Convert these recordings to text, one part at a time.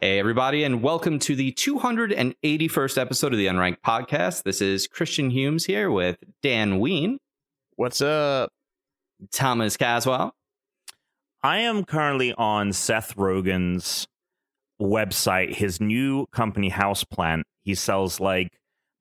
Hey, everybody, and welcome to the 281st episode of the Unranked Podcast. This is Christian Humes here with Dan Ween, What's up? Thomas Caswell, I am currently on Seth Rogen's website, his new company Houseplant. He sells like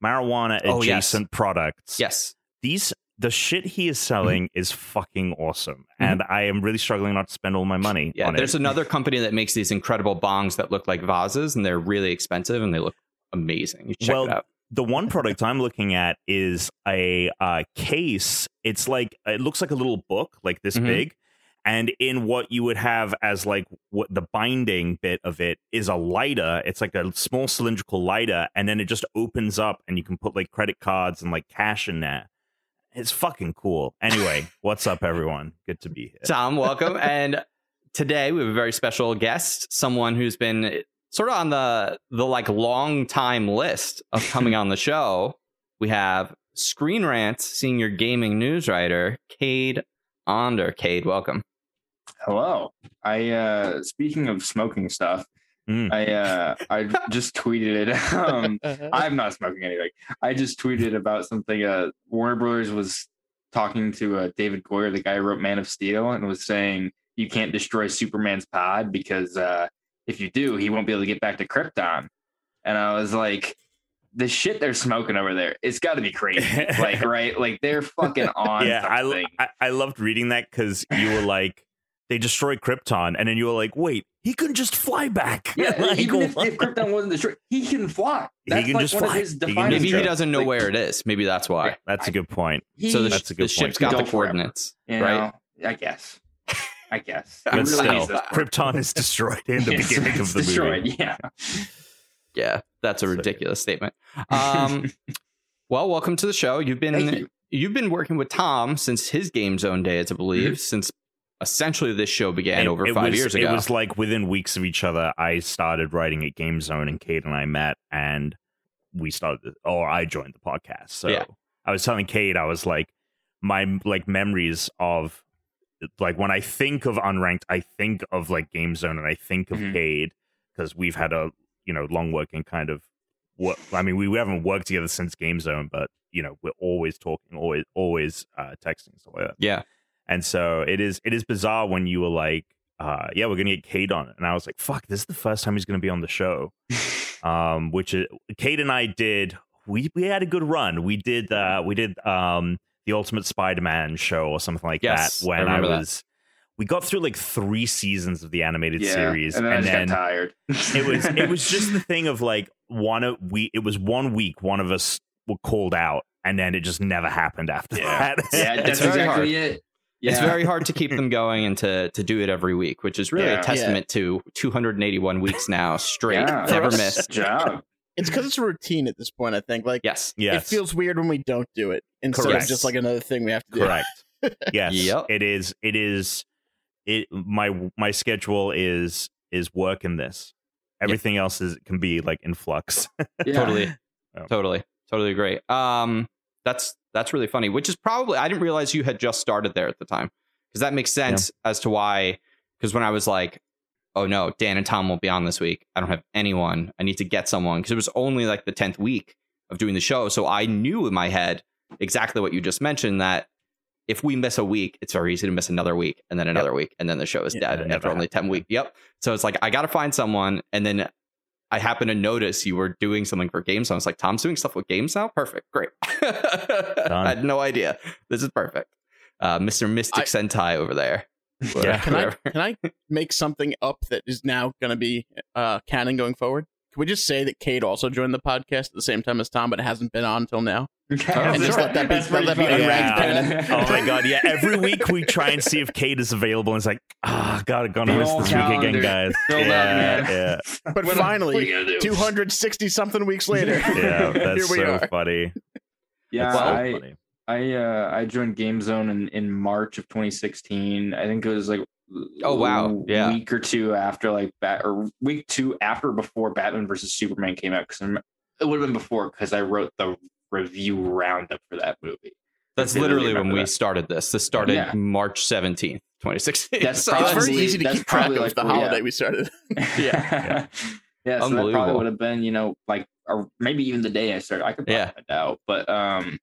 marijuana Oh, yes. adjacent products. Yes. These the shit he is selling is fucking awesome. Mhm. And I am really struggling not to spend all my money Yeah, there's it. another company that makes these incredible bongs that look like vases, and they're really expensive and they look amazing. You check Well, it out. the one product I'm looking at is a uh, case. It's like it looks like a little book, like this Mhm. big, and in what you would have as like what the binding bit of it is a lighter. It's like a small cylindrical lighter, and then it just opens up, and you can put like credit cards and like cash in there. It's fucking cool. Anyway, what's up, everyone? Good to be here. Tom, welcome. and today we have a very special guest, someone who's been sort of on the the like long time list of coming on the show. We have Screen Rant senior gaming news writer, Cade Onder. Cade, welcome. Hello. I uh speaking of smoking stuff, Mm. I uh I just tweeted it. Um I'm not smoking anything. I just tweeted about something uh Warner Brothers was talking to uh, David Goyer, the guy who wrote Man of Steel, and was saying you can't destroy Superman's pod because uh if you do, he won't be able to get back to Krypton. And I was like, the shit they're smoking over there, it's got to be crazy. like, right? Like they're fucking on yeah, I. I I loved reading that because you were like, they destroyed Krypton, and then you were like, wait, he couldn't just fly back. Yeah, Like, even if, if Krypton wasn't destroyed, he can fly. He That's can like just one fly. of his He can Maybe he doesn't know Like, where it is. Maybe that's why. That's a good point. He, So the, That's a the ship's point. got the Go for it. coordinates, you right? know, I guess. I guess. But He really still, needs this part. Krypton is destroyed in the Yes, beginning it's of the destroyed. movie. Yeah. Yeah, that's a So- ridiculous statement. Um, well, welcome to the show. You've been you. have been working with Tom since his Game Zone days, I believe, since essentially this show began And over it five was, years ago. It was like within weeks of each other, I started writing at Game Zone, and Cade and I met, and we started, or I joined the podcast. So Yeah. I was telling Cade, I was like, my like memories of like when I think of unranked, I think of like Game Zone, and I think of Mhm. Cade because we've had a you know long working kind of. What I mean, we, we haven't worked together since Game Zone, but you know we're always talking, always always uh, texting So that. yeah, And so it is it is bizarre when you were like, uh, yeah, we're gonna get Cade on it. And I was like, fuck, this is the first time he's gonna be on the show. um, which is Cade and I did we we had a good run. We did uh we did um the Ultimate Spider-Man show or something like Yes, that when I, that. was we got through like three seasons of the animated yeah. series And then I just got tired. it was it was just the thing of like one of we it was one week one of us were called out and then it just never happened after Yeah. that. yeah, that's exactly it. Yeah. it's very hard to keep them going and to to do it every week, which is really Yeah. a testament to 281 weeks now straight, Yeah. never For missed. Job. It's because it's a routine at this point. I think like Yes, yes. it feels weird when we don't do it instead Correct. of just like another thing we have to do. correct. yes. Yep. It is it is it my my schedule is is work in this. Everything else is can be like in flux. Yeah. totally, Oh. totally, totally agree. Um, that's that's really funny. Which is probably I didn't realize you had just started there at the time because that makes sense as to why. Because when I was like, oh no, Dan and Tom won't be on this week. I don't have anyone. I need to get someone because it was only like the tenth week of doing the show, so I knew in my head exactly what you just mentioned that. If we miss a week, it's very easy to miss another week and then another week and then the show is Yeah, dead after only 10 weeks. Yep. So it's like I got to find someone and then I happen to notice you were doing something for games. So I was like, Tom's doing stuff with games now? Perfect. Great. I had no idea. This is perfect. Uh, Mr. Mystic I- Sentai over there. Yeah. Can I can I make something up that is now going to be uh, canon going forward? Can we just say that Cade also joined the podcast at the same time as Tom, but hasn't been on until now? and just let that be- let that be unranked canon. oh my god, yeah. Every week we try and see if Cade is available and it's like, ah, god, I'm gonna Be miss all this week again, guys. Yeah, yeah. But What- what finally, are you gonna do? 260 something weeks later, Yeah, that's here we so are. funny. Yeah, so I, funny. I uh I joined Game Zone in, in March of 2016. I think it was like Oh, wow. a Yeah. week or two after like bat or week two after before Batman versus Superman came out because it would have been before because I wrote the review roundup for that movie. That's literally when we that. started this. This started Yeah. March 17th, 2016. That's So It's very easy to keep track probably of like- the yeah. holiday we started. yeah. yeah. So that probably would have been, you know, like, or maybe even the day I started. I could probably Yeah. find out, but um,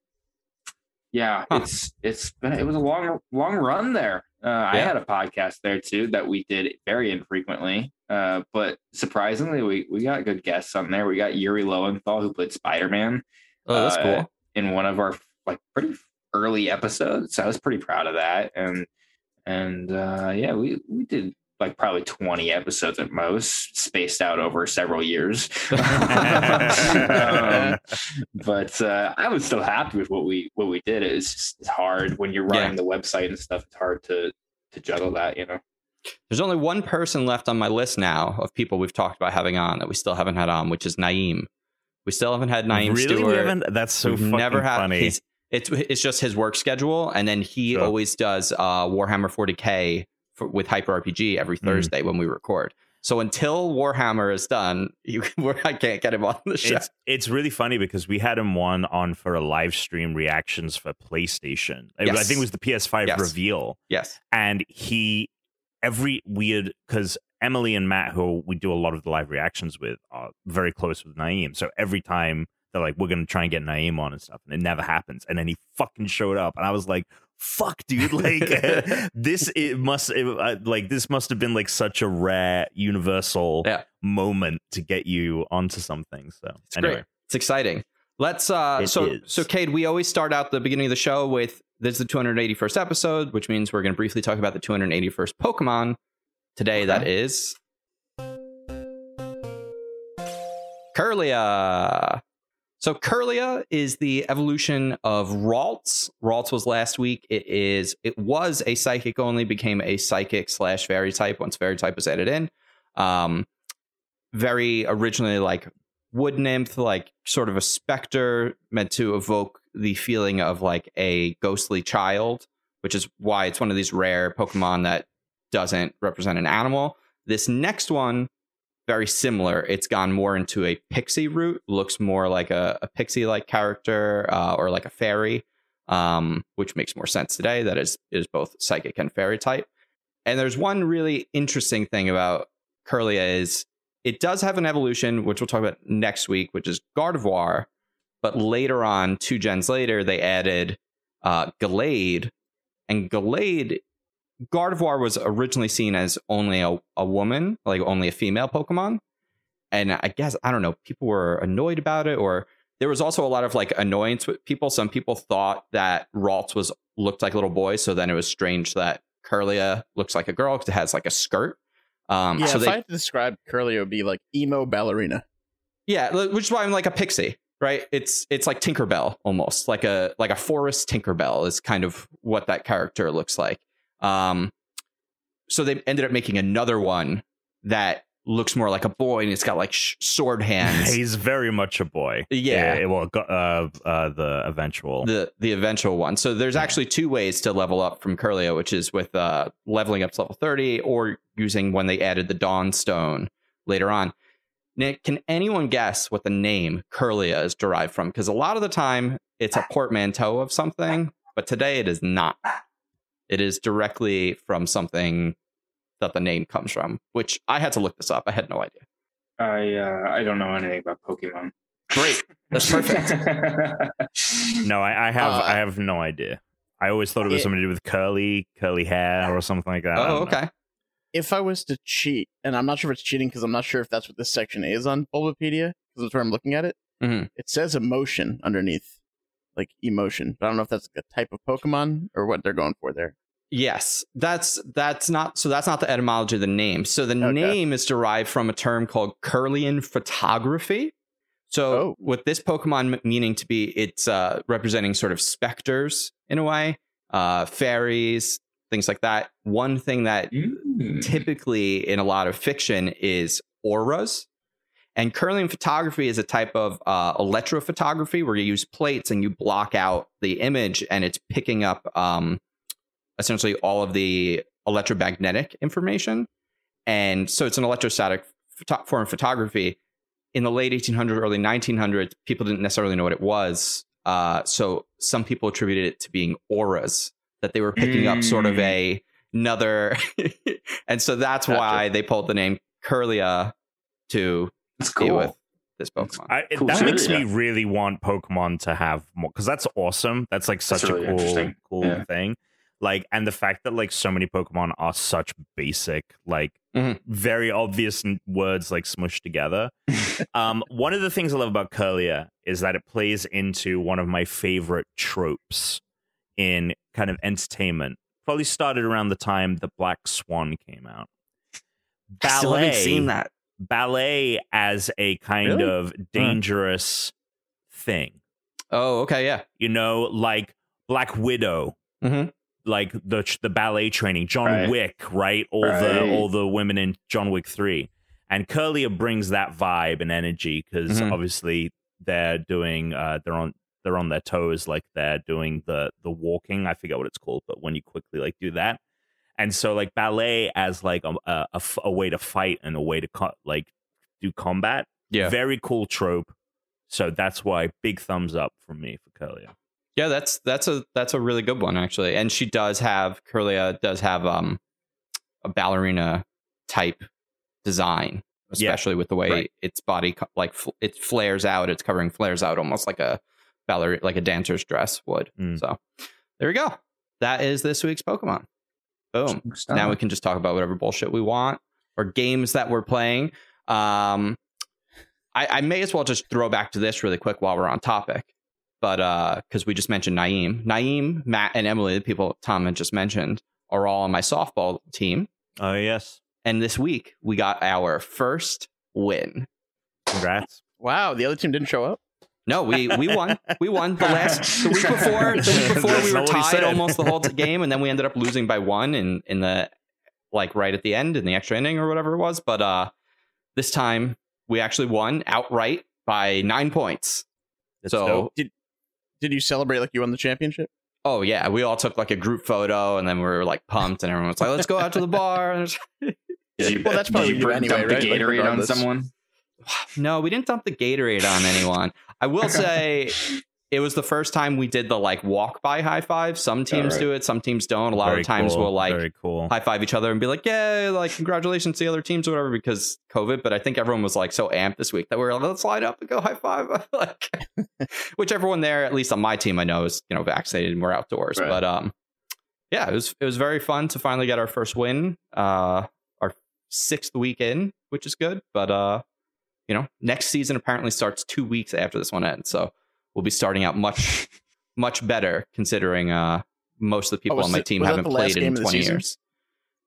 yeah, Huh. it's it's been it was a long long run there. Uh, I had a podcast there too that we did very infrequently, uh, but surprisingly, we we got good guests on there. We got Yuri Lowenthal who played Spider Man oh, that's uh, cool. in one of our like pretty early episodes. So I was pretty proud of that. And and uh yeah, we we did like probably 20 episodes at most, spaced out over several years. um, but uh, I was still happy with what we what we did. It's just it's hard when you're running the website and stuff. It's hard to to juggle that, you know. There's only one person left on my list now of people we've talked about having on that we still haven't had on, which is Naeem. We still haven't had Naeem really? Stewart. We haven't. That's so We've fucking never had. funny. He's, it's it's just his work schedule, and then he Sure. always does uh, Warhammer 40k for, with Hyper RPG every Mm. Thursday when we record. So until Warhammer is done, you, I can't get him on the show. It's it's really funny because we had him one on for a live stream reactions for PlayStation. I- I think it was the PS5 Yes. reveal, yes, and he every weird because Emily and Matt, who we do a lot of the live reactions with, are very close with Naeem. So every time they're like, "We're gonna try and get Naeem on and stuff," and it never happens. And then he fucking showed up, and I was like. Fuck, dude! Like this, it must it, uh, like this must have been like such a rare universal Yeah. moment to get you onto something. So it's anyway, great. It's exciting. Let's uh It so is. so Cade, we always start out the beginning of the show with this is the 281st episode, which means we're going to briefly talk about the 281st Pokemon. Today that is Kirlia. So Kirlia is the evolution of Ralts. Ralts was last week. It is it was a psychic only, became a psychic slash fairy type once fairy type was added in. Um very originally like wood nymph, like sort of a specter meant to evoke the feeling of like a ghostly child, which is why it's one of these rare Pokemon that doesn't represent an animal. This next one, very similar. It's gone more into a pixie route, looks more like a, a pixie like character uh, or like a fairy, um, which makes more sense today. That is is both psychic and fairy type. And there's one really interesting thing about Kirlia is it does have an evolution, which we'll talk about next week, which is Gardevoir. But later on, two gens later, they added uh, Gallade. And Gallade, Gardevoir was originally seen as only a, a woman, like only a female Pokemon. And I guess, I don't know, people were annoyed about it, or there was also a lot of like annoyance with people. Some people thought that Ralts was looked like a little boy. So then it was strange that Kirlia looks like a girl because it has like a skirt. Um, yeah, so if they, I had to describe Curly, it would be like emo ballerina. yeah, which is why I'm like a pixie, right? It's it's like Tinkerbell almost, like a like a forest Tinkerbell is kind of what that character looks like. Um, so they ended up making another one that looks more like a boy, and it's got like sh- sword hands. he's very much a boy. Yeah. well, go- uh, uh, the eventual. the the eventual one. So there's Yeah. actually two ways to level up from Kirlia, which is with uh, leveling up to level 30 or using when they added the Dawn Stone later on. Nick, can anyone guess what the name Kirlia is derived from? Because a lot of the time it's a portmanteau of something, but today it is not. It is directly from something that the name comes from, which I had to look this up. I had no idea. I uh, I don't know anything about Pokemon. Great. That's perfect. no, I, I have Uh, I have no idea. I always thought it was it- something to do with curly curly hair or something like that. Oh, don't know. okay. If I was to cheat, and I'm not sure if it's cheating because I'm not sure if that's what this section is on Bulbapedia, because that's where I'm looking at it. Mhm. It says emotion underneath, like emotion, but I don't know if that's a type of Pokemon or what they're going for there. Yes, that's that's not so that's not the etymology of the name. So the Okay. name is derived from a term called Kirlian photography. So Oh. with this Pokemon meaning to be, it's uh, representing sort of specters in a way, uh, fairies, things like that. One thing that Mm. typically in a lot of fiction is auras. And Kirlian photography is a type of uh, electrophotography where you use plates and you block out the image and it's picking up um, essentially all of the electromagnetic information. And so it's an electrostatic photo- form of photography. In the late 1800s, early 1900s, people didn't necessarily know what it was. Uh, so some people attributed it to being auras, that they were picking up sort of a another, and so that's Gotcha. why they pulled the name Kirlia to That's cool. with this Pokemon. I, it- Cool. that Sure, makes me really want Pokemon to have more because that's awesome. That's like That's such really a cool, cool Yeah. thing. Like, and the fact that like so many Pokemon are such basic, like Mhm. very obvious n- words like smushed together. um, one of the things I love about Kirlia is that it plays into one of my favorite tropes in kind of entertainment. Probably started around the time the Black Swan came out. I still haven't seen that. Ballet as a kind Really? of dangerous thing. Oh, okay, yeah. You know, like Black Widow, hmm like the the ballet training, John Right. Wick, right? All the all the women in John Wick three, and Kirlia brings that vibe and energy because Mhm. obviously they're doing uh they're on they're on their toes like they're doing the the walking. I forget what it's called, but when you quickly like do that. And so, like ballet as like a, a, a f- a way to fight and a way to co- like do combat, Yeah. very cool trope. So that's why big thumbs up from me for Kirlia. Yeah, that's that's a that's a really good one actually. And she does have Kirlia does have um a ballerina type design, Yeah, especially with the way right. its body like fl- it flares out. It's covering flares out almost like a ballerina like a dancer's dress would. Mm. So there we go. That is this week's Pokemon. Boom. Now we can just talk about whatever bullshit we want or games that we're playing. Um, I, I may as well just throw back to this really quick while we're on topic, but uh, because we just mentioned Naeem, Naeem, Matt, and Emily, the people Tom had just mentioned, are all on my softball team. Oh yes, And this week we got our first win. congrats. Wow, the other team didn't show up. No, we we won. We won the last the week before. The week before That's we were not what he tied said. almost the whole game, and then we ended up losing by one in in the like right at the end in the extra inning or whatever it was. But uh this time we actually won outright by nine points. That's so dope. Did you celebrate like you won the championship? oh yeah, we all took like a group photo, and then we were like pumped, and everyone was like, "Let's go out to the bar." Did you, Well, that's probably did you you anyway, dump the right? Like, Gatorade on someone? No, we didn't dump the Gatorade on anyone. I will say it was the first time we did the like walk by high five. Some teams right. do it, some teams don't. A lot Very of times cool, we'll like cool. high five each other and be like, "Yeah, like congratulations to the other teams or whatever," because COVID. But I think everyone was like so amped this week that we are like, "Let's line up and go high five. like, which everyone there, at least on my team, I know is you know vaccinated and we're outdoors. Right. But um, yeah, it was it was very fun to finally get our first win. Uh, our sixth week in, which is good. But uh, you know, next season apparently starts two weeks after this one ends, so we'll be starting out much much better considering uh most of the people was on my team haven't played in game of the 20 season? years.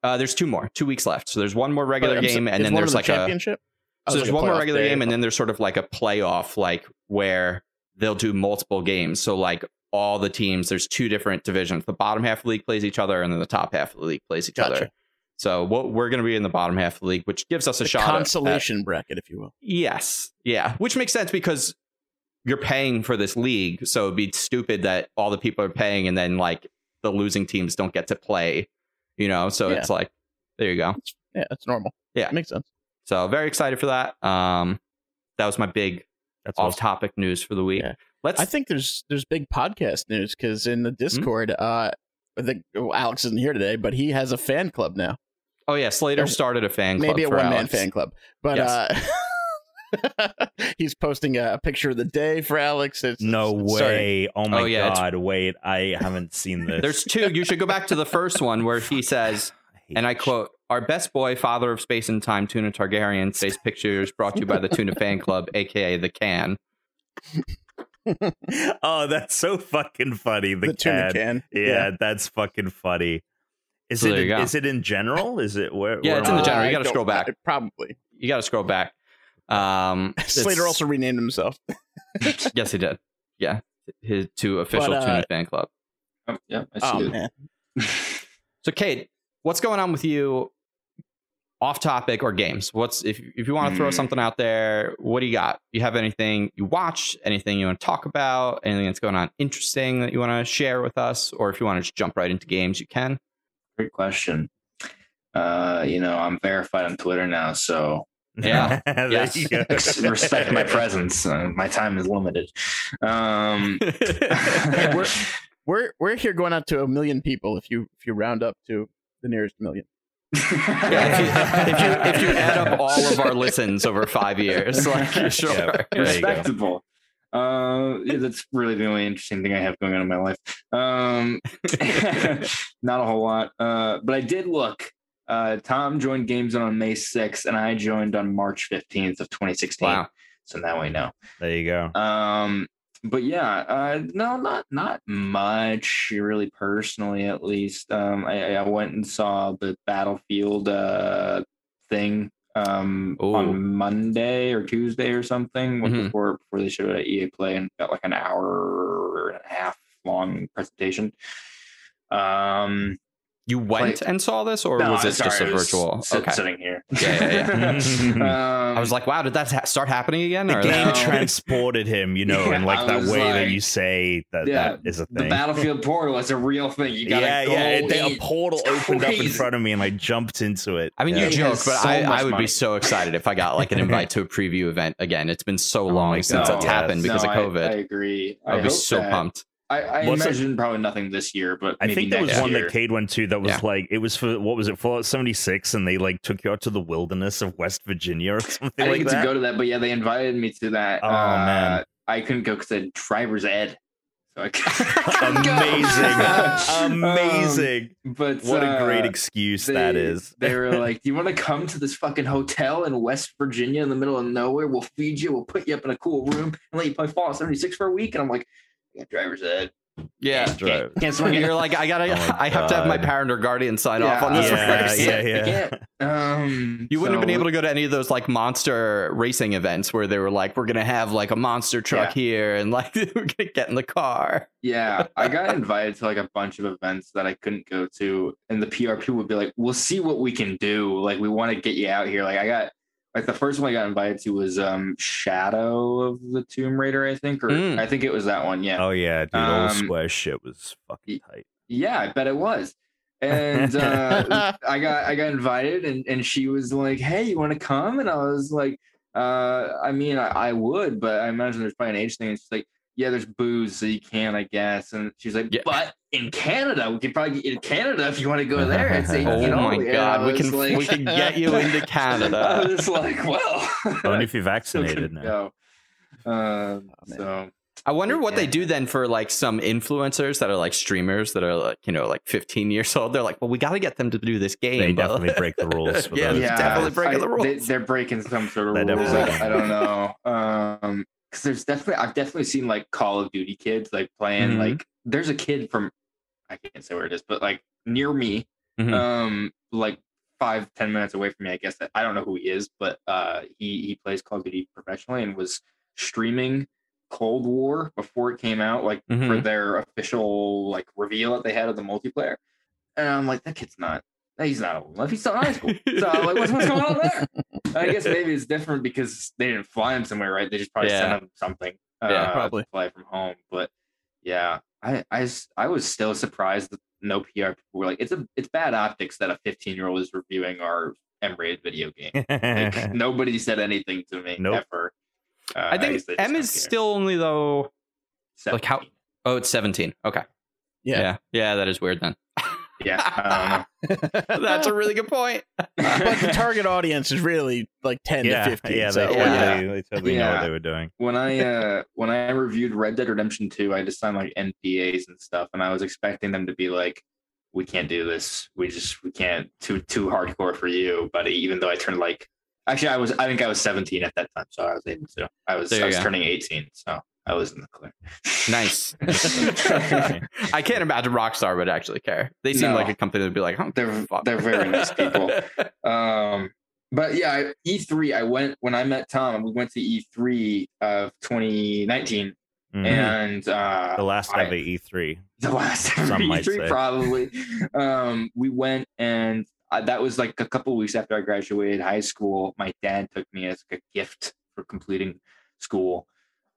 Uh, there's two more, two weeks left. So there's one more regular But I'm so- game, and then there's the like a championship. Oh, so there's like one more regular day. game, and then there's sort of like a playoff, like where they'll do multiple games. So like all the teams, there's two different divisions. The bottom half of the league plays each other, and then the top half of the league plays each Gotcha. other. So what we're going to be in the bottom half of the league, which gives us a The shot. at- at- consolation bracket, if you will. Yes. Yeah. Which makes sense because you're paying for this league. So it'd be stupid that all the people are paying and then like the losing teams don't get to play, you know? So Yeah. it's like, there you go. Yeah, that's normal. Yeah. it makes sense. So very excited for that. Um, that was my big That's off awesome. topic news for the week. Yeah. Let's, I think there's there's big podcast news because in the Hmm? Discord, uh, I think well, Alex isn't here today, but he has a fan club now. Oh yeah, Slater started a fan club. Maybe a one man fan club, but uh, he's posting a picture of the day for Alex. It's, No it's starting. way! Oh my Oh, yeah, it's- god! Wait, I haven't seen this. There's two. You should go back to the first one where he says, hate and I quote, Our best boy, father of space and time, Tuna Targaryen, stays pictures brought to you by the Tuna Fan Club, aka the Can. oh, that's so fucking funny. The, The, tuna cat. can. Yeah, that's fucking funny. Is So it? there you go. Is it in general? Is it where? Yeah, where it's in the general. You gotta scroll back. Probably. You got to scroll back. Um, Slater also renamed himself. yes, he did. Yeah, his to official But, uh, Tuna Fan Club. Oh, yeah, I Oh see it. man, So, Cade, what's going on with you? Off topic or games? What's if if you want to throw Hmm. something out there? What do you got? You have anything you watch? Anything you want to talk about? Anything that's going on interesting that you want to share with us? Or if you want to just jump right into games, you can. Great question. Uh, you know, I'm verified on Twitter now, so Yeah. There Yes. you go. respect my presence. Uh, my time is limited. Um, we're we're we're here going out to a million people if you if you round up to the nearest million. Yeah, if, you, if, you, if you add up all of our listens over five years, like sure. Yeah. You go. respectable. Uh, yeah, that's really the only interesting thing I have going on in my life. Um, not a whole lot. Uh, but I did look. Uh, Tom joined Game Zone May 6th, and I joined on March 15th of 2016. Wow. So now we know. There you go. Um, but yeah, uh, no, not not much really personally, at least. Um, I, I went and saw the Battlefield uh thing um Ooh. on Monday or Tuesday or something Mhm. before before they showed it at EA Play and got like an hour and a half long presentation. Um, You went Like- and saw this, or no, was it sorry, just a virtual? sit- okay. sitting here. Yeah, yeah, um, I was like, wow, did that ha- start happening again? The or- game No. transported him, you know, Yeah, in like I that was way that you say that Yeah, that is a thing. the. Battlefield portal is a real thing. You gotta yeah, go yeah. it- in. a portal It's opened up in front of me, and I jumped into it. I mean, Yeah. you joke, but so I, I would money. be so excited if I got like an invite to a preview event again. It's been so Oh long my since God, that's yes. happened because No, of COVID. I, agree. I would be so pumped. I, I What's imagine probably nothing this year, but I think there was one year. that Cade went to that was Yeah. like it was for what was it Fallout 76 and they like took you out to the wilderness of West Virginia or something I didn't like get that. to go to that, but yeah, they invited me to that. Oh, uh, man. I couldn't go because I had driver's ed. So. Amazing. Um, Amazing. but what a great uh, excuse they, that is. they were like, "Do you want to come to this fucking hotel in West Virginia in the middle of nowhere? We'll feed you. We'll put you up in a cool room and let you play Fallout 76 for a week." And I'm like, "I got driver's ed. Yeah. Can't, Drive. can't swing. You're like, I gotta, Oh I have to have my parent or guardian sign Yeah, off on this yeah, first. yeah, I yeah. Um, You wouldn't have been able to go to any of those like monster racing events where they were like, we're gonna have like a monster truck here and like we're gonna get in the car. Yeah, I got invited to like a bunch of events that I couldn't go to, and the PR people would be like, "We'll see what we can do. Like, we want to get you out here." Like, I got like the first one I got invited to was um Shadow of the Tomb Raider, I think, or Mm. I think it was that one. Yeah, Oh yeah, dude, Um, square shit was fucking tight. yeah, I bet it was. And uh, I got I got invited, and and she was like, "Hey, you want to come?" And I was like, uh, "I mean, I, I would, but I imagine there's probably an age thing." And she's like, "Yeah, there's booze, so you can, I guess." And she's like, Yeah. "But in Canada, we could probably get you to Canada if you want to go there and say, Oh you know, my god, I we can like- we can get you into Canada. I was like, "Well, Only if you're vaccinated couldn't now. go. Um, man. so I wonder what they do then for like some influencers that are like streamers that are like you know like 15 years old. They're like, well, we got to get them to do this game. They but- definitely break the rules. For Yeah, those. it's definitely breaking the rules. they're breaking some sort of They're rules. definitely I, I don't know. Um, because there's definitely I've definitely seen like Call of Duty kids like playing Mhm. like there's a kid from I can't say where it is, but like near me, Mhm. um, like five ten minutes away from me. I guess that I don't know who he is, but uh, he he plays Call of Duty professionally and was streaming Cold War before it came out, like for Mhm. their official like reveal that they had of the multiplayer. And I'm like, that kid's not. He's not old enough. He's still in high school. So I'm like, what's, what's going on there? I guess maybe it's different because they didn't fly him somewhere, right? They just probably Yeah. sent him something. Uh, Yeah, probably. fly from home. But yeah, I, I s- I was still surprised that no PR people were like, it's a it's bad optics that a 15 year old is reviewing our M-rated video game. Like, nobody said anything to me Nope. ever. Uh, I think guess they just M is care. still only though. like how- Oh, it's 17. Okay. Yeah. Yeah. Yeah, that is weird then. Yeah, That's a really good point. but the target audience is really like 10 yeah, to 15. yeah, so they, yeah. totally, they totally know what they were doing. when I uh when I reviewed Red Dead Redemption 2, I just signed like NDAs and stuff, and I was expecting them to be like, "We can't do this. We just we can't too too hardcore for you, buddy." Even though I turned like, actually, I was I think I was 17 at that time, so I was able to. I was There I was go. turning 18, so I was in the clear. Nice. I can't imagine Rockstar would actually care. They seem No. like a company that would be like, oh, They're fuck. they're very nice people. Um, but yeah, E3. I went when I met Tom. We went to E3 of 2019, Mhm. and uh, the last I- ever E3. the last ever Some E3 say. probably. Um, we went and I, that was like a couple weeks after I graduated high school. My dad took me as a gift for completing school,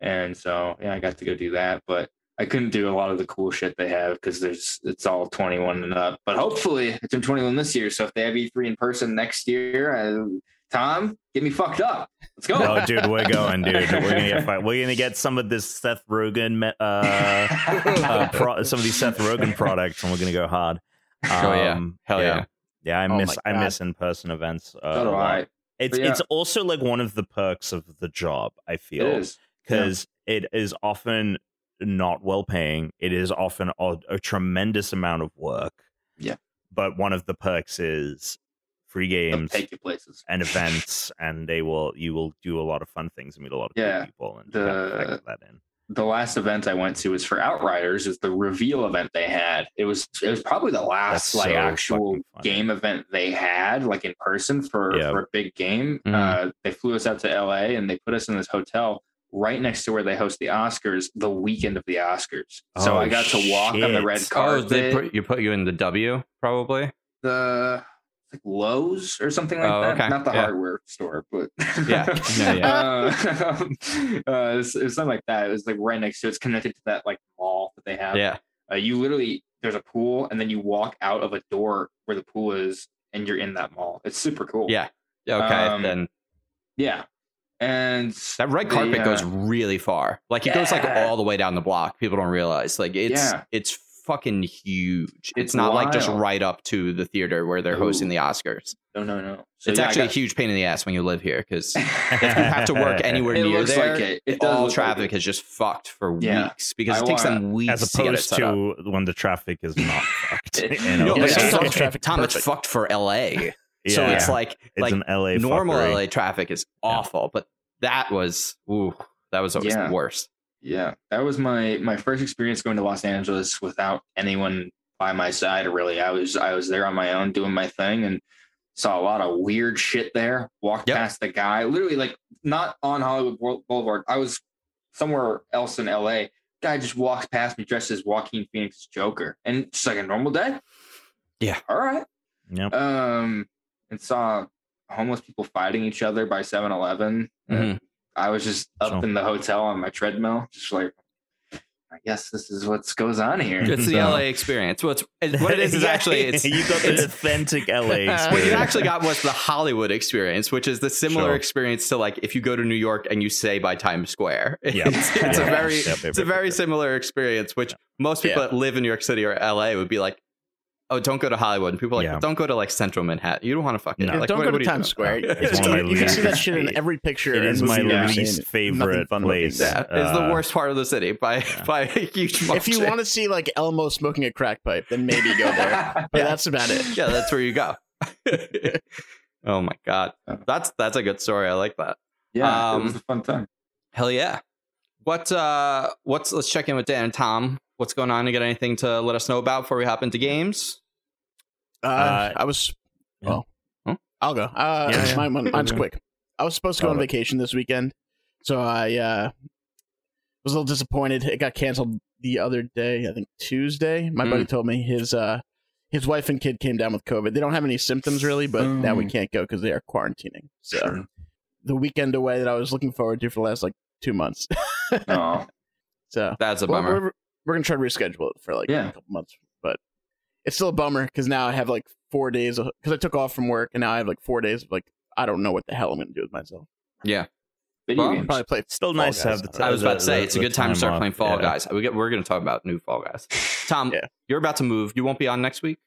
and so yeah, I got to go do that. But I couldn't do a lot of the cool shit they have because there's it's all 21 and up. But hopefully, it's in 21 this year. So if they have E3 in person next year, uh, Tom, get me fucked up. Let's go. Oh, dude, we're going, dude. We're gonna get fi- we're gonna get some of this Seth Rogen, uh, uh pro- some of these Seth Rogen products, and we're gonna go hard. Oh, yeah. Um, Hell yeah. Yeah, I Oh miss my I miss in person events. Uh, So do. I. It's yeah. it's also like one of the perks of the job. I It feel because it is often not well paying. It is often a, a tremendous amount of work. Yeah. But one of the perks is free They'll games take you places. and events, and they will you will do a lot of fun things and meet a lot of Yeah, people and the- that in. the last event I went to was for Outriders. Is the reveal event they had. It was it was probably the last like actual game event they had like in person for Yeah. for a big game. Mhm. Uh, they flew us out to L.A. and they put us in this hotel right next to where they host the Oscars the weekend of the Oscars. so Oh, I got to walk on the red shit. Oh, carpet. they put you put you in the W probably. the like Loews or something like Oh, that. okay. Not the Yeah. hardware store, but Yeah. Yeah, uh, uh, it's, it's something like that. It was like right next to. It's connected to that like mall that they have. Yeah. Uh, you literally there's a pool, and then you walk out of a door where the pool is, and you're in that mall. It's super cool. Yeah. Yeah, Okay. Um, then yeah. And that red they, carpet uh, goes really far. Like it goes like all the way down the block. People don't realize. Like it's Yeah. it's fucking huge. It's, It's not like just right up to the theater where they're hosting the Oscars. No, no, no. So, it's yeah, I actually a huge pain in the ass when you live here because if you have to work anywhere It near looks there, like it. It does all look like traffic it. is just fucked for Yeah. weeks because I it takes wanna- them weeks As to get it opposed set up. to when the traffic is not fucked. It- you know? No, Yeah, it's yeah. fucked- Traffic Tom, it's fucked for LA. So Yeah. it's like It's like an LA normal fuckery. LA traffic is awful, but that was ooh, that was always Yeah. the worst. Yeah, that was my my first experience going to Los Angeles without anyone by my side. Really, I was I was there on my own doing my thing and saw a lot of weird shit there. Walked Yep. past the guy, literally like not on Hollywood Boulevard. I was somewhere else in LA. Guy just walks past me dressed as Joaquin Phoenix's Joker, and just like a normal day. Yeah. All right. Yep. Um, and saw homeless people fighting each other by 7-Eleven. Mhm. I was just up So- in the hotel on my treadmill, just like, I guess this is what goes on here. It's the So, LA experience. What's what it is is actually it's you got the it's- authentic LA experience. what you actually got was the Hollywood experience, which is the similar Sure. experience to like if you go to New York and you say by Times Square. Yeah. It's, it's a very Yep, yep, it's a yep, very yep. similar experience, which most people Yeah. that live in New York City or LA would be like, oh, don't go to Hollywood. And people are like, Yeah. don't go to like Central Manhattan. You don't want to fucking No. like, Don't what- go what to Times? Square. It's one of my you can see that shit in every picture. It is my movie least favorite fun about it. place. Yeah, it's the Uh, worst part of the city by by a huge margin. If you want to see like Elmo smoking a crack pipe, then maybe go there. But Yeah. that's about it. yeah, that's where you go. oh my god, that's that's a good story. I like that. yeah, Um, it was a fun time. Hell yeah. What uh what's let's check in with Dan and Tom. What's going on? You got anything to let us know about before we hop into games? Uh, Uh, I was. yeah. Well, Huh? I'll go. Uh, Yeah, yeah. mine- mine- mine's Okay. quick. I was supposed to go on vacation this weekend, so I uh, was a little disappointed. It got canceled the other day. I think Tuesday. My Mm. buddy told me his uh, his wife and kid came down with COVID. They don't have any symptoms really, but now we Mm. can't go because they are quarantining. So Sure. the weekend away that I was looking forward to for the last like two months. Oh, so That's a we're- bummer. We're, we're gonna try to reschedule it for like Yeah. a couple months, but it's still a bummer because now I have like four days because I took off from work and now I have like four days of like I don't know what the hell I'm gonna do with myself. Yeah. video Well, games. Probably play. Still Fall nice to have the. Time. I was the- about to say the- it's a good time to start off. playing Fall Yeah. Guys. We get, we're going to talk about new Fall Guys. Tom, Yeah. you're about to move. You won't be on next week.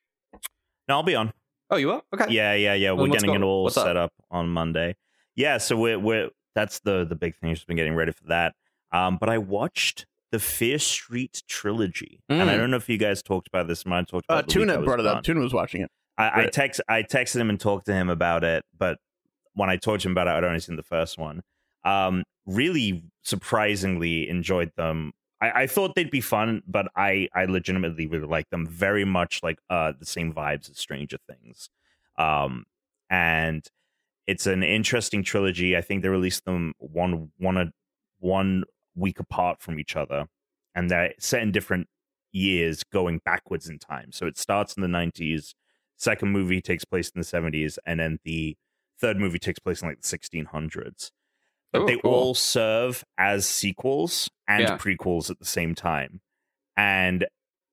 No, I'll be on. Oh, you will? Okay. Yeah, yeah, yeah. Well, We're getting go. it all What's set up on Monday. Yeah, so we're we're that's the the big thing. I've just been getting ready for that. Um, but I watched the Fear Street trilogy, and I Mm. don't know if you guys talked about this. Mine talked Uh, about. it the week I Tuna was brought it gone. up. Tuna was watching it. I, I text I texted him and talked to him about it, but when I talked to him about it, I'd only seen the first one. Um, really surprisingly enjoyed them. I, I thought they'd be fun, but I I legitimately really like them. Very much like uh the same vibes as Stranger Things. Um, and it's an interesting trilogy. I think they released them one one one week apart from each other, and they're set in different years going backwards in time. So it starts in the 90s, second movie takes place in the 70s, and then the third movie takes place in like the 1600s. But Oh, they cool. all serve as sequels and Yeah. prequels at the same time. And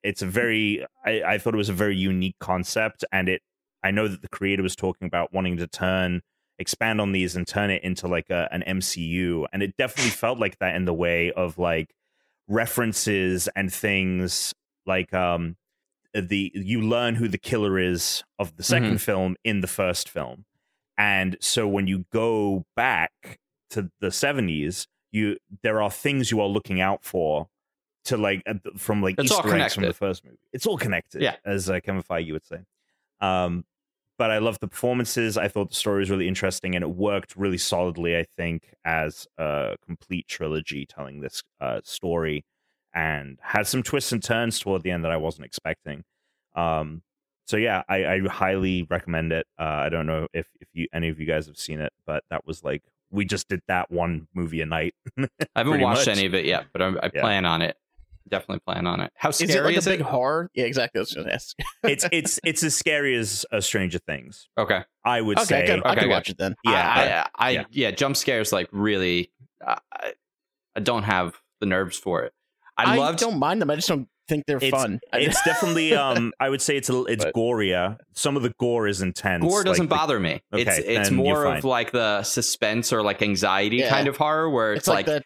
it's a very I, I thought it was a very unique concept and it I know that the creator was talking about wanting to turn expand on these and turn it into like a, an MCU and it definitely felt like that in the way of like references and things like um the you learn who the killer is of the 2nd Mm-hmm. film in the first film, and so when you go back to the seventies, you there are things you are looking out for to like from like It's all Easter eggs from the first movie. It's all connected, Yeah. as uh, Kevin Feige would say. Um, but I love the performances. I thought the story was really interesting, and it worked really solidly. I think as a complete trilogy telling this uh, story, and had some twists and turns toward the end that I wasn't expecting. Um, so yeah, I, I highly recommend it. Uh, I don't know if if you any of you guys have seen it, but that was like we just did that one movie a night. I haven't watched much. any of it yet, but I, I Yeah. plan on it. Definitely plan on it. How Is it like is a it? big horror? Yeah, exactly. I was going to ask. it's it's it's as scary as uh, Stranger Things. Okay. I would okay, say. good. I Okay, can good. watch it then. Yeah, I, I, I yeah. yeah. Jump scares like really. I, I- I don't have the nerves for it. I, love. I, loved. don't mind them. I just don't think they're It's- fun. It's definitely um I would say it's a, it's But- gorier. Some of the gore is intense. Gore doesn't like the- bother me. it's Okay, it's then you're more of like the suspense or like anxiety Yeah. kind of horror where it's, it's like, the.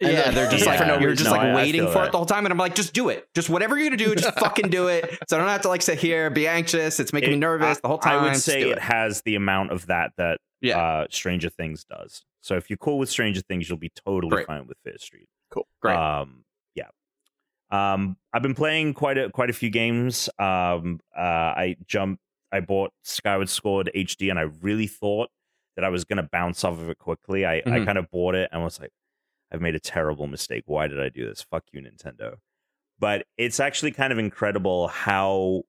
And yeah, they're just Yeah. like For no you're just No, like I- I waiting feel for that. it the whole time, and I'm like, just do it. Just whatever you're gonna do, just fucking do it. So I don't have to like sit here, be anxious. It's making me It- nervous the whole time. I would say do it has the amount of that that Yeah. uh, Stranger Things does. So if you're cool with Stranger Things, you'll be totally Great. fine with Fear Street. Cool, great. Um, yeah. Um, I've been playing quite a quite a few games. Um, uh, I jumped. I bought Skyward Sword HD, and I really thought that I was going to bounce off of it quickly. I, I Mhm. kind of bought it and was like, I've made a terrible mistake. Why did I do this? Fuck you, Nintendo. But it's actually kind of incredible how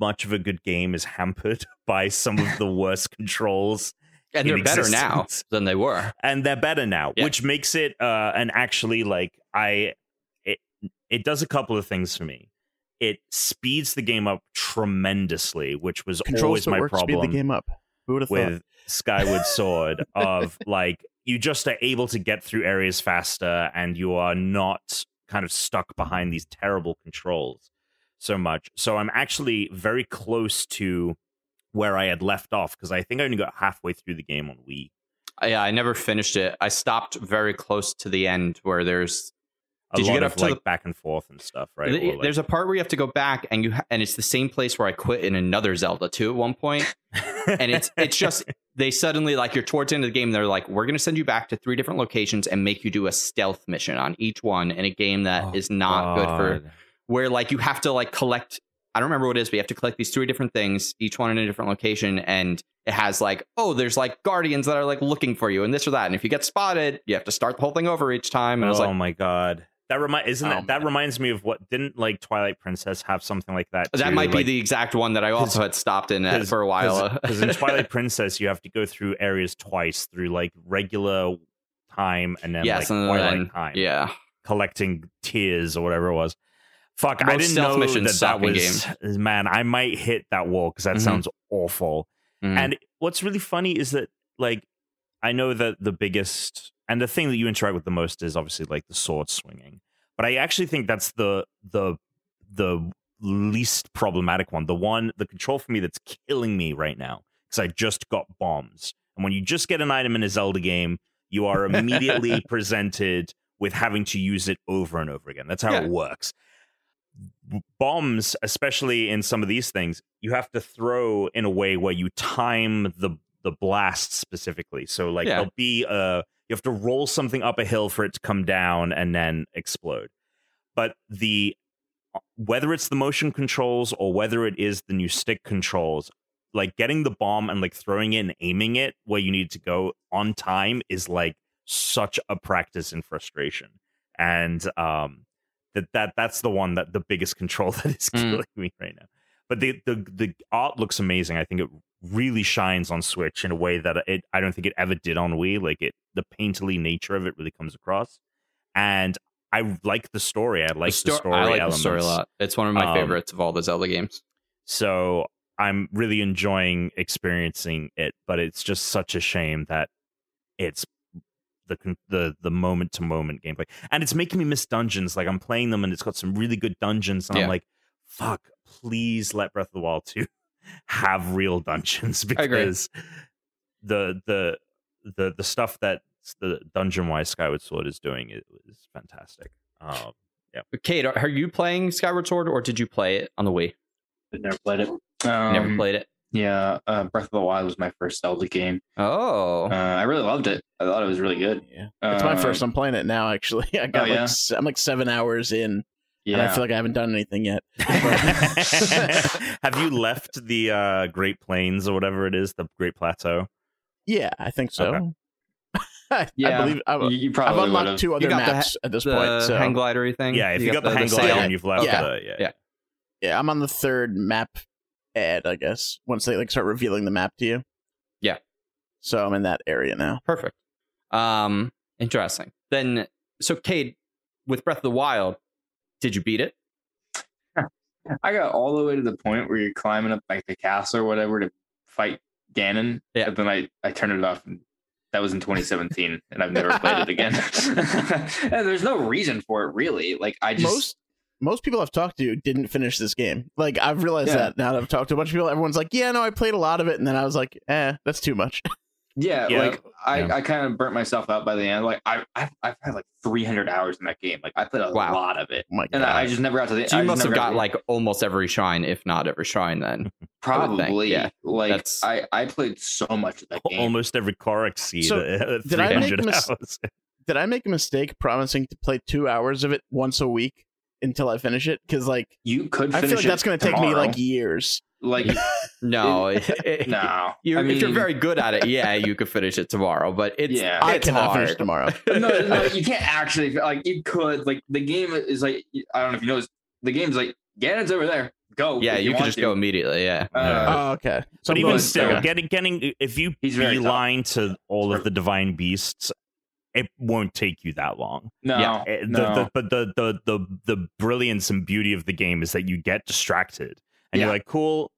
much of a good game is hampered by some of the worst controls and they're in better now than they were. and they're better now Yeah. which makes it uh and actually like i it it does a couple of things for me it speeds the game up tremendously which was Controls always my work, speed the game up. Who would have thought? with skyward sword of like you just are able to get through areas faster and you are not kind of stuck behind these terrible controls so much so i'm actually very close to where i had left off because i think i only got halfway through the game on wii Yeah, I never finished it. I stopped very close to the end where there's Did you lot get of up to like the- back and forth and stuff, right? th- Or, like- there's a part where you have to go back and you ha- and it's the same place where I quit in another Zelda too at one point. and it's it's just they suddenly like you're towards the end of the game they're like we're going to send you back to three different locations and make you do a stealth mission on each one in a game that oh, is Oh, not good for where like you have to like collect I don't remember what it is but you have to collect these three different things each one in a different location and it has like oh there's like guardians that are like looking for you and this or that and if you get spotted you have to start the whole thing over each time and I was like, oh my god, that remind isn't Oh, that that man. reminds me of what didn't like Twilight Princess have something like that? that too? might be Like, the exact one that I also had stopped in at for a while because in Twilight Princess you have to go through areas twice through like regular time and then yes like and Twilight then time, yeah collecting tears or whatever it was. Fuck, I didn't know that that was man. I might hit that wall because that Mhm. sounds awful. Mhm. And what's really funny is that like I know that the biggest and the thing that you interact with the most is obviously like the sword swinging. But I actually think that's the the the least problematic one. The one the control for me that's killing me right now because I just got bombs. And when you just get an item in a Zelda game, you are immediately presented with having to use it over and over again. That's how Yeah. it works. Bombs, especially in some of these things, you have to throw in a way where you time the the blast specifically. So like Yeah. there'll be a you have to roll something up a hill for it to come down and then explode. But the whether it's the motion controls or whether it is the new stick controls, like getting the bomb and like throwing it and aiming it where you need to go on time is like such a practice in frustration. And um that that that's the one that the biggest control that is Mm. killing me right now. But the the the art looks amazing. I think it really shines on Switch in a way that it I don't think it ever did on Wii. Like it the painterly nature of it really comes across. And I like the story. I like the, sto- story I like elements. the story a lot. It's one of my Um, favorites of all the Zelda games. So I'm really enjoying experiencing it, but it's just such a shame that it's the the the moment to moment gameplay, and it's making me miss dungeons. Like I'm playing them, and it's got some really good dungeons, and Yeah. I'm like, fuck, please let Breath of the Wild 2 have real dungeons I agree. because the the the the stuff that the dungeon wise Skyward Sword is doing is, is fantastic. Um, But Cade, are, are you playing Skyward Sword or did you play it on the Wii? But never played it. Um, Never played it. Yeah, uh, Breath of the Wild was my first Zelda game. Oh, Uh, I really loved it. I thought it was really good. Yeah, it's my Uh, first. I'm playing it now. Actually, I got Oh, yeah? like s- I'm like seven hours in, Yeah, and I feel like I haven't done anything yet. Have you left the uh, Great Plains or whatever it is, the Great Plateau? Yeah, I think so. Okay. I, yeah. I believe I, you, you I've probably would unlocked have. two other got the maps at this the point. So hang glidery thing. Yeah, if you, got, the, hang sail. glider and you've left Yeah. the yeah. Yeah. yeah, I'm on the third map ad. I guess once they like start revealing the map to you. Yeah. So I'm in that area now. Perfect. Um, interesting. Then, so Cade, with Breath of the Wild, did you beat it? I got all the way to the point where you're climbing up like the castle or whatever to fight Ganon. Yeah. And then I, I turned it off. And that was in 2017, and I've never played it again. and there's no reason for it, really. Like I just most most people I've talked to didn't finish this game. Like I've realized Yeah. that now that I've talked to a bunch of people. Everyone's like, "Yeah, no, I played a lot of it," and then I was like, "Eh, that's too much." Yeah, Yeah. like I, Yeah. I kind of burnt myself out by the end. Like I I've, I've had like 300 hours in that game. Like I played a Wow. lot of it, Oh and! I, I just never got to the. So I you just must have never got like almost every shrine, if not every shrine. Then probably yeah. like That's- I I played so much of that game. Almost every Korok seed So, uh, did I make 300 mis- Did I make a mistake promising to play two hours of it once a week until I finish it? Because like You could. I feel like that's going to take me like years. like no, no. You're, I mean, if you're very good at it, yeah, you could finish it tomorrow. But it's Yeah. I it's cannot hard. finish tomorrow. no, no, you can't actually like you could like the game is like I don't know if you know the game's like Ganon's over there. Go. Yeah, if you, could just to. go immediately. Yeah. Uh, oh, okay. So But even still, okay. getting getting if you He's very tough. beeline to all Sure. of the divine beasts, it won't take you that long. no, yeah, Eh, the, no. the, but the, the the the brilliance and beauty of the game is that you get distracted and Yeah. you're like, cool.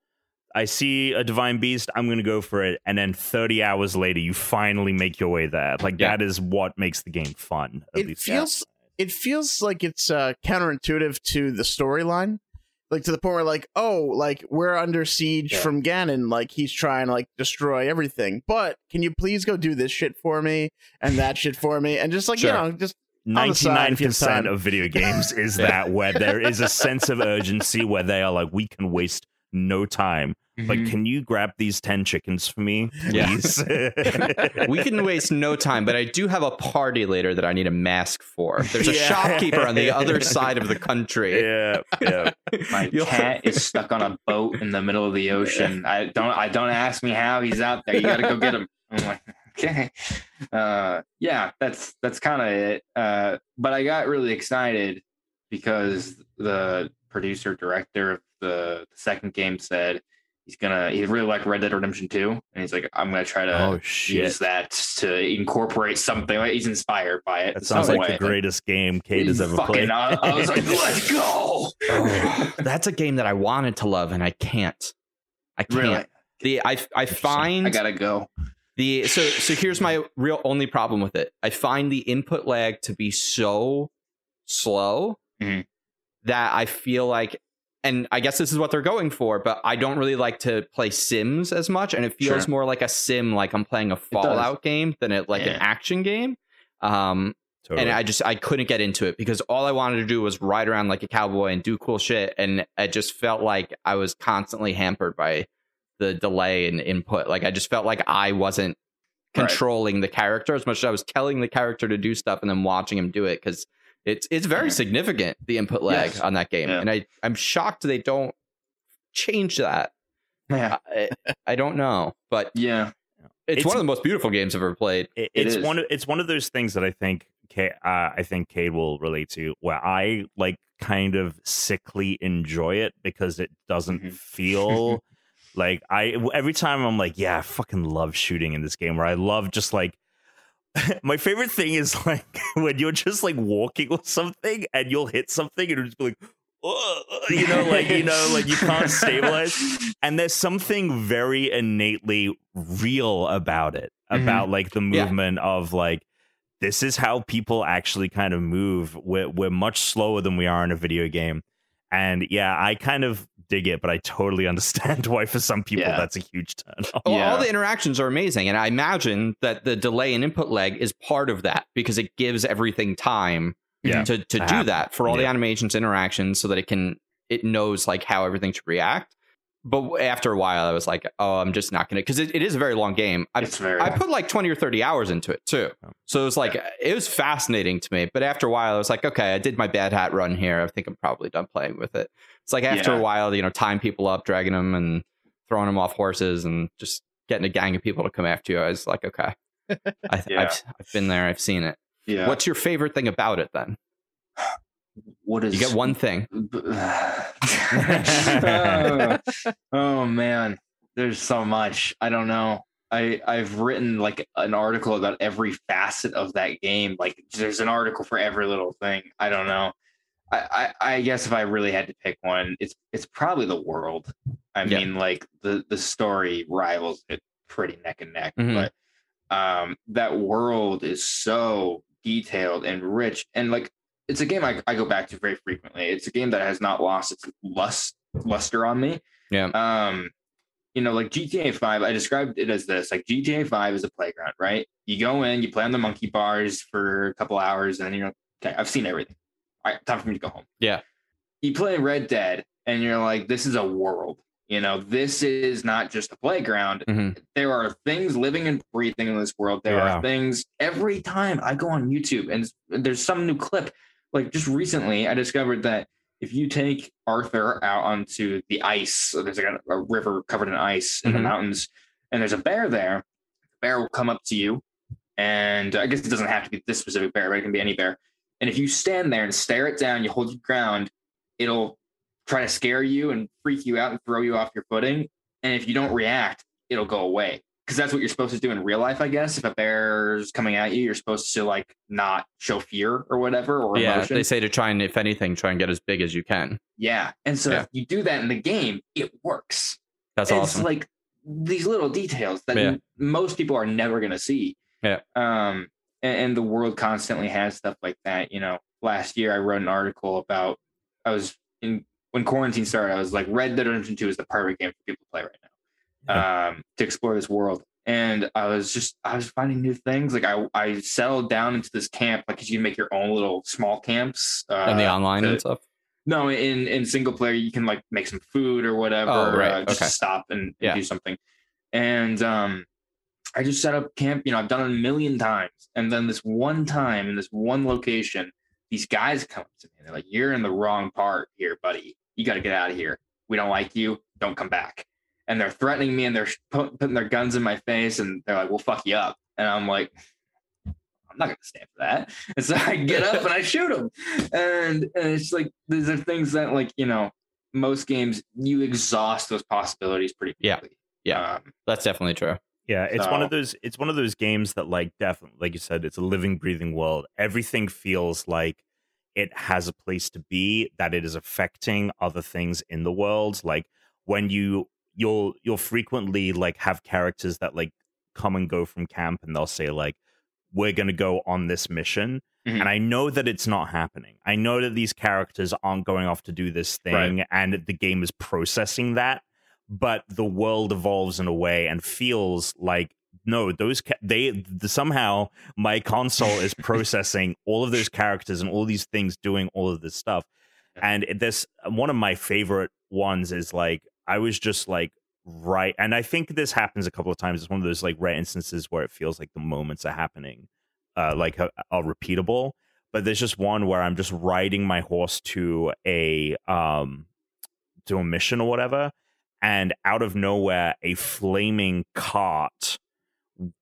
I see a divine beast. I'm going to go for it. And then 30 hours later, you finally make your way there. Like Yeah. that is what makes the game fun. at It least. feels it feels like it's uh, counterintuitive to the storyline. Like to the point where like, oh, like we're under siege Yeah. from Ganon, like he's trying to like destroy everything. But can you please go do this shit for me and that shit for me? And just like, Sure. you know, just on the side if you have 99% of video games is Yeah. that where there is a sense of urgency where they are like, we can waste no time. But Mhm. can you grab these 10 chickens for me, Yeah. please? we can waste no time, but I do have a party later that I need a mask for. There's a Yeah. shopkeeper on the other side of the country. yeah, yeah. my cat is stuck on a boat in the middle of the ocean. I don't. I don't ask me how he's out there. You got to go get him. I'm like, okay. Uh, yeah, that's that's kind of it. Uh, but I got really excited because the producer director of the, the second game said he's gonna. He really liked Red Dead Redemption 2, and he's like, I'm gonna try to Oh, shit. use that to incorporate something. Like, he's inspired by it. That sounds like way. the greatest game Cade has ever Fucking, played. I, I was like, let's go. Oh, that's a game that I wanted to love and I can't. I can't. Really? The I I find I gotta go. the so so here's my real only problem with it. I find the input lag to be so slow Mhm. that I feel like and I guess this is what they're going for, but I don't really like to play Sims as much, and it feels Sure. more like a sim, like I'm playing a Fallout game than it like an action game. Um, Totally. and I just I couldn't get into it because all I wanted to do was ride around like a cowboy and do cool shit, and I just felt like I was constantly hampered by the delay and input. Like I just felt like I wasn't Right. controlling the character as much as I was telling the character to do stuff and then watching him do it because it's it's very significant the input lag Yes. on that game, Yeah. and I I'm shocked they don't change that. Yeah. I, I don't know, but Yeah. it's, It's- one of the most beautiful games I've ever played. it, It it's is. one of it's one of those things that I think Kay, uh, I think Cade will relate to where I like kind of sickly enjoy it because it doesn't Mhm. feel like I every time I'm like yeah I fucking love shooting in this game where I love just like my favorite thing is like when you're just like walking or something and you'll hit something and it'll just be like you know like you know like you can't stabilize and there's something very innately real about it Mhm. about like the Yeah. movement of like this is how people actually kind of move we're, we're much slower than we are in a video game and yeah i kind of dig it but i totally understand why for some people Yeah. that's a huge turn off. Well, Yeah. all the interactions are amazing, and I imagine that the delay and input lag is part of that because it gives everything time Yeah, to, to to do happen. that for all the Yeah. animations interactions so that it can it knows like how everything should react but after a while i was like oh i'm just not gonna because it, it is a very long game I, It's very. I put like 20 or 30 hours into it too Oh. so it was like it was fascinating to me but after a while i was like okay i did my bad hat run here i think i'm probably done playing with it it's like after Yeah. a while you know tying people up dragging them and throwing them off horses and just getting a gang of people to come after you i was like okay I, Yeah. I've, I've been there i've seen it yeah. what's your favorite thing about it then what is you get one thing oh, oh, man, there's so much. I don't know. I I've written like an article about every facet of that game. Like there's an article for every little thing. I don't know. I, I, I guess if I really had to pick one, it's it's probably the world. I Yeah. mean, like the the story rivals it pretty neck and neck, Mhm. but um, that world is so detailed and rich, and like it's a game I, I go back to very frequently. It's a game that has not lost its lust luster on me. Yeah. Um, you know, like GTA 5, I described it as this like GTA 5 is a playground, right? You go in, you play on the monkey bars for a couple hours, and then you're okay, I've seen everything. All right, time for me to go home. Yeah. You play Red Dead, and you're like, this is a world. You know, this is not just a playground. Mhm. There are things living and breathing in this world. There Yeah. are things every time I go on YouTube and there's some new clip. Like just recently, I discovered that if you take Arthur out onto the ice, so there's like a, a river covered in ice in the Mhm. mountains, and there's a bear there, the bear will come up to you. And I guess it doesn't have to be this specific bear, but it can be any bear. And if you stand there and stare it down, you hold your ground, it'll try to scare you and freak you out and throw you off your footing. And if you don't react, it'll go away. Because that's what you're supposed to do in real life, I guess. If a bear's coming at you, you're supposed to like not show fear or whatever or yeah emotion. they say to try and if anything try and get as big as you can yeah. And so Yeah. if you do that in the game, it works. that's it's awesome It's like these little details that Yeah. most people are never going to see. Yeah. Um, and, and the world constantly has stuff like that. You know, last year I wrote an article about I was in when quarantine started. I was like, Red Dead Redemption Two is the perfect game for people to play right now, um, to explore this world. And I was just I was finding new things. Like I I settled down into this camp, like you can make your own little small camps. Uh, and the online to- and stuff no, in in single player you can like make some food or whatever, Oh, right. uh, just Okay. stop and, and Yeah. do something. And um, I just set up camp. You know, I've done it a million times, and then this one time in this one location, these guys come to me and they're like, "You're in the wrong part here, buddy. You got to get out of here. We don't like you. Don't come back." And they're threatening me and they're putting their guns in my face and they're like, "We'll fuck you up." And I'm like. I'm not going to stand for that. And so I get up and I shoot him. And, and it's like, these are things that, like, you know, most games, you exhaust those possibilities pretty Yeah. quickly. Yeah. Um, that's definitely true Yeah, it's one of those. It's one of those games that, like, definitely, like you said, it's a living, breathing world. Everything feels like it has a place to be. That it is affecting other things in the world. Like when you you'll you'll frequently like have characters that like come and go from camp, and they'll say like, "We're gonna go on this mission." Mhm. And I know that it's not happening. I know that these characters aren't going off to do this thing, and the game is processing that but the world evolves in a way and feels like no those ca- they th- somehow my console is processing all of those characters and all these things doing all of this stuff. And this one of my favorite ones is like i was just like right and i think this happens a couple of times. It's one of those like rare instances where it feels like the moments are happening uh like are, are repeatable. But there's just one where i'm just riding my horse to a um to a mission or whatever and out of nowhere a flaming cart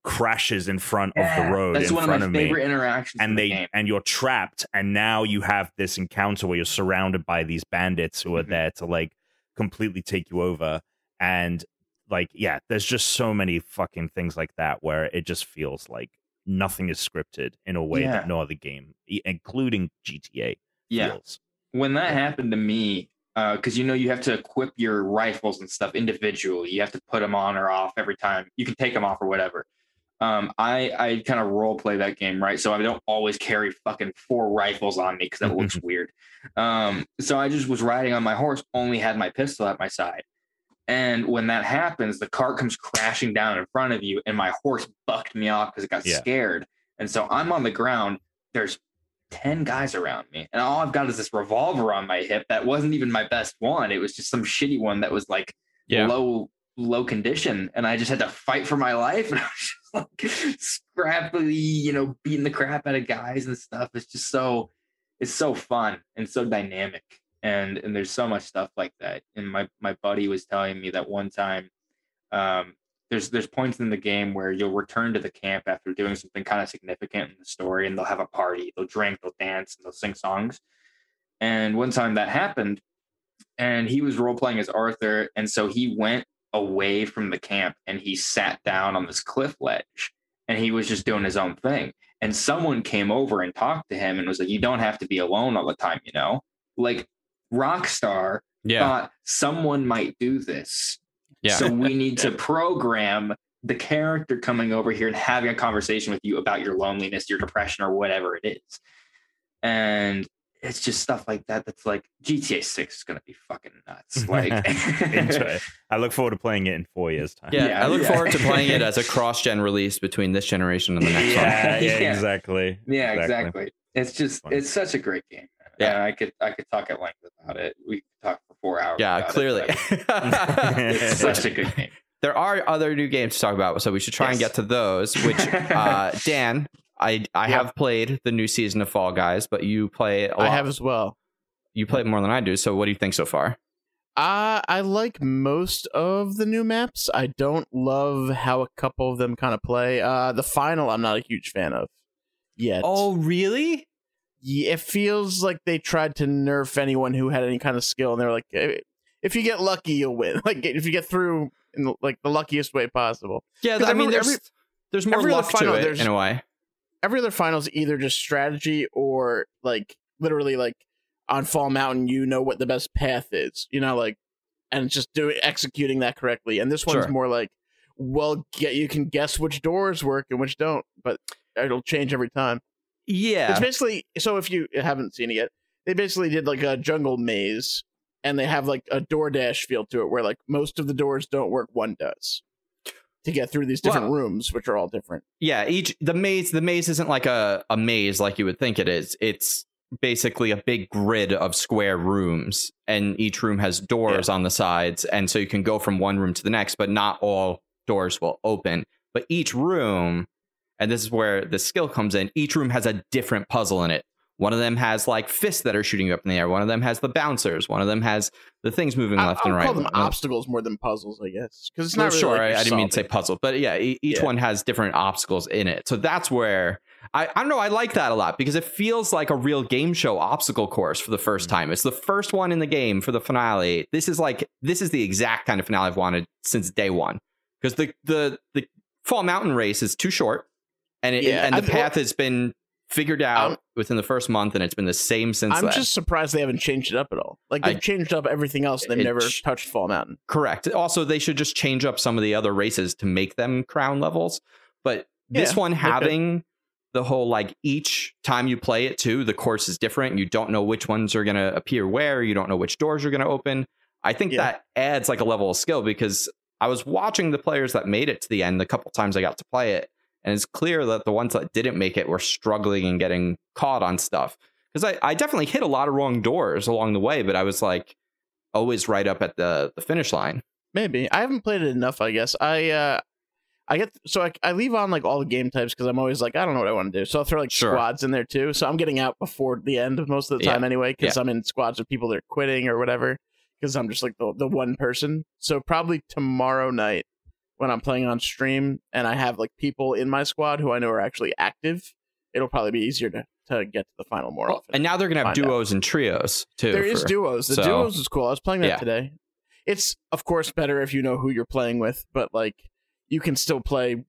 crashes in front of the road That's in one of my of favorite me interactions. in and the they game. and you're trapped and now you have this encounter where you're surrounded by these bandits who are Mhm. there to like completely take you over and like yeah there's just so many fucking things like that where it just feels like nothing is scripted in a way Yeah. that no other game including GTA yeah. feels when that happened to me, because you know you have to equip your rifles and stuff individually. You have to put them on or off every time. You can take them off or whatever. Um, I I kind of role play that game, right? So I don't always carry fucking four rifles on me because that looks weird. Um, so I just was riding on my horse, only had my pistol at my side. And when that happens, the cart comes crashing down in front of you, and my horse bucked me off because it got Yeah. scared. And so I'm on the ground. There's 10 guys around me. And all I've got is this revolver on my hip that wasn't even my best one. It was just some shitty one that was like Yeah. low, low condition. And I just had to fight for my life. And I was just like scrappily, you know, beating the crap out of guys and stuff. It's just so it's so fun and so dynamic. And and there's so much stuff like that. And my my buddy was telling me that one time um there's there's points in the game where you'll return to the camp after doing something kind of significant in the story and they'll have a party they'll drink they'll dance and they'll sing songs. And one time that happened and he was role playing as arthur and so he went away from the camp and he sat down on this cliff ledge and he was just doing his own thing. And someone came over and talked to him and was like you don't have to be alone all the time you know? Like rockstar Yeah. thought someone might do this Yeah. so we need to program the character coming over here and having a conversation with you about your loneliness, your depression, or whatever it is. And it's just stuff like that that's like GTA 6 is gonna be fucking nuts. Like I look forward to playing it in four years' time. yeah, Yeah, I look yeah. forward to playing it as a cross-gen release between this generation and the next one. yeah, yeah, Yeah. exactly. yeah, exactly. It's just Fun. it's such a great game. Yeah. Yeah, I could I could talk at length about it. We could talk for four hours. Yeah, about it, clearly. it's such a good game. there are other new games to talk about, so we should try and get to those. Which, uh, Dan, I I Yeah. have played the new season of Fall Guys, but you play a lot. I have as well. you play more than I do. So, what do you think so far? Uh, I like most of the new maps. I don't love how a couple of them kind of play. Uh, the final, I'm not a huge fan of yet. Oh, really? Yeah, it feels like they tried to nerf anyone who had any kind of skill, and they're like, "Eh, if you get lucky, you'll win. Like if you get through in the, like the luckiest way possible. Yeah, I mean, there's every- there's more luck to it in a way. Every other final is either just strategy or like literally like on Fall Mountain, you know what the best path is. You know, like and just doing executing that correctly. And this one's Sure. more like, well, get you can guess which doors work and which don't, but it'll change every time. Yeah, It's basically so if you haven't seen it yet, they basically did like a jungle maze and they have like a DoorDash feel to it where like most of the doors don't work, one does. To get through these different rooms, which are all different. yeah. Each the maze the maze isn't like a a maze like you would think it is. It's basically a big grid of square rooms, and each room has doors on the sides, and so you can go from one room to the next, but not all doors will open. But each room, and this is where the skill comes in. Each room has a different puzzle in it. One of them has like fists that are shooting you up in the air. One of them has the bouncers. One of them has the things moving I, left I'll and right. I call them One obstacles more than puzzles, I guess, because it's well, not really sure. like I, I didn't mean to say puzzle, but yeah, e- each Yeah. one has different obstacles in it. So that's where I, I don't know. I like that a lot because it feels like a real game show obstacle course for the first Mm-hmm. time. It's the first one in the game for the finale. This is like this is the exact kind of finale I've wanted since day one because the the the Fall Mountain race is too short, and it, Yeah, and the I- path has been figured out I'm- within the first month, and it's been the same since I'm just surprised they haven't changed it up at all. Like they've I- changed up everything else, and they've never touched Fall Mountain. Correct. Also, they should just change up some of the other races to make them crown levels. But this Yeah, one having the whole like each time you play it too, the course is different. You don't know which ones are going to appear where. You don't know which doors are going to open. I think Yeah. that adds like a level of skill because I was watching the players that made it to the end the couple times I got to play it, and it's clear that the ones that didn't make it were struggling and getting caught on stuff. Because I, I definitely hit a lot of wrong doors along the way, but I was like always right up at the the finish line. Maybe I haven't played it enough. I guess I uh I get so I, I leave on like all the game types because I'm always like I don't know what I want to do. So I'll throw like Sure. squads in there too. So I'm getting out before the end of most of the Yeah. time anyway because I'm in squads with people that are quitting or whatever. Because I'm just like the the one person. So probably tomorrow night when I'm playing on stream and I have like people in my squad who I know are actually active, it'll probably be easier to to get to the final more Well, often. and now they're gonna have Find out. duos and trios too. There is for- duos. The so- duos is cool. I was playing that Yeah. today. It's of course better if you know who you're playing with, but like you can still play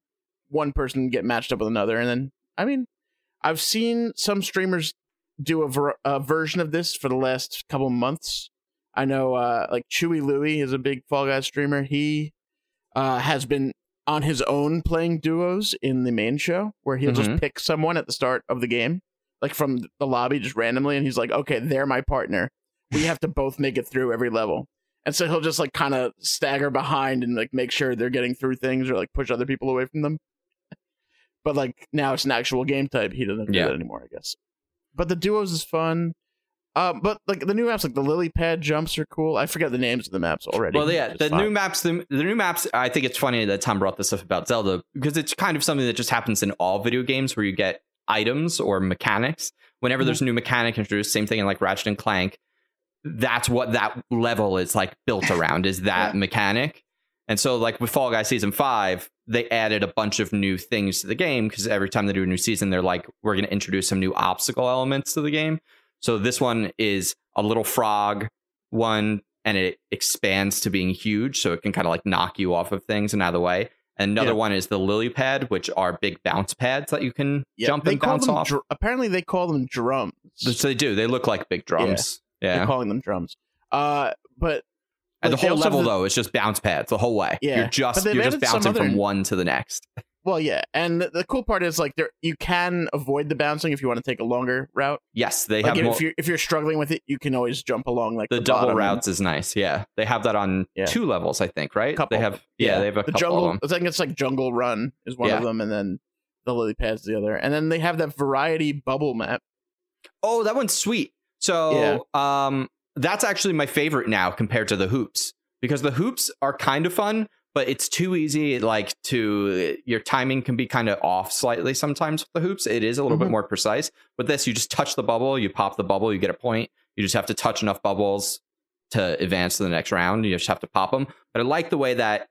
one person get matched up with another, and then I mean, I've seen some streamers do a, ver- a version of this for the last couple months. I know, uh, like Chewy Louie is a big Fall Guys streamer. He uh, has been on his own playing duos in the main show, where he'll Mhm. just pick someone at the start of the game, like from the lobby, just randomly, and he's like, "Okay, they're my partner. We have to both make it through every level." And so he'll just like kind of stagger behind and like make sure they're getting through things or like push other people away from them. But like now it's an actual game type. He doesn't do Yeah. that anymore, I guess. but the duos is fun. Um, but like the new maps, like the lily pad jumps are cool. I forget the names of the maps already. Well, yeah, the new maps, the, the new maps. I think it's funny that Tom brought this up about Zelda because it's kind of something that just happens in all video games where you get items or mechanics. Whenever Mhm. there's a new mechanic introduced, same thing in like Ratchet and Clank. That's what that level is like built around is that mechanic. And so, like with Fall Guys season five, they added a bunch of new things to the game because every time they do a new season, they're like, we're going to introduce some new obstacle elements to the game. So this one is a little frog one, and it expands to being huge, so it can kind of like knock you off of things and out of the way. And another Yeah. one is the lily pad, which are big bounce pads that you can Yeah, jump and bounce off. dr- apparently, they call them drums. so they do. They look like big drums. Yeah. They're calling them drums. Uh, but and the like, they whole level the- though is just bounce pads the whole way. Yeah, You're just you're just bouncing from one to the next. Well, yeah, and the, the cool part is like there you can avoid the bouncing if you want to take a longer route. Yes, they Like have if more, you're if you're struggling with it, you can always jump along like the, the, double routes is nice. Yeah, they have that on Yeah. two levels, I think. Right? Couple. They have yeah, they have a the couple jungle. of them. I think it's like Jungle Run is one Yeah. of them, and then the lily pads the other, and then they have that variety bubble map. Oh, that one's sweet. So, um, that's actually my favorite now compared to the hoops because the hoops are kind of fun, but it's too easy. Like to your timing can be kind of off slightly sometimes with the hoops. It is a little bit Mhm. more precise. With this, you just touch the bubble, you pop the bubble, you get a point. You just have to touch enough bubbles to advance to the next round. You just have to pop them. But I like the way that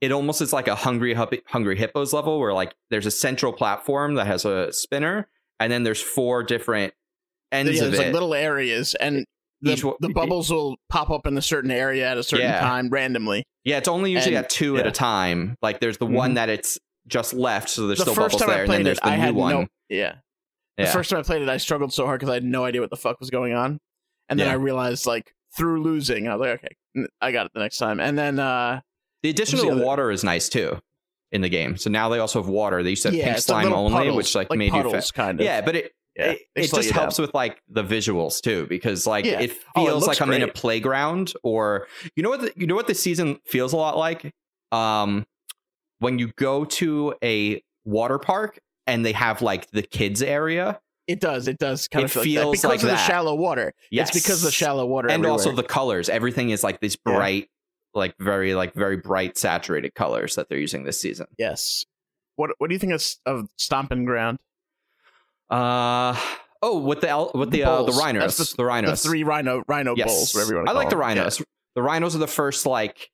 it almost is like a hungry hungry hippos level where like there's a central platform that has a spinner and then there's four different ends yeah, of there's it like little areas, and the, Each the bubbles will pop up in a certain area at a certain Yeah. time randomly. Yeah, it's only usually And- at two at a time. Like there's the one that it's just left, so there's the still first bubbles time there, I and then played there's it, the I new had one. no yeah. The first time I played it, I struggled so hard because I had no idea what the fuck was going on, and then Yeah. I realized like through losing, I was like, okay, I got it the next time, and then uh, the addition of the the other- water is nice too in the game. So now they also have water. They used to have yeah, pink slime only, puddles, which like, like made you puddles, fit. kind of. Yeah, but it Yeah, it, it just you down. helps with like the visuals too, because like Yeah. it Oh, it feels like I'm in a playground, or you know what the, you know what the season feels a lot like. Um, when you go to a water park and they have like the kids area. It does. It does kind It of feel feels like that because like of the shallow water. Yes, It's because of the shallow water, and also the colors. Everything is like Yeah. bright, like very like very bright saturated colors that they're using this season. yes. What What do you think of, of Stomping Ground? Uh oh, with the with the uh, the rhinos, That's the, rhinos, The three rhino rhino yes. bulls, whatever you want I like the them. Yeah. rhinos. The rhinos are the first like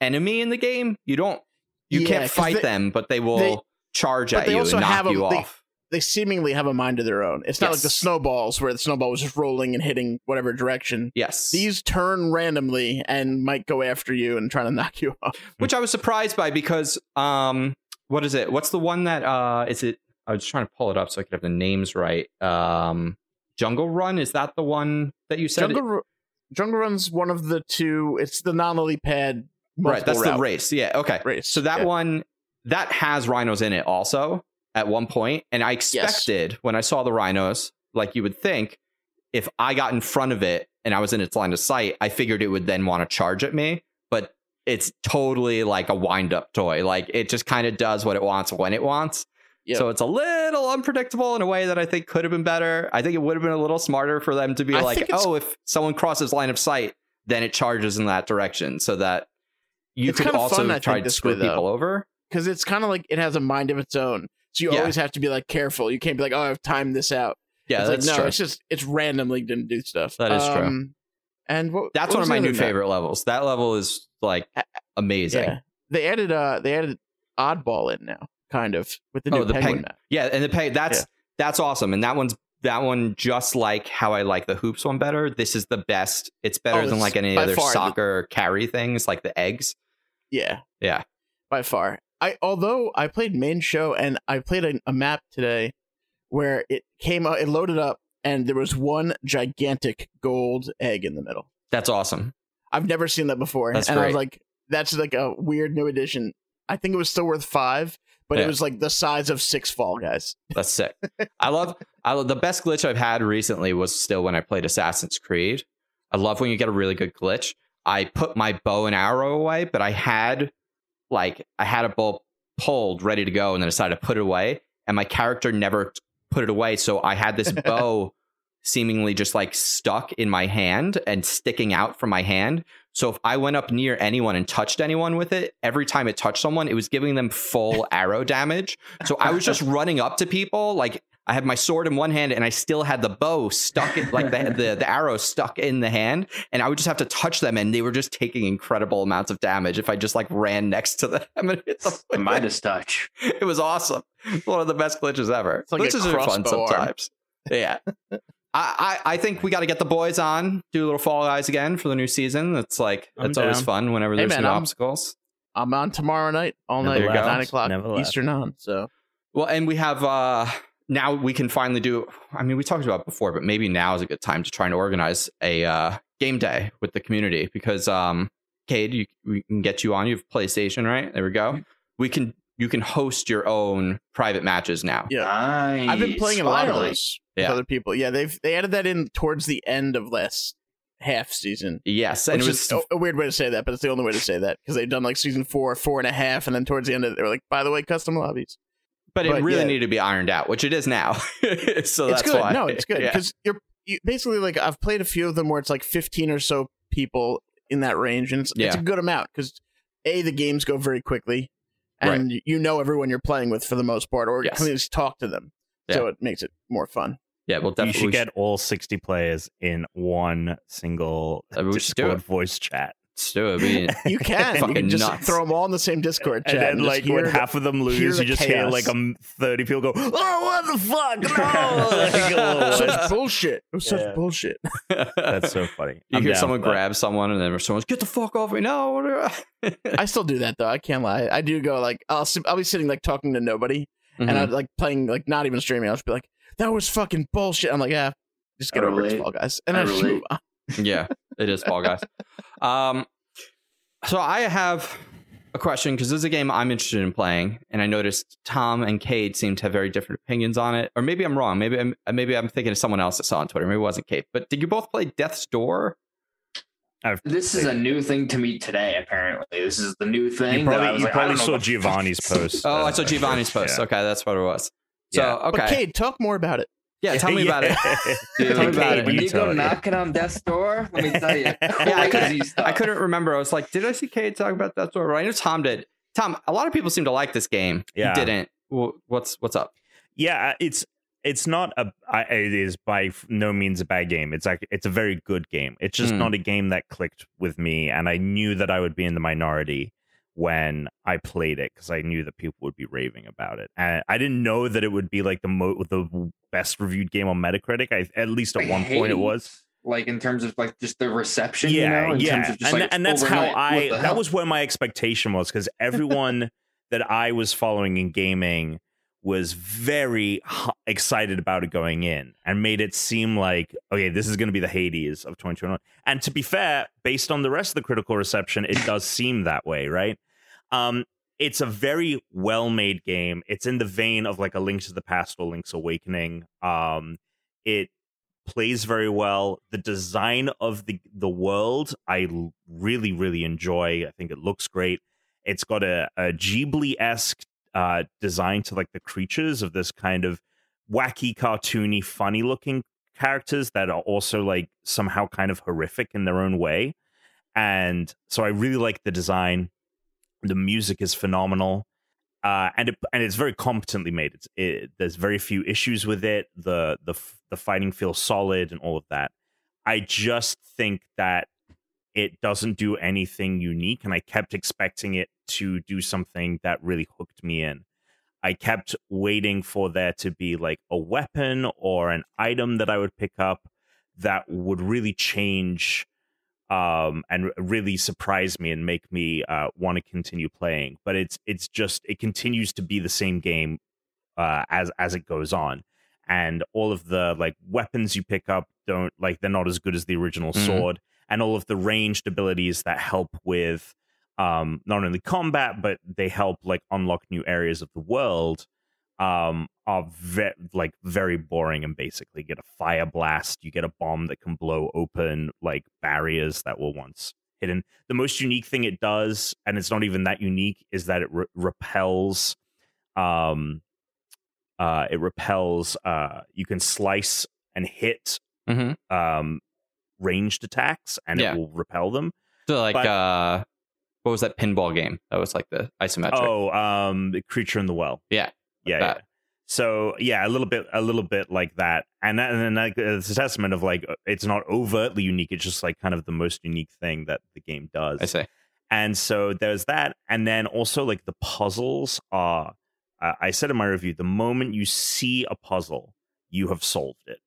enemy in the game. You don't you Yeah, can't fight they- them, but they will they- charge at they you and knock have a- you they- off. They seemingly have a mind of their own. It's not like the snowballs where the snowball was just rolling and hitting whatever direction. yes, These turn randomly and might go after you and try to knock you off. which I was surprised by because um what is it? What's the one that uh is it I was trying to pull it up so I could have the names right. Um Jungle Run is that the one that you said? Jungle, Jungle Run's one of the two. It's the non-lily pad. right, that's multiple the race. Yeah, okay. race. So that Yeah. one that has rhinos in it also at one point, and I expected when I saw the rhinos, like you would think, if I got in front of it and I was in its line of sight, I figured it would then want to charge at me, but it's totally like a wind-up toy. Like it just kind of does what it wants when it wants. Yep. So it's a little unpredictable in a way that I think could have been better. I think it would have been a little smarter for them to be I like, oh, if someone crosses line of sight, then it charges in that direction, so that you It's could also fun, try think, to this screw way, people over. because it's kind of like it has a mind of its own. So you Yeah. always have to be like careful. You can't be like, oh, I've timed this out. Yeah, it's that's like, no, true. it's just it's randomly going to do stuff. That is true. Um, And what, That's what one of my new other map? favorite levels. That level is like amazing. Yeah, they added uh they added oddball in now, kind of with the oh, new Oh, the penguin peng-. Yeah, and the pay that's Yeah. that's awesome. And that one's that one just like how I like the hoops one better. This is the best. It's better Oh, than like any other far the- soccer carry things like the eggs. Yeah, Yeah. by far. I although I played main show and I played a, a map today where it came out, it loaded up, and there was one gigantic gold egg in the middle. That's awesome. I've never seen that before, That's and I was like, "That's like a weird new addition." I think it was still worth five, but Yeah. it was like the size of six Fall Guys. That's sick. I love I love the best glitch I've had recently was still when I played Assassin's Creed. I love when you get a really good glitch. I put my bow and arrow away, but I had like I had a bow pulled ready to go and then decided to put it away and my character never put it away so I had this bow seemingly just like stuck in my hand and sticking out from my hand. So if I went up near anyone and touched anyone with it, every time it touched someone, it was giving them full arrow damage. So I was just running up to people like I had my sword in one hand and I still had the bow stuck in like the, the the arrow stuck in the hand and I would just have to touch them and they were just taking incredible amounts of damage if I just like ran next to them and hit them. with Midas it. touch. It was awesome. One of the best glitches ever. like glitches are fun arm. sometimes. Yeah. I, I, I think we got to get the boys on, do a little Fall Guys again for the new season. It's like I'm it's always fun whenever Hey, there's man, new I'm- obstacles. I'm on tomorrow night, all Never night, left. nine o'clock Never left. Eastern on. So Well, and we have uh now we can finally do I mean we talked about it before, but maybe now is a good time to try and organize a uh game day with the community because um Cade, you we can get you on. You have PlayStation, right? There we go. We can you can host your own private matches now. Yeah. Nice. I've been playing a lot of Finally. those with Yeah. other people. Yeah, they've they added that in towards the end of last half season. Yes, and Which it is was a, a weird way to say that, but it's the only way to say that because they've done like season four, four and a half, and then towards the end of it, they were like, by the way, custom lobbies. but it really yeah. needed to be ironed out, which it is now. so it's that's good. why. No, it's good Yeah. because you're you, basically like I've played a few of them where it's like 15 or so people in that range, and it's it's a good amount because a the games go very quickly, and you know everyone you're playing with for the most part, or Yes. can at least talk to them, so it makes it more fun. Yeah, well You definitely should get all 60 players in one single we Discord voice chat. Let's do it. We- You can you can just nuts. throw them all in the same Discord chat, And then, just like, when the- half of them hear lose, the you just hear like um, 30 people go, Oh, what the fuck? No! Like, oh, such bullshit. It was Yeah. such bullshit. That's so funny. You I'm hear down someone for grab someone, and then someone's get the fuck off me! No, what are I-" I still do that though. I can't lie. I do go like I'll I'll be sitting like talking to nobody, and Mhm. I'm like playing like not even streaming. I'll just be like, "That was fucking bullshit." I'm like, "Yeah, just get I over it, relate. Fall Guys," and I I, just move on. Yeah, it is Fall Guys. Um, so I have a question because this is a game I'm interested in playing, and I noticed Tom and Cade seem to have very different opinions on it. Or maybe I'm wrong. Maybe I'm maybe I'm thinking of someone else that saw on Twitter. Maybe it wasn't Cade. But did you both play Death's Door? I've- This is a new thing to me today. Apparently, this is the new thing. You probably, you like, probably saw what the fuck Giovanni's post. Oh, I uh, saw Giovanni's post. Yeah. Okay, that's what it was. So Yeah. okay, But Cade, talk more about it. Yeah, tell me about it. Dude, Tell me about it. When You you go knocking on death's door, let me tell you, Yeah, I couldn't, stuff. I couldn't remember. I was like, did I see Cade talk about that story? I know Tom did. Tom, a lot of people seem to like this game. Yeah. You didn't. Well, what's what's up? yeah, it's it's not a it is by no means a bad game. It's like it's a very good game. It's just Hmm. not a game that clicked with me, and I knew that I would be in the minority when I played it because I knew that people would be raving about it, and I didn't know that it would be like the mo- the best reviewed game on Metacritic. I at least at Like, one point it was. Like in terms of like just the reception. yeah, you know, in yeah, terms of just and, like and that's how I. That was where my expectation was because everyone that I was following in gaming was very excited about it going in and made it seem like okay, this is going to be the Hades of 2021. And to be fair, based on the rest of the critical reception, it does seem that way, right? Um, it's a very well made game. It's in the vein of like a Link to the Past or Link's Awakening. Um, it plays very well. The design of the the world I really really enjoy. I think it looks great. It's got a, a Ghibli esque uh, design to like the creatures of this kind of wacky, cartoony, funny looking characters that are also like somehow kind of horrific in their own way. And so I really like the design. The music is phenomenal. Uh, and it, and it's very competently made. It's it, there's very few issues with it. The the the fighting feels solid and all of that. I just think that it doesn't do anything unique, and I kept expecting it to do something that really hooked me in. I kept waiting for there to be like a weapon or an item that I would pick up that would really change um, and really surprise me and make me uh, want to continue playing. But it's it's just it continues to be the same game uh, as as it goes on, and all of the like weapons you pick up don't like they're not as good as the original Mhm. sword, and all of the ranged abilities that help with um, not only combat but they help like unlock new areas of the world. Um, are ve- like very boring and basically get a fire blast. You get a bomb that can blow open like barriers that were once hidden. The most unique thing it does, and it's not even that unique, is that it re- repels. Um, uh, it repels. Uh, you can slice and hit hmm um, ranged attacks, and Yeah. it will repel them. So like, But- uh, what was that pinball game? That was like the isometric. Oh, um, the creature in the well. Yeah, yeah. yeah. So yeah, a little bit, a little bit like that, and that, and then like, it's a testament of like it's not overtly unique. It's just like kind of the most unique thing that the game does. I say. And so there's that. And then also, like, the puzzles are, uh, I said in my review, the moment you see a puzzle, you have solved it.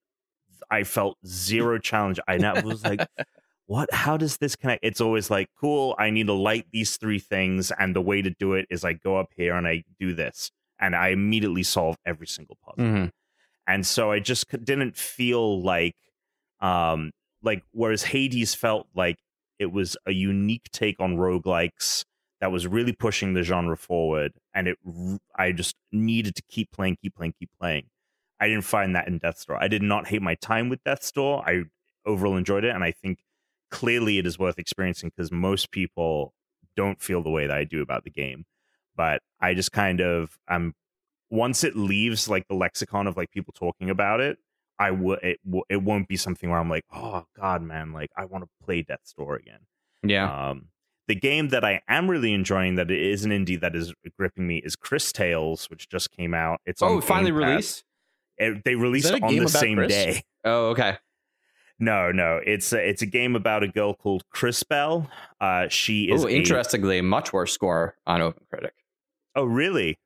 I felt zero challenge. I now was like, what? How does this connect? It's always like, cool, I need to light these three things. And the way to do it is I go up here and I do this. And I immediately solve every single puzzle. Mhm. and so i just didn't feel like um like whereas hades felt like it was a unique take on roguelikes that was really pushing the genre forward and it i just needed to keep playing keep playing keep playing. I didn't find that in death's door i did not hate my time with death's door i overall enjoyed it and i think clearly it is worth experiencing because most people don't feel the way that i do about the game but i just kind of i'm once it leaves like the lexicon of like people talking about it, I would it w- it won't be something where I'm like, oh god, man, like I want to play Death's Door again. Yeah. Um, the game that I am really enjoying that it is an indie that is gripping me is Chris Tales, which just came out. It's on oh, finally Pass. released. It- they released it on the same Chris? day. Oh, okay. No, no, it's a, it's a game about a girl called Crisbell. Uh, she is Oh, a- interestingly, much worse score on OpenCritic. Oh, really?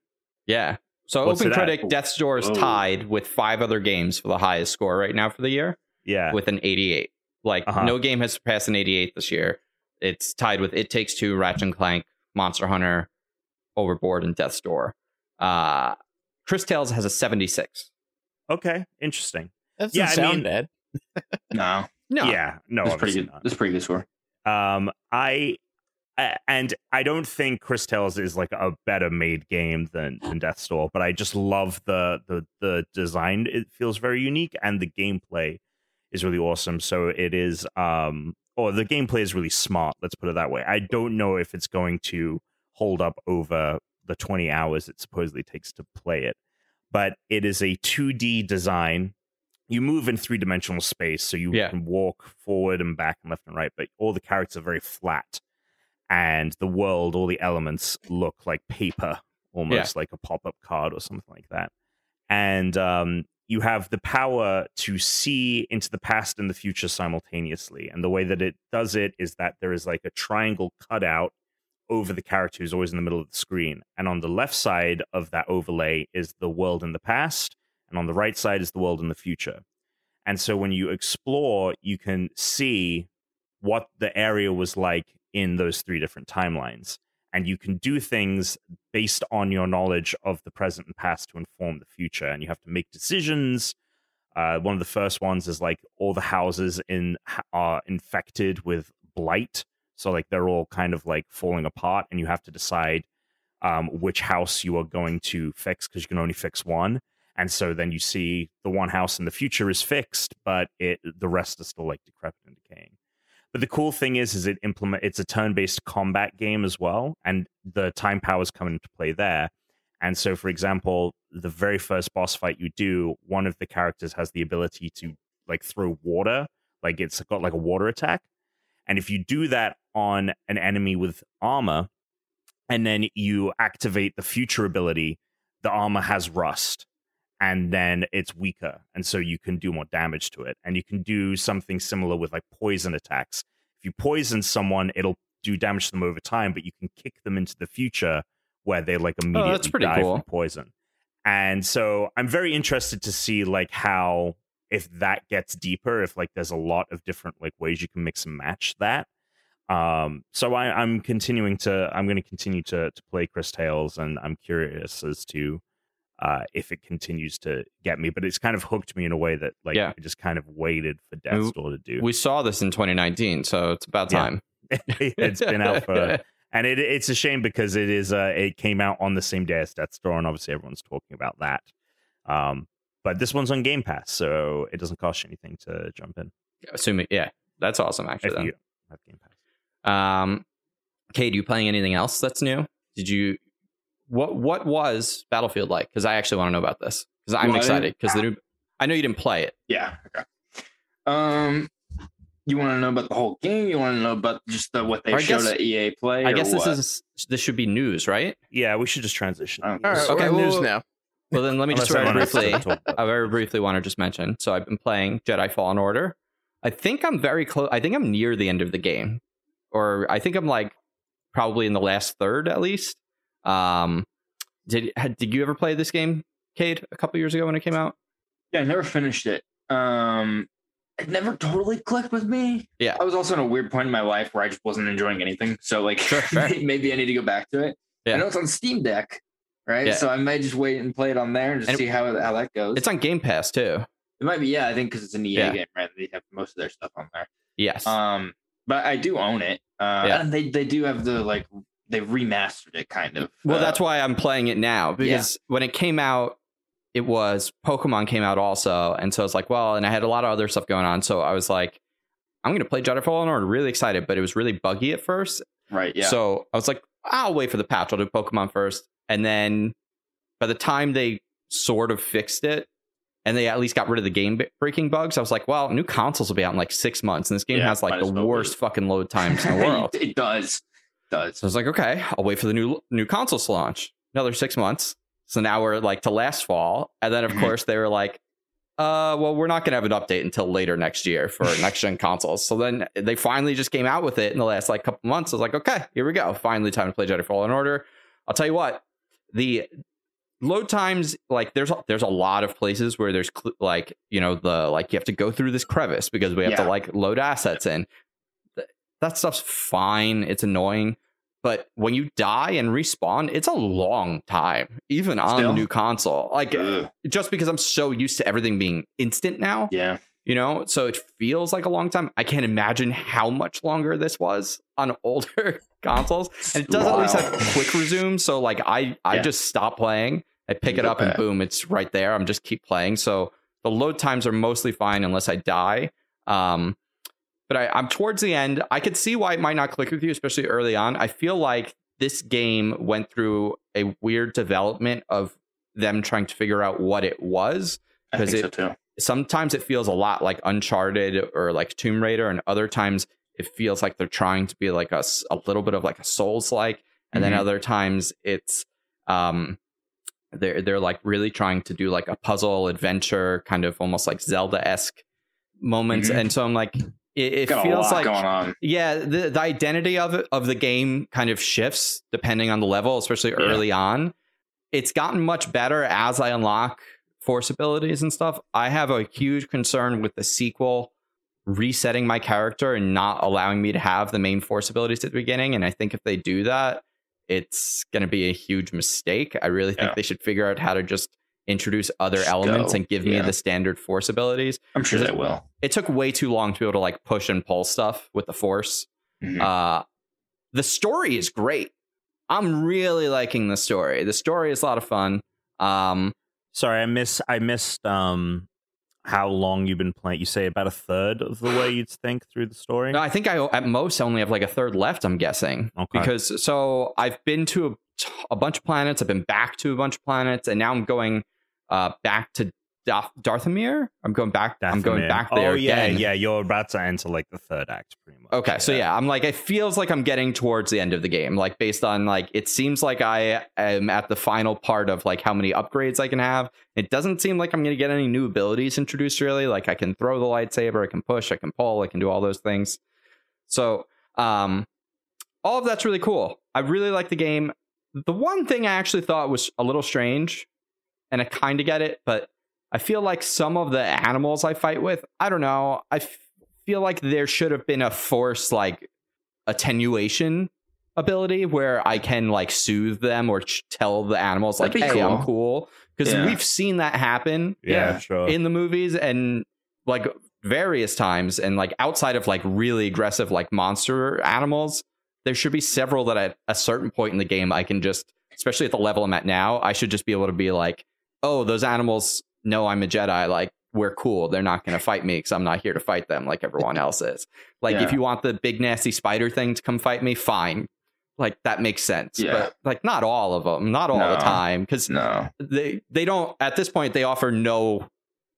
Yeah. So What's it at? OpenCritic, Death's Door is Oh. tied with five other games for the highest score right now for the year Yeah. with an 88. Like Uh-huh. no game has surpassed an 88 this year. It's tied with It Takes Two, Ratchet and Clank, Monster Hunter, Overboard, and Death's Door. Uh, Chris Tales has a 76. okay, interesting. That Yeah, doesn't I sound mean- bad. No, No. Yeah, no, It's pretty good. not. That's pretty good score. Um, I a- and I don't think Chris Tales is like a better made game than, than Death's Door, but I just love the the the design. It feels very unique, and the gameplay is really awesome. So it is, um, or the gameplay is really smart. Let's put it that way. I don't know if it's going to hold up over the twenty hours it supposedly takes to play it, but it is a two D design. You move in three dimensional space, so you Yeah. can walk forward and back and left and right, but all the characters are very flat and the world, all the elements look like paper, almost like a pop up card or something like that. And um, you have the power to see into the past and the future simultaneously. And the way that it does it is that there is like a triangle cutout over the character who's always in the middle of the screen. And on the left side of that overlay is the world in the past, and on the right side is the world in the future. And so when you explore, you can see what the area was like in those three different timelines. And you can do things based on your knowledge of the present and past to inform the future. And you have to make decisions. Uh, one of the first ones is like all the houses in are infected with blight, so like they're all kind of like falling apart, and you have to decide um, which house you are going to fix because you can only fix one. And so then you see the one house in the future is fixed, but it the rest is still like decrepit and decaying. But the cool thing is, is it implement it's a turn-based combat game as well, and the time powers come into play there. And so, for example, the very first boss fight you do, one of the characters has the ability to like throw water, like it's got like a water attack. And if you do that on an enemy with armor, and then you activate the future ability, the armor has rust and then it's weaker and so you can do more damage to it and you can do something similar with like poison attacks. If you poison someone it'll do damage to them over time but you can kick them into the future where they like immediately Oh, that's pretty die cool. from poison. And so i'm very interested to see like how if that gets deeper if like there's a lot of different like ways you can mix and match that. Um so I, i'm continuing to i'm going to continue to to play chris tales and i'm curious as to uh, if it continues to get me. But it's kind of hooked me in a way that like Yeah. I just kind of waited for Death's Door to do. We saw this in 2019, so it's about Yeah. time. it's been out for, and it, it's a shame because it is uh, it came out on the same day as Death's Door, and obviously everyone's talking about that. Um, but this one's on Game Pass, so it doesn't cost you anything to jump in Assuming, yeah, that's awesome. Actually, if then. you have Game Pass. Um, Cade, you playing anything else that's new? Did you? What What was Battlefield like? Because I actually want to know about this because I'm Well, excited because the new. I know you didn't play it. Yeah. Okay. Um, you want to know about the whole game? You want to know about just the, what they I showed guess- at EA Play? I guess this what? is this should be news, right? Yeah, we should just transition. Oh, All right, Okay, we're news now. Well, then let me just very briefly. doesn't talk about I very briefly want to just mention. So I've been playing Jedi Fallen Order. I think I'm very close. I think I'm near the end of the game, or I think I'm like probably in the last third at least. Um, did had, did you ever play this game, Cade, a couple years ago when it came out? Yeah, I never finished it. Um, it never totally clicked with me. Yeah. I was also in a weird point in my life where I just wasn't enjoying anything. So like, Sure, sure. maybe I need to go back to it. Yeah. I know it's on Steam Deck, right? Yeah. So I might just wait and play it on there and just And- see how how that goes. It's on Game Pass too. it might be, yeah. I think because it's an EA Yeah. game, right? They have most of their stuff on there. Yes. Um, but I do own it. Uh, Yeah. and they they do have the like they remastered it kind of. Well, Uh, that's why I'm playing it now because when it came out, it was Pokemon came out also, and so I was like, well, and I had a lot of other stuff going on, so I was like, I'm gonna play Jedi Fallen Order, really excited, but it was really buggy at first, right. Yeah. so I was like, I'll wait for the patch. I'll do Pokemon first, and then by the time they sort of fixed it. And they at least got rid of the game breaking bugs. I was like, well, new consoles will be out in like six months, and this game Yeah, has like the worst fucking load times in the world. it does. Does. So I was like, okay, I'll wait for the new new consoles to launch. Another six months. So now we're like to last fall, and then of Mhm. course they were like, uh, well, we're not going to have an update until later next year for next gen consoles. So then they finally just came out with it in the last like couple months. I was like, okay, here we go. Finally, time to play Jedi Fallen Order. I'll tell you what, the load times like there's a, there's a lot of places where there's cl- like you know the like you have to go through this crevice because we have to like load assets in. Th- That stuff's fine. It's annoying. But when you die and respawn, it's a long time, even on the new console. Like Ugh. just because I'm so used to everything being instant now, Yeah. you know, so it feels like a long time. I can't imagine how much longer this was on older consoles. And it does at least have quick resume. So like I I Yeah. just stop playing, I pick You it up and back. boom, it's right there. I'm just keep playing. So the load times are mostly fine unless I die. Um but I, I'm towards the end. I could see why it might not click with you, especially early on. I feel like this game went through a weird development of them trying to figure out what it was I 'Cause think it- so too. sometimes it feels a lot like Uncharted or like Tomb Raider, and other times it feels like they're trying to be like a, a little bit of like a Souls like, and then Mhm. other times it's um they're they're like really trying to do like a puzzle adventure kind of almost like Zelda esque moments, Mhm. and so I'm like it, it feels like going on. yeah, the, the identity of it, of the game kind of shifts depending on the level, especially Yeah. early on. It's gotten much better as I unlock force abilities and stuff. I have a huge concern with the sequel resetting my character and not allowing me to have the main force abilities at the beginning. And I think if they do that, it's going to be a huge mistake. I really think Yeah. they should figure out how to just introduce other Just elements go. and give me the standard force abilities. I'm sure Is they it- will. It took way too long to be able to like push and pull stuff with the force. Mhm. Uh, the story is great. I'm really liking the story. The story is a lot of fun. Um, Sorry, I miss I missed um how long you've been playing. You say about a third of the way you'd think through the story. no, I think I at most only have like a third left. I'm guessing Okay. because so I've been to a, a bunch of planets. I've been back to a bunch of planets, and now I'm going uh, back to Darth- Dathomir. I'm going back. I'm going back there Oh yeah, again. yeah. You're about to enter like the third act, pretty much. Okay, so yeah, I'm like it feels like I'm getting towards the end of the game. Like based on like it seems like I am at the final part of like how many upgrades I can have. It doesn't seem like I'm going to get any new abilities introduced really. Like I can throw the lightsaber, I can push, I can pull, I can do all those things. So, um all of that's really cool. I really like the game. The one thing I actually thought was a little strange and I kind of get it, but I feel like some of the animals I fight with, I don't know. I f- feel like there should have been a force like attenuation ability where I can like soothe them or ch- tell the animals like, That'd be "Hey, I'm cool. cool," because Yeah. we've seen that happen yeah, Yeah. sure. in the movies and like various times and like outside of like really aggressive like monster animals there should be several that at a certain point in the game i can just especially at the level i'm at now i should just be able to be like oh those animals know i'm a jedi like we're cool they're not going to fight me because i'm not here to fight them like everyone else is like Yeah. if you want the big nasty spider thing to come fight me fine like that makes sense Yeah. but like not all of them not all the time because no. they they don't at this point they offer no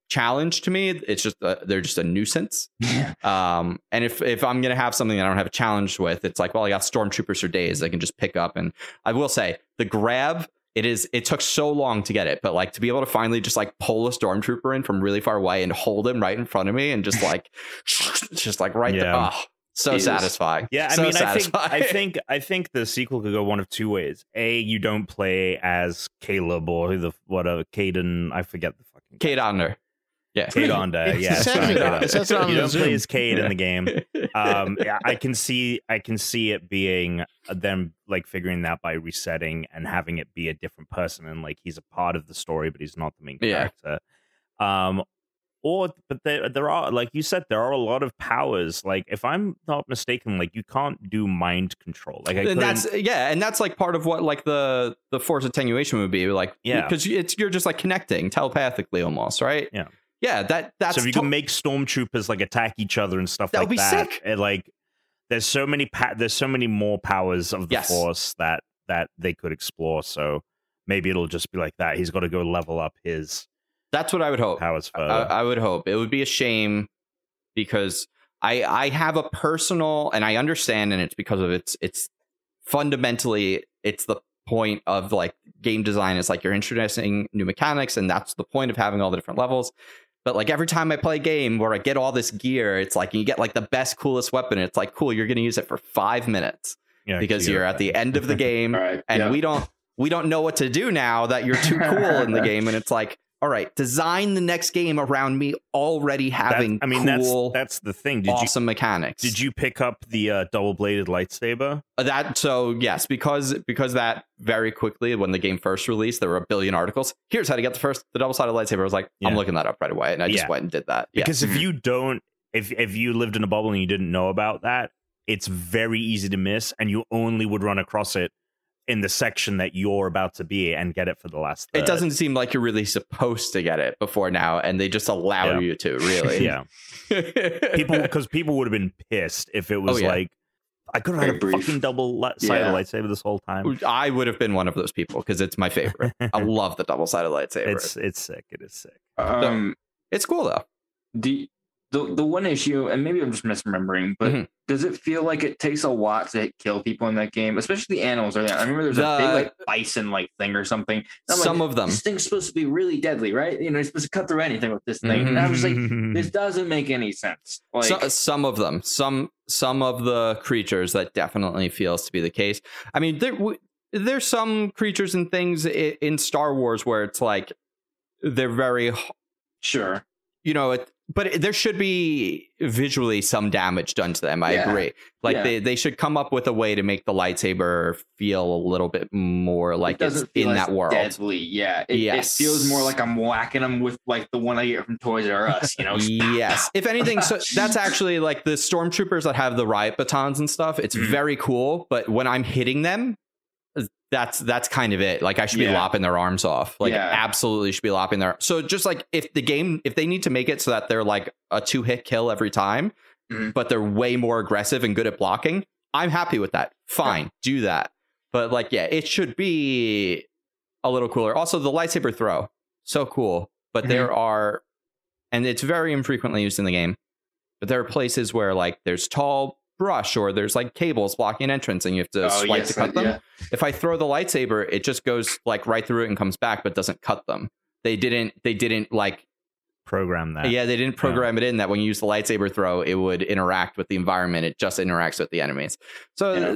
challenge to me. It's just a, they're just a nuisance. Um, and if if I'm gonna have something that I don't have a challenge with, it's like, well, I got stormtroopers for days. I can just pick up. And I will say, the grab, it is. It took so long to get it, but like to be able to finally just like pull a stormtrooper in from really far away and hold him right in front of me and just like, just like right there. Oh, ah, so Jesus. satisfying. Yeah, I So mean, I think I think I think the sequel could go one of two ways. A, you don't play as Caleb or who the whatever uh, Caden. I forget the fucking Cade Onder. Yeah. Cade Onder. Yeah, says sorry, it- Cade it says it Onder. on you the don't Zoom. play as Cade Yeah. in the game. Um, yeah, I can see I can see it being uh, them like figuring that by resetting and having it be a different person and like he's a part of the story, but he's not the main Yeah. character. Um, or but there there are like you said there are a lot of powers. Like if I'm not mistaken, like you can't do mind control. Like I and that's yeah, and that's like part of what like the the force attenuation would be like. Yeah. because it's you're just like connecting telepathically almost, right? Yeah. Yeah. That that's so if you to- can make stormtroopers like attack each other and stuff That like would be that, sick. it, like there's so many pa- there's so many more powers of the Yes. force that that they could explore. So maybe it'll just be like that. He's got to go level up his that's what I would hope. powers I, further. I would hope it would be a shame because I I have a personal and I understand, and it's because of it's it's fundamentally it's the point of like game design is like you're introducing new mechanics, and that's the point of having all the different levels. But like every time I play a game where I get all this gear, it's like you get like the best, coolest weapon. It's like cool, you're going to use it for five minutes yeah, because so you're at the end of the game, All right. and yeah. we don't we don't know what to do now that you're too cool in the game and it's like all right design the next game around me already That- having I mean cool that's that's the thing. Did awesome mechanics. Did you pick up the uh, double bladed lightsaber? Uh, that so yes because because that very quickly when the game first released there were a billion articles. Here's how to get the first the double-sided lightsaber. I was like i'm looking that up right away and i just Yeah. went and did that. Yeah. Because if you don't, if if you lived in a bubble and you didn't know about that, it's very easy to miss, and you only would run across it in the section that you're about to be and get it for the last. it doesn't seem like you're really supposed to get it before now and they just allow Yeah. you to really Yeah, people because people would have been pissed if it was Oh, yeah. like I could have had a Very brief. fucking double li- sided Yeah. lightsaber this whole time. I would have been one of those people because it's my favorite. I love the double sided lightsaber. it's it's sick. It is sick. Um, It's cool though. the the the one issue, and maybe I'm just misremembering, but Mhm. does it feel like it takes a lot to kill people in that game, especially the animals? Are there? I remember there's a big like bison like thing or something. I'm like, Some of them. This thing's supposed to be really deadly, right? You know, you're supposed to cut through anything with this thing. And I was like, this doesn't make any sense. Like, So, some of them, some some of the creatures that definitely feels to be the case. I mean, there there's some creatures and things in Star Wars where it's like they're very, sure, you know, it, but there should be visually some damage done to them. I Yeah. agree. Like Yeah. they they should come up with a way to make the lightsaber feel a little bit more like it it's in that world. Deadly, yeah. It, Yes. it feels more like I'm whacking them with like the one I get from Toys R Us. You know, yes if anything so that's actually like the stormtroopers that have the riot batons and stuff it's Mhm. very cool but when i'm hitting them that's that's kind of it. Like i should be lopping their arms off. Like Yeah. absolutely should be lopping their so just like if the game if they need to make it so that they're like a two hit kill every time Mhm. but they're way more aggressive and good at blocking i'm happy with that. Fine do that. But like yeah it should be a little cooler. Also the lightsaber throw so cool. But Mhm. there are and it's very infrequently used in the game but there are places where like there's tall brush or there's like cables blocking entrance and you have to Oh, swipe yes, to cut I- them yeah. if i throw the lightsaber it just goes like right through it and comes back but doesn't cut them they didn't they didn't like Program that. yeah they didn't program it in that when you use the lightsaber throw it would interact with the environment it just interacts with the enemies so Yeah.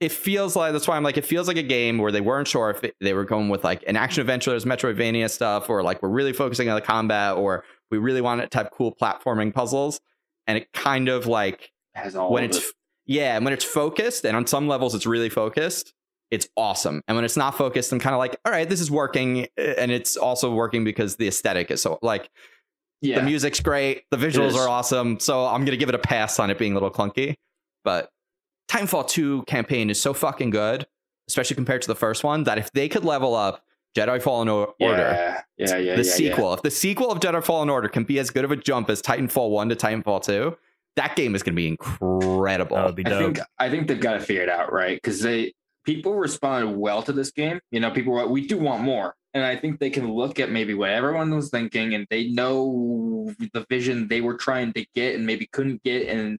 it feels like that's why i'm like it feels like a game where they weren't sure if it, they were going with like an action adventure there's metroidvania stuff or like we're really focusing on the combat or we really want it to have cool platforming puzzles and it kind of like has all when it's it. yeah and when it's focused and on some levels it's really focused it's awesome and when it's not focused i'm kind of like all right this is working and it's also working because the aesthetic is so like yeah. the music's great the visuals are awesome so i'm gonna give it a pass on it being a little clunky but titanfall 2 campaign is so fucking good especially compared to the first one that if they could level up jedi fallen order Yeah, yeah, yeah. the yeah, sequel if the sequel of jedi fallen order can be as good of a jump as titanfall 1 to titanfall 2 that game is going to be incredible that would be Yeah. I think I think they've got to figure it out, right? Because they people responded well to this game. You know, people were like, we do want more. And I think they can look at maybe what everyone was thinking and they know the vision they were trying to get and maybe couldn't get. And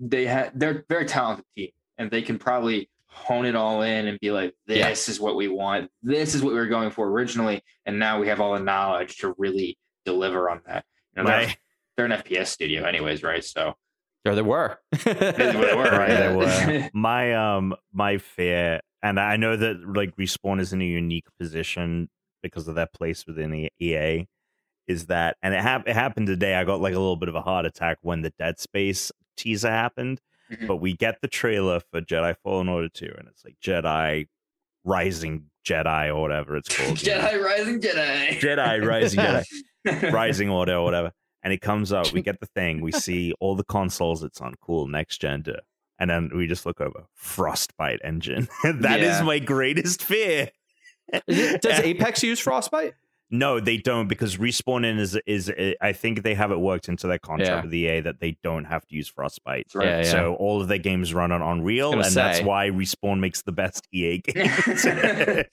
they had, they're very talented team and they can probably hone it all in and be like, this Yeah. is what we want. This is what we were going for originally. And now we have all the knowledge to really deliver on that. You know, they're, My- they're an FPS studio anyways, right? So There they were. They were, right? Right, they were. my um my fear, and I know that like respawn is in a unique position because of their place within the EA, is that, and it, hap- it happened today. I got like a little bit of a heart attack when the Dead Space teaser happened, Mhm. but we get the trailer for Jedi Fallen Order two, and it's like Jedi Rising Jedi or whatever it's called. you know? Jedi Rising Jedi. Jedi Rising Jedi. Rising Order or whatever. And it comes out, we get the thing, we see all the consoles it's on, cool, next gen. duh. And then we just look over Frostbite engine. That is Yeah. my greatest fear. Does Apex use Frostbite? No, they don't because respawn in is is I think they have it worked into their contract Yeah. with EA that they don't have to use Frostbite. Right. Yeah, yeah. So all of their games run on Unreal, and gonna that's why Respawn makes the best EA games.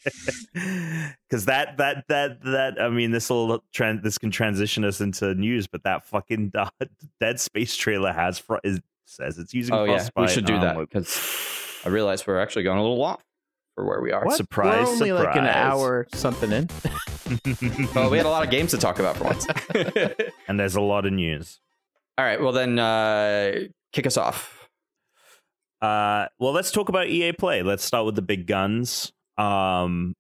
Because that that that that I mean, this will trend. This can transition us into news, but that fucking Dead Space trailer has fr- is, says it's using. Oh yeah, Frostbite. we should do Um, that like- because I realize we're actually going a little long for where we are. What? Surprise, We're only like an hour something in. Well, we had a lot of games to talk about for once. and there's a lot of news. All right, well then, uh, kick us off. Uh, well, let's talk about EA Play. Let's start with the big guns. Um,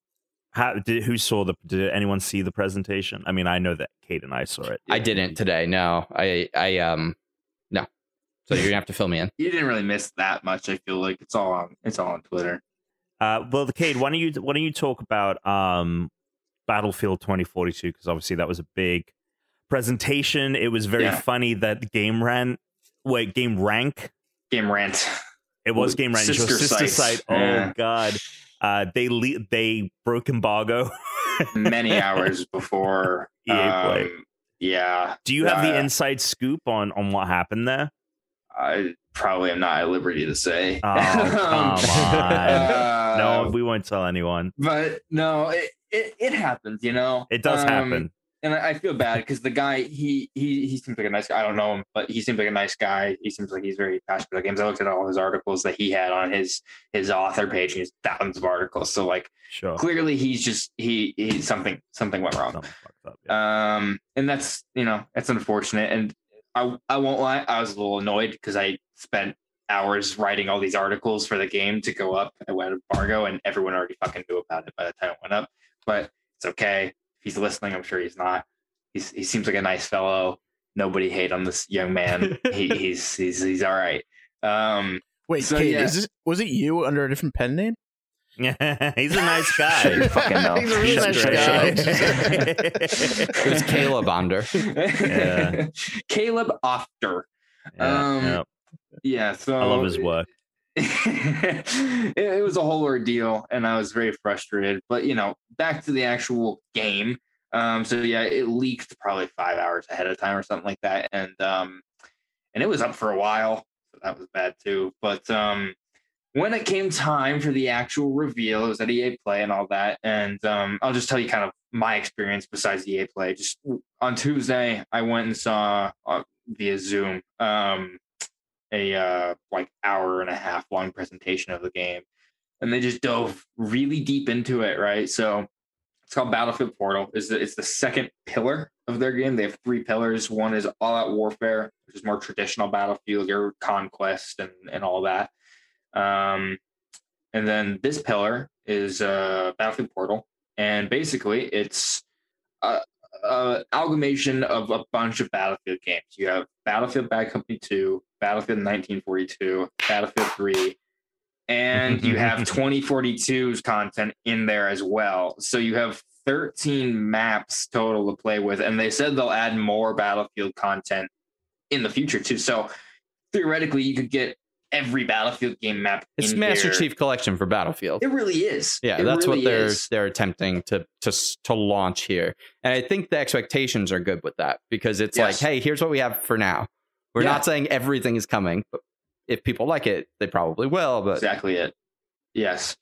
how did who saw the? Did anyone see the presentation? I mean, I know that Cade and I saw it. I didn't today. No, I, I, um, no. So you're gonna have to fill me in. you didn't really miss that much. I feel like it's all on it's all on Twitter. Uh, well, Cade, why don't you why don't you talk about um, Battlefield 2042? Because obviously that was a big presentation. It was very Yeah. funny that Game Ran, wait, Game Rank. Game rant. It was Game Rank. sister Sister, site. Oh Yeah. God. Uh, they le- they broke embargo. Many hours before EA Play. um, Yeah, Do you have the Uh, inside scoop on on what happened there? I probably am not at liberty to say. Oh, come on. Uh, no, we won't tell anyone. but no, it, it it happens. You know, It does Um, happen. and I I feel bad because the guy he he he seems like a nice guy. I don't know him, but he seems like a nice guy. He seems like he's very passionate about games. I looked at all his articles that he had on his his author page, and he's thousands of articles. So like Sure. clearly he's just he he something something went wrong. Something up, yeah. Um, and that's you know that's unfortunate. And I I won't lie, I was a little annoyed because I spent hours writing all these articles for the game to go up. I went embargo, and everyone already fucking knew about it by the time it went up. But it's okay. If he's listening, I'm sure he's not. He's he seems like a nice fellow. Nobody hate on this young man. he, he's he's he's all right. Um, Wait, So, Cade, yeah. is this, was it you under a different pen name? Yeah, He's a nice guy. Sure fucking know. He's a really nice great. guy. It was Caleb Onder. Yeah. Caleb Ofter. Yeah, Um, yeah. Yeah, so I love his work. it, it was a whole ordeal and I was very frustrated. But you know, back to the actual game. Um, so yeah, it leaked probably five hours ahead of time or something like that. And um and it was up for a while. So that was bad too. But um when it came time for the actual reveal, it was at EA Play and all that. And um, I'll just tell you kind of my experience besides EA Play. Just on Tuesday, I went and saw uh, via Zoom um, a uh, like hour and a half long presentation of the game, and they just dove really deep into it. Right, so it's called Battlefield Portal. is It's the second pillar of their game. They have three pillars. One is All Out Warfare, which is more traditional Battlefield, your conquest and and all that. Um, and then this pillar is uh, Battlefield Portal, and basically it's a, a amalgamation of a bunch of Battlefield games. You have Battlefield Bad Company Two, Battlefield 1942, Battlefield Three, and you have 2042's content in there as well. So you have 13 maps total to play with, and they said they'll add more Battlefield content in the future too. So theoretically, you could get every Battlefield game map. It's Master here. Chief Collection for Battlefield. It really is. Yeah, It that's really what they're is. they're attempting to to to launch here, and I think the expectations are good with that because it's Yes. like, hey, here's what we have for now. We're Yeah. not saying everything is coming, but if people like it, they probably will. But exactly it. Yes.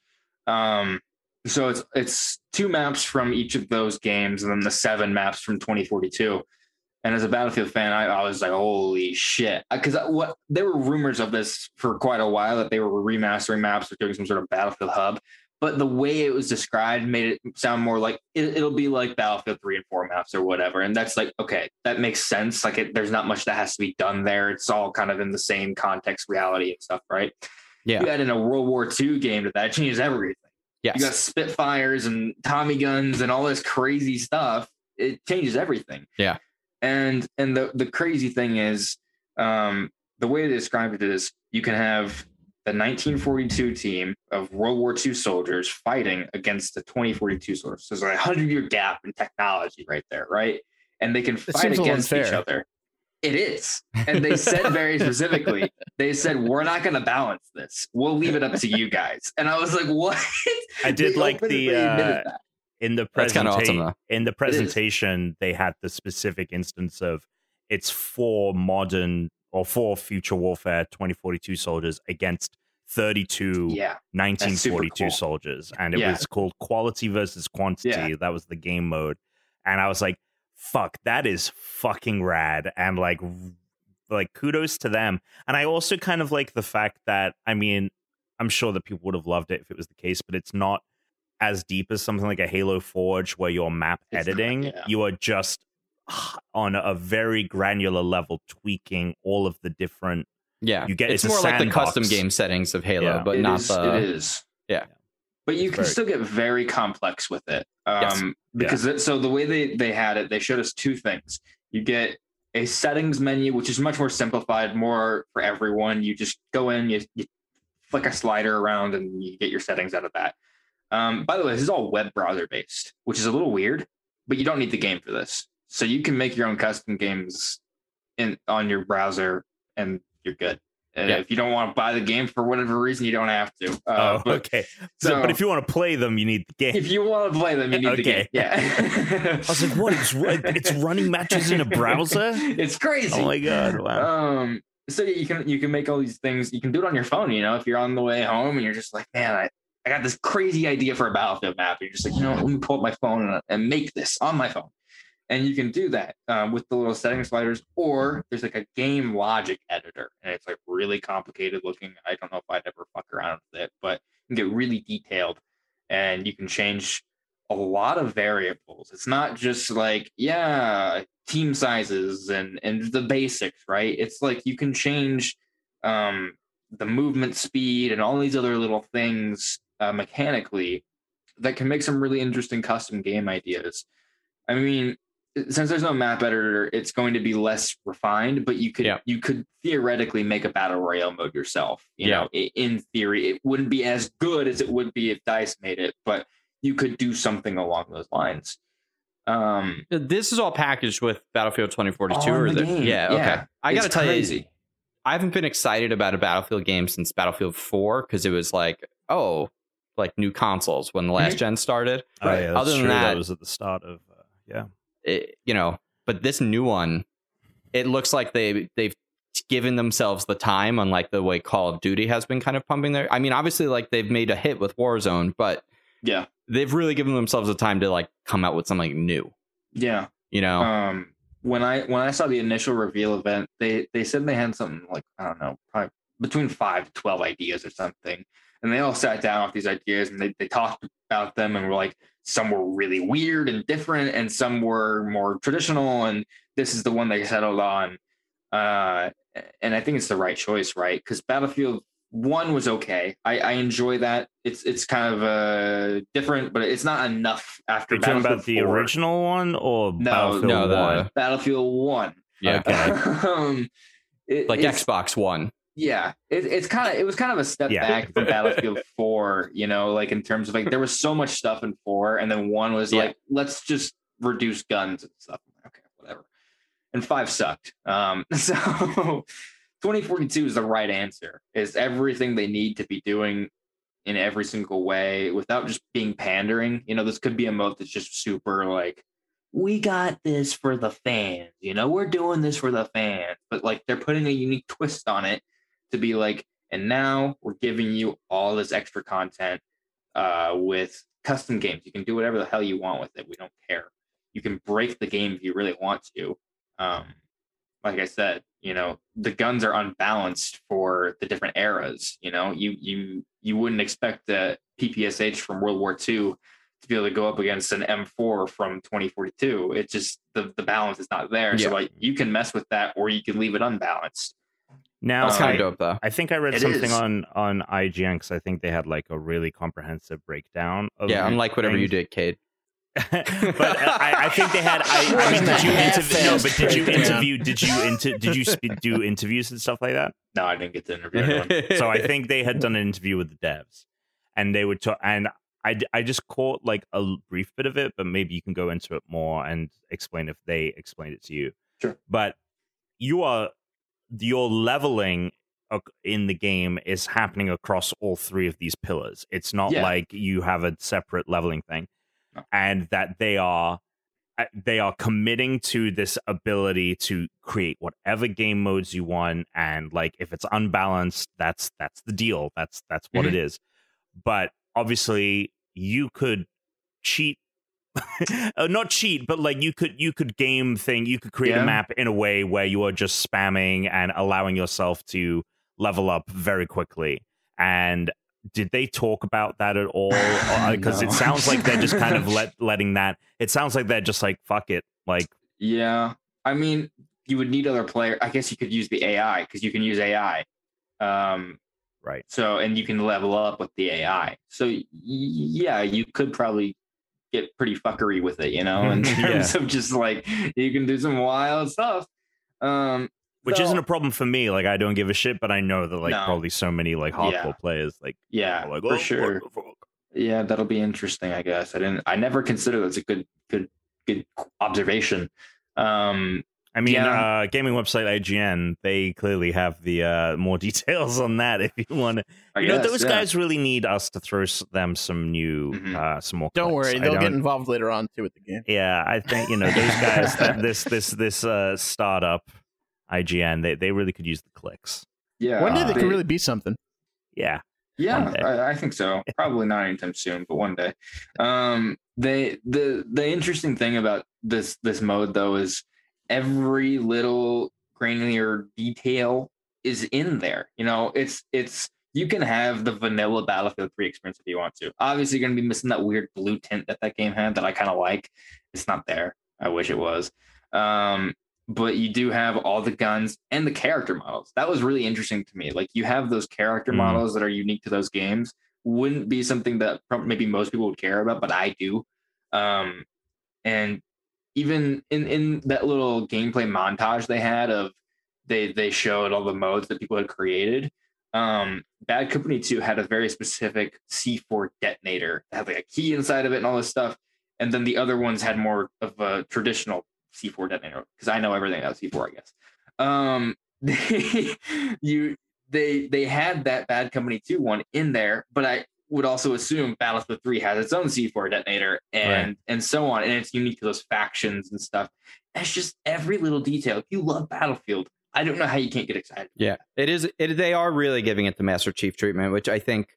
Um, so it's it's two maps from each of those games, and then the seven maps from 2042. And as a Battlefield fan, I, I was like, "Holy shit!" Because what there were rumors of this for quite a while that they were remastering maps or doing some sort of Battlefield hub. But the way it was described made it sound more like it, it'll be like Battlefield three and four maps or whatever. And that's like, okay, that makes sense. Like, it, there's not much that has to be done there. It's all kind of in the same context, reality, and stuff, right? Yeah. You add in a World War II game to that, it changes everything. Yes. You got Spitfires and Tommy guns and all this crazy stuff. It changes everything. Yeah. And and the the crazy thing is, um, the way they describe it is you can have the 1942 team of World War II soldiers fighting against the 2042 soldiers. So there's a hundred year gap in technology right there, right? And they can fight seems a little against each other. It is. And they said very specifically, they said, We're not going to balance this. We'll leave it up to you guys. And I was like, What? I did like the, uh, that. In the That's awesome, presentation though. in the presentation they had the specific instance of it's for modern or for future warfare 2042 soldiers against 32 Yeah. 1942 cool. soldiers and it Yeah. was called quality versus quantity Yeah. that was the game mode and i was like fuck that is fucking rad and like like kudos to them and i also kind of like the fact that i mean i'm sure that people would have loved it if it was the case but it's not as deep as something like a halo forge where you're map It's not, editing yeah. you are just on a very granular level tweaking all of the different Yeah. you get it's, it's more like the custom game settings of Halo, Yeah. but It not is- the it is. Yeah. But you It's can very- still get very complex with it. Um, Yes. because it, so the way they, they had it, they showed us two things. You get a settings menu, which is much more simplified, more for everyone. You just go in, you, you flick a slider around, and you get your settings out of that. Um, by the way, this is all web browser based, which is a little weird, but you don't need the game for this. So you can make your own custom games in on your browser, and you're good. And Yeah. if you don't want to buy the game for whatever reason, you don't have to. Uh, oh but okay so, so- but if you want to play them you need the game if you want to play them, you need the game. Yeah. I was like, what? It's it's running matches in a browser. it's crazy. Oh my god! Wow. Um. So you can you can make all these things. You can do it on your phone. You know, if you're on the way home and you're just like, man, I, I got this crazy idea for a battlefield map. You're just like, you know, let me pull up my phone and, and make this on my phone. And you can do that um, with the little setting sliders, or there's like a game logic editor, and it's like really complicated looking. I don't know if I'd ever fuck around with it, but you can get really detailed, and you can change a lot of variables. It's not just like, yeah, team sizes and and the basics, right? It's like you can change um the movement speed and all these other little things uh, mechanically that can make some really interesting custom game ideas. I mean, since there's no map editor, it's going to be less refined, but you could Yeah. you could theoretically make a battle royale mode yourself. You Yeah. know, in theory, it wouldn't be as good as it would be if Dice made it, but you could do something along those lines. Um, This is all packaged with Battlefield 2042 or the game. Yeah, okay. I got to It's tell you. I haven't been excited about a Battlefield game since Battlefield 4 cuz it was like, oh, like new consoles when the last Mhm. gen started. Oh, yeah, that's Other than true. that- was at the start of uh, yeah. It, you know, but this new one it looks like they they've given themselves the time unlike the way Call of Duty has been kind of pumping their I mean, obviously like they've made a hit with Warzone, but Yeah, they've really given themselves the time to like come out with something new, yeah. you know. Um, when I when I saw the initial reveal event, they they said they had something like I don't know, probably between five to twelve ideas or something, and they all sat down with these ideas and they they talked about them and were like, some were really weird and different, and some were more traditional, and this is the one they settled on. Uh, and I think it's the right choice, right? Because Battlefield One was okay. I, I enjoy that. It's it's kind of uh different, but it's not enough after Are you talking about the 4. original one or No, Battlefield no, the- One? Battlefield One. yeah. Okay. um, it- Like Xbox One. Yeah, it, it's kind of it was kind of a step Yeah. back from Battlefield Four. You know, like in terms of like there was so much stuff in four, and then one was Yeah. like let's just reduce guns and stuff. Okay, whatever. And five sucked. Um, so 2042 is the right answer. Is everything they need to be doing in every single way without just being pandering. You know, this could be a mode that's just super like, we got this for the fans. You know, we're doing this for the fans, but like they're putting a unique twist on it to be like, and now we're giving you all this extra content uh, with custom games. You can do whatever the hell you want with it. We don't care. You can break the game if you really want to. Um, like I said, you know, the guns are unbalanced for the different eras. You know, you you you wouldn't expect the PPSH from World War II to be able to go up against an M4 from 2042. It just the the balance is not there. Yeah. So like you can mess with that, or you can leave it unbalanced. Now, That's kind I, of dope, though. I think I read It something is. on on IGN because I think they had like a really comprehensive breakdown. Of Yeah, unlike whatever you did, Cade. but uh, I, I think they had. I, I mean, did you interview? No, but did you interview? Did you inter, Did you sp- do interviews and stuff like that? No, I didn't get to interview anyone. So I think they had done an interview with the devs, and they would talk. And I, I just caught like a brief bit of it, but maybe you can go into it more and explain if they explained it to you. Sure. But you are your leveling in the game is happening across all three of these pillars. It's not Yeah. like you have a separate leveling thing, No. and that they are uh, they are committing to this ability to create whatever game modes you want and like if it's unbalanced that's that's the deal that's that's what it is but obviously you could cheat uh, not cheat but like you could you could game thing you could create a map in a way where you are just spamming and allowing yourself to level up very quickly and did they talk about that at all because it sounds like they're just kind of let letting that it sounds like they're just like fuck it like Yeah, I mean, you would need other player. I guess you could use the AI because you can use AI. Um, right so and you can level up with the AI. So y- yeah, you could probably get pretty fuckery with it, you know, in Yeah. terms of just like you can do some wild stuff. Um, which so- isn't a problem for me like i don't give a shit but i know that like No. probably so many like hardcore Yeah. players like yeah, like for "Oh, sure. what fuck?" Yeah, that'll be interesting. I guess I didn't. I never considered that's a good, good, good observation. Um, I mean, Yeah. uh, gaming website IGN, they clearly have the uh, more details on that. If you want to, I you know, those yeah. guys really need us to throw them some new, Mhm. uh, some more. Don't clicks. worry, they'll get don't- involved later on too with the game. Yeah, I think you know those guys. that, this, this, this uh, startup, IGN, they they really could use the clicks. Yeah, One day they they- could really be something. Yeah, Yeah. I, I think so. Probably not anytime soon, but one day. Um, they the the interesting thing about this this mode though is every little granular detail is in there. You know, it's it's you can have the vanilla Battlefield 3 experience if you want to. Obviously, you're going to be missing that weird blue tint that that game had that I kind of like. It's not there. I wish it was. Um, but you do have all the guns and the character models. That was really interesting to me. Like you have those character Mm. models that are unique to those games. Wouldn't be something that maybe most people would care about, but I do. Um, and even in in that little gameplay montage they had of they they showed all the modes that people had created. Um, Bad Company 2 had a very specific C4 detonator that had like a key inside of it and all this stuff. And then the other ones had more of a traditional C4 detonator because I know everything about C4, I guess. Um, they, you they they had that Bad Company 2 one in there, but I would also assume Battlefield 3 has its own C4 detonator and Right. and so on, and it's unique to those factions and stuff. It's just every little detail. If you love Battlefield, I don't know how you can't get excited. Yeah, it is. It, they are really giving it the Master Chief treatment, which I think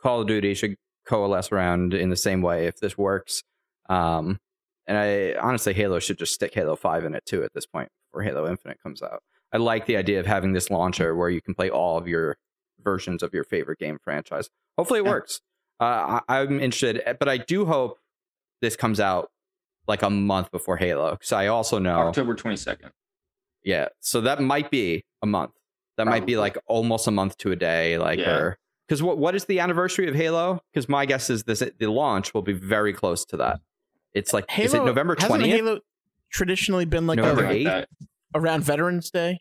Call of Duty should coalesce around in the same way if this works. Um, and I honestly, Halo should just stick Halo Five in it too at this point before Halo Infinite comes out. I like the idea of having this launcher where you can play all of your versions of your favorite game franchise. Hopefully, it Yeah. works. Uh, I, I'm interested, but I do hope this comes out like a month before Halo because I also know October 22nd. yeah, so that might be a month. That might be like almost a month to a day, like Yeah. or because what what is the anniversary of Halo? Because my guess is this the launch will be very close to that. It's like is it Halo- November hasn't twentieth? Halo traditionally been like November a- 8th? around Veterans Day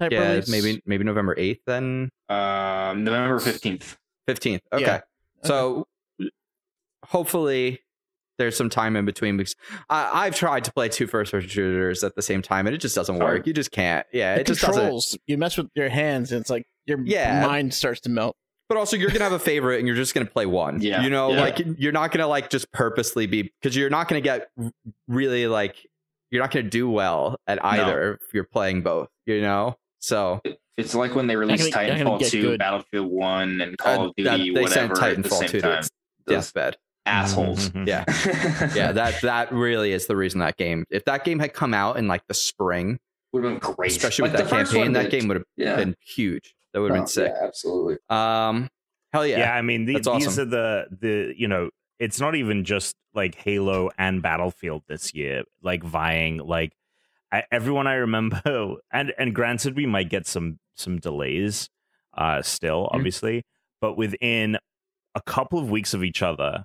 type Yeah, release? maybe maybe November eighth, then Um, November 15th. fifteenth. Okay, Yeah. so hopefully there's some time in between because I, I've tried to play two first person shooters at the same time and it just doesn't work. You just can't. Yeah, The it just doesn't. You mess with your hands, and it's like your Yeah. mind starts to melt. But also, you're gonna have a favorite, and you're just gonna play one. Yeah, you know, yeah. like you're not gonna like just purposely be because you're not gonna get really like you're not gonna do well at either if you're playing both. You know, so It's like when they released gonna- Titanfall 2, good. Battlefield 1, and Call uh, of that- Duty, they whatever, sent at the Titanfall same two time. to Those deathbed. assholes. Mhm. Yeah, yeah. That that really is the reason that game. If that game had come out in like the spring, would have been great. especially Like with that the campaign, that game would have yeah. been huge. That would have Oh, been sick. Yeah, absolutely. Um, hell yeah. yeah. I mean, the, That's these awesome. are the the you know, it's not even just like Halo and Battlefield this year, like vying. Like I, everyone I remember, and and granted, we might get some some delays, uh, still Mm-hmm. obviously, but within a couple of weeks of each other.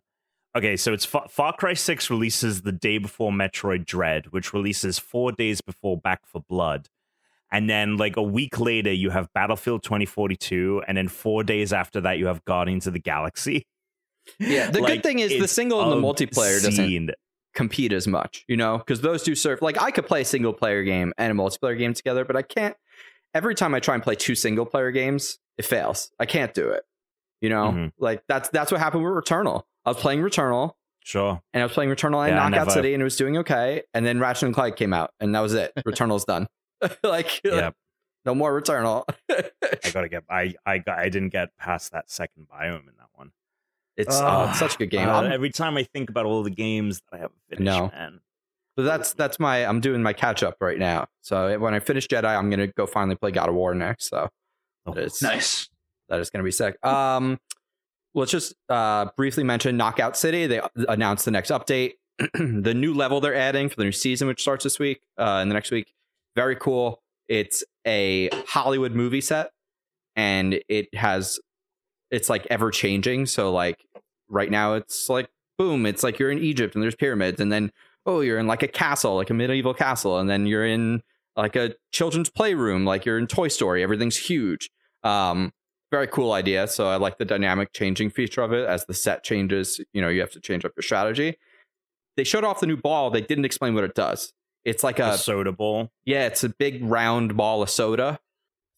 Okay, so it's Far, Far Cry 6 releases the day before Metroid Dread, which releases four days before Back 4 Blood. And then, like a week later, you have Battlefield 2042. And then four days after that, you have Guardians of the Galaxy. Yeah, the good thing is the single and the multiplayer doesn't. Compete as much, you know, because those two serve. Like I could play a single player game and a multiplayer game together, but I can't. Every time I try and play two single player games, it fails. I can't do it. You know, Mhm. like that's that's what happened with Returnal. I was playing Returnal Sure. and I was playing Returnal and Yeah, Knockout never- City, and it was doing okay. And then Ratchet and Clank came out, and that was it. Returnal's done. like, Yep. no more Returnal. I gotta get. I I got. I didn't get past that second biome in that one. It's oh, it's such a good game. Uh, every time I think about all the games that I haven't finished, No. man. So that's that's my I'm doing my catch up right now. So when I finish Jedi, I'm gonna go finally play God of War next. So Oh, that is Nice. that is gonna be sick. Um, let's just uh briefly mention Knockout City. They announced the next update, the new level they're adding for the new season, which starts this week. Uh, in the next week, very cool. It's a Hollywood movie set, and it has it's like ever changing. So like right now, it's like boom, it's like you're in Egypt and there's pyramids, and then oh, you're in like a castle, like a medieval castle, and then you're in like a children's playroom, like you're in Toy Story. Everything's huge. Um, very cool idea. So I like the dynamic changing feature of it. As the set changes, you know, you have to change up your strategy. They showed off the new ball. They didn't explain what it does. It's like The a soda bowl. yeah, it's a big round ball of soda.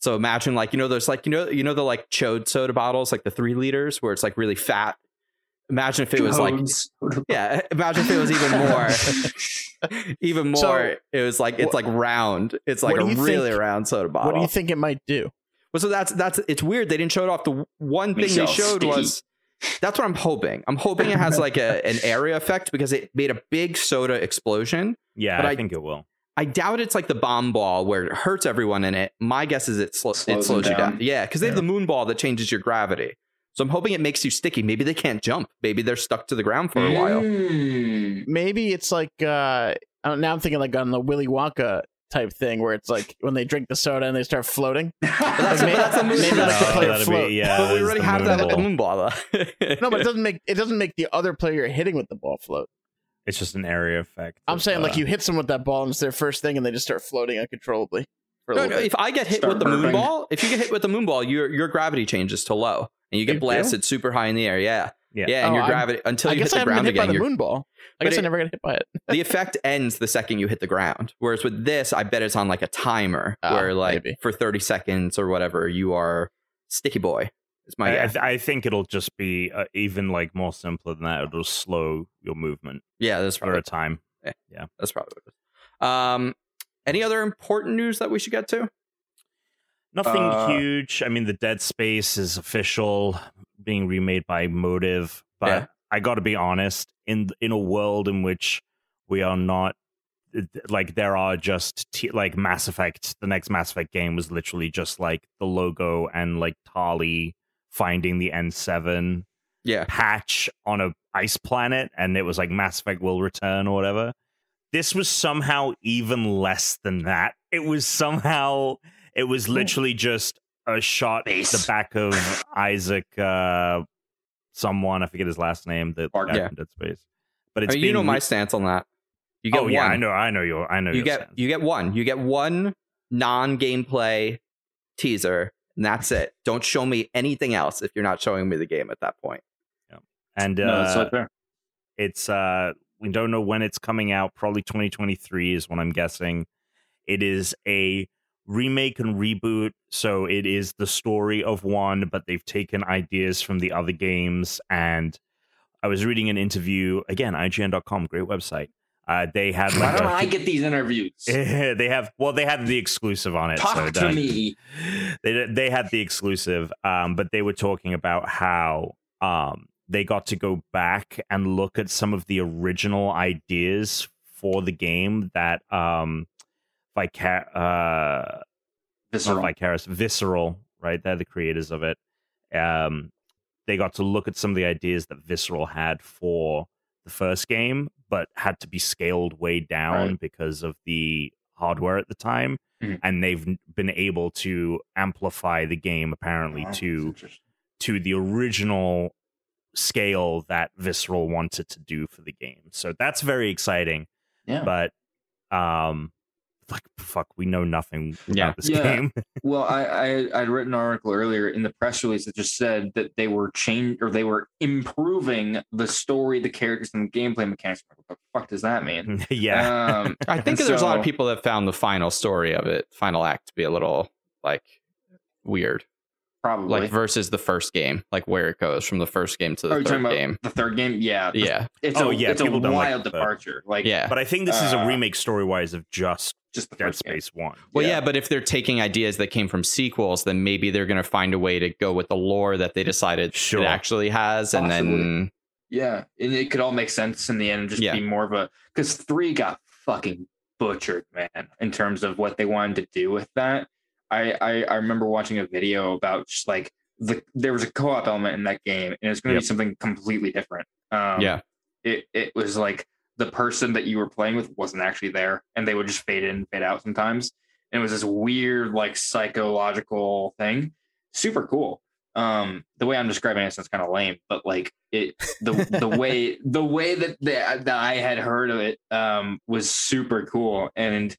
So imagine like you know those like you know you know the like chode soda bottles like the three liters where it's like really fat. Imagine if it was like yeah. Imagine if it was even more, even more. So, it was like it's like round. It's like a really think- round soda bottle. What do you think it might do? Well, so that's that's it's weird. They didn't show it off. The one thing it they showed sticky. was that's what I'm hoping. I'm hoping it has like a an area effect because it made a big soda explosion. Yeah, But I, I- think it will. I doubt it's like the bomb ball where it hurts everyone in it. My guess is it, slo- it Slows slows you down. down. Yeah, because they have the moon ball that changes your gravity. So I'm hoping it makes you sticky. Maybe they can't jump. Maybe they're stuck to the ground for a while. Mm. Maybe it's like uh now I'm thinking like on the Willy Wonka type thing where it's like when they drink the soda and they start floating. that's- maybe, that's a movie. maybe that could No, play a that'd be- yeah, but we already have that with the ball. moon ball. Though. No, but it doesn't make it doesn't make the other player you're hitting with the ball float. It's just an area effect. I'm of, saying like uh, you hit someone with that ball and it's their first thing and they just start floating uncontrollably. For a No, no, bit. if I get hit Start with the moon ball, if you get hit with the moon ball, your your gravity changes to low, and you get You do? blasted super high in the air. Yeah, Yeah. yeah, and Oh, your I'm- gravity until you hit the I haven't ground been hit by again. the your- moon ball. I But guess I never got hit by it. the effect ends the second you hit the ground. Whereas with this, I bet it's on like a timer Ah, where like maybe. for 30 seconds or whatever, you are sticky boy. It's my I, I, th- I think it'll just be uh, even like more simpler than that. It'll slow your movement yeah, that's for probably a time. Yeah, that's probably what it is. Um, any other important news that we should get to? Nothing Uh, huge. I mean, the Dead Space is official, being remade by Motive. But Yeah. I got to be honest, in in a world in which we are not like there are just t- like Mass Effect. The next Mass Effect game was literally just like the logo and like Tali finding the N seven Yeah, patch on a ice planet, and it was like Mass Effect will return or whatever. This was somehow even less than that. It was somehow it was literally just a shot Base. the back of Isaac uh someone, I forget his last name, Barton. guy Yeah. Dead Space. But I it's mean, you know my stance on that. You get Oh one. yeah, I know I know your I know You your get stance. you get one. You get one non-gameplay teaser, and that's it. Don't show me anything else if you're not showing me the game at that point. Yeah. and uh No, that's so fair. It's uh we don't know when it's coming out. Probably 2023 is what I'm guessing. It is a remake and reboot, so it is the story of one, but they've taken ideas from the other games. And I was reading an interview again, IGN.com, great website. Uh, they had Why don't a- I get these interviews? they have well, they had the exclusive on it. Talk so to done. me. They they had the exclusive, um, but they were talking about how um they got to go back and look at some of the original ideas for the game that um Vicar uh Visceral. Vicarious, Visceral, right? They're the creators of it. Um, they got to look at some of the ideas that Visceral had for the first game, but had to be scaled way down Right. because of the hardware at the time. Mhm. And they've been able to amplify the game apparently Oh, to to the original scale that Visceral wanted to do for the game. So that's very exciting. Yeah. But um like fuck, we know nothing Yeah. about this Yeah. game. Well, I, I I'd written an article earlier in the press release that just said that they were change or they were improving the story, the characters, and the gameplay mechanics. What the fuck does that mean? yeah. Um, I think and there's a lot of people that found the final story of it, final act, to be a little like weird, Probably. like versus the first game, like where it goes from the first game to the you third game. the third game? Yeah. Yeah, It's Oh, a, yeah, It's a people don't like wild the departure. Like yeah. But I think this is a Uh, remake story wise of just just the Dead first game. Space One. Well, yeah. Yeah. but if they're taking ideas that came from sequels, then maybe they're going to find a way to go with the lore that they decided Sure. it actually has, and then Yeah, and it could all make sense in the end and just Yeah. be more of a because three got fucking butchered, man, in terms of what they wanted to do with that. I I, I remember watching a video about just like the there was a co-op element in that game, and it's going to Yep. be something completely different. Um, yeah, it it was like the person that you were playing with wasn't actually there, and they would just fade in, fade out sometimes, and it was this weird like psychological thing. Super cool. Um, the way I'm describing it sounds kind of lame, but like it, the the way the way that that, that I had heard of it um, was super cool, and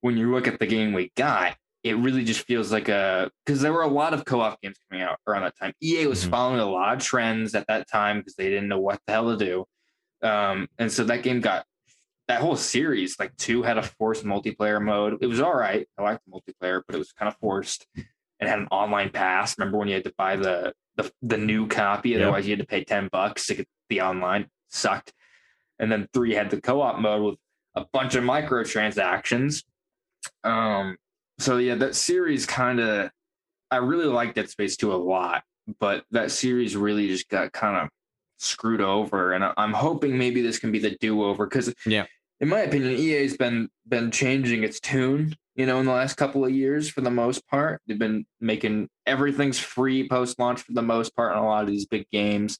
when you look at the game we got, it really just feels like a because there were a lot of co-op games coming out around that time. EA was Mhm. following a lot of trends at that time because they didn't know what the hell to do, um, and so that game got that whole series. Like two had a forced multiplayer mode. It was all right. I liked the multiplayer, but it was kind of forced. It had an online pass. Remember when you had to buy the the, the new copy? Otherwise, you had to pay ten bucks to get the online. Sucked. And then three had the co-op mode with a bunch of microtransactions. Um, so yeah, that series kind of I really liked Dead Space 2 a lot, but that series really just got kind of screwed over. And I- I'm hoping maybe this can be the do-over because Yeah. in my opinion, EA's been been changing its tune, you know, in the last couple of years for the most part. They've been making everything's free post-launch for the most part on a lot of these big games.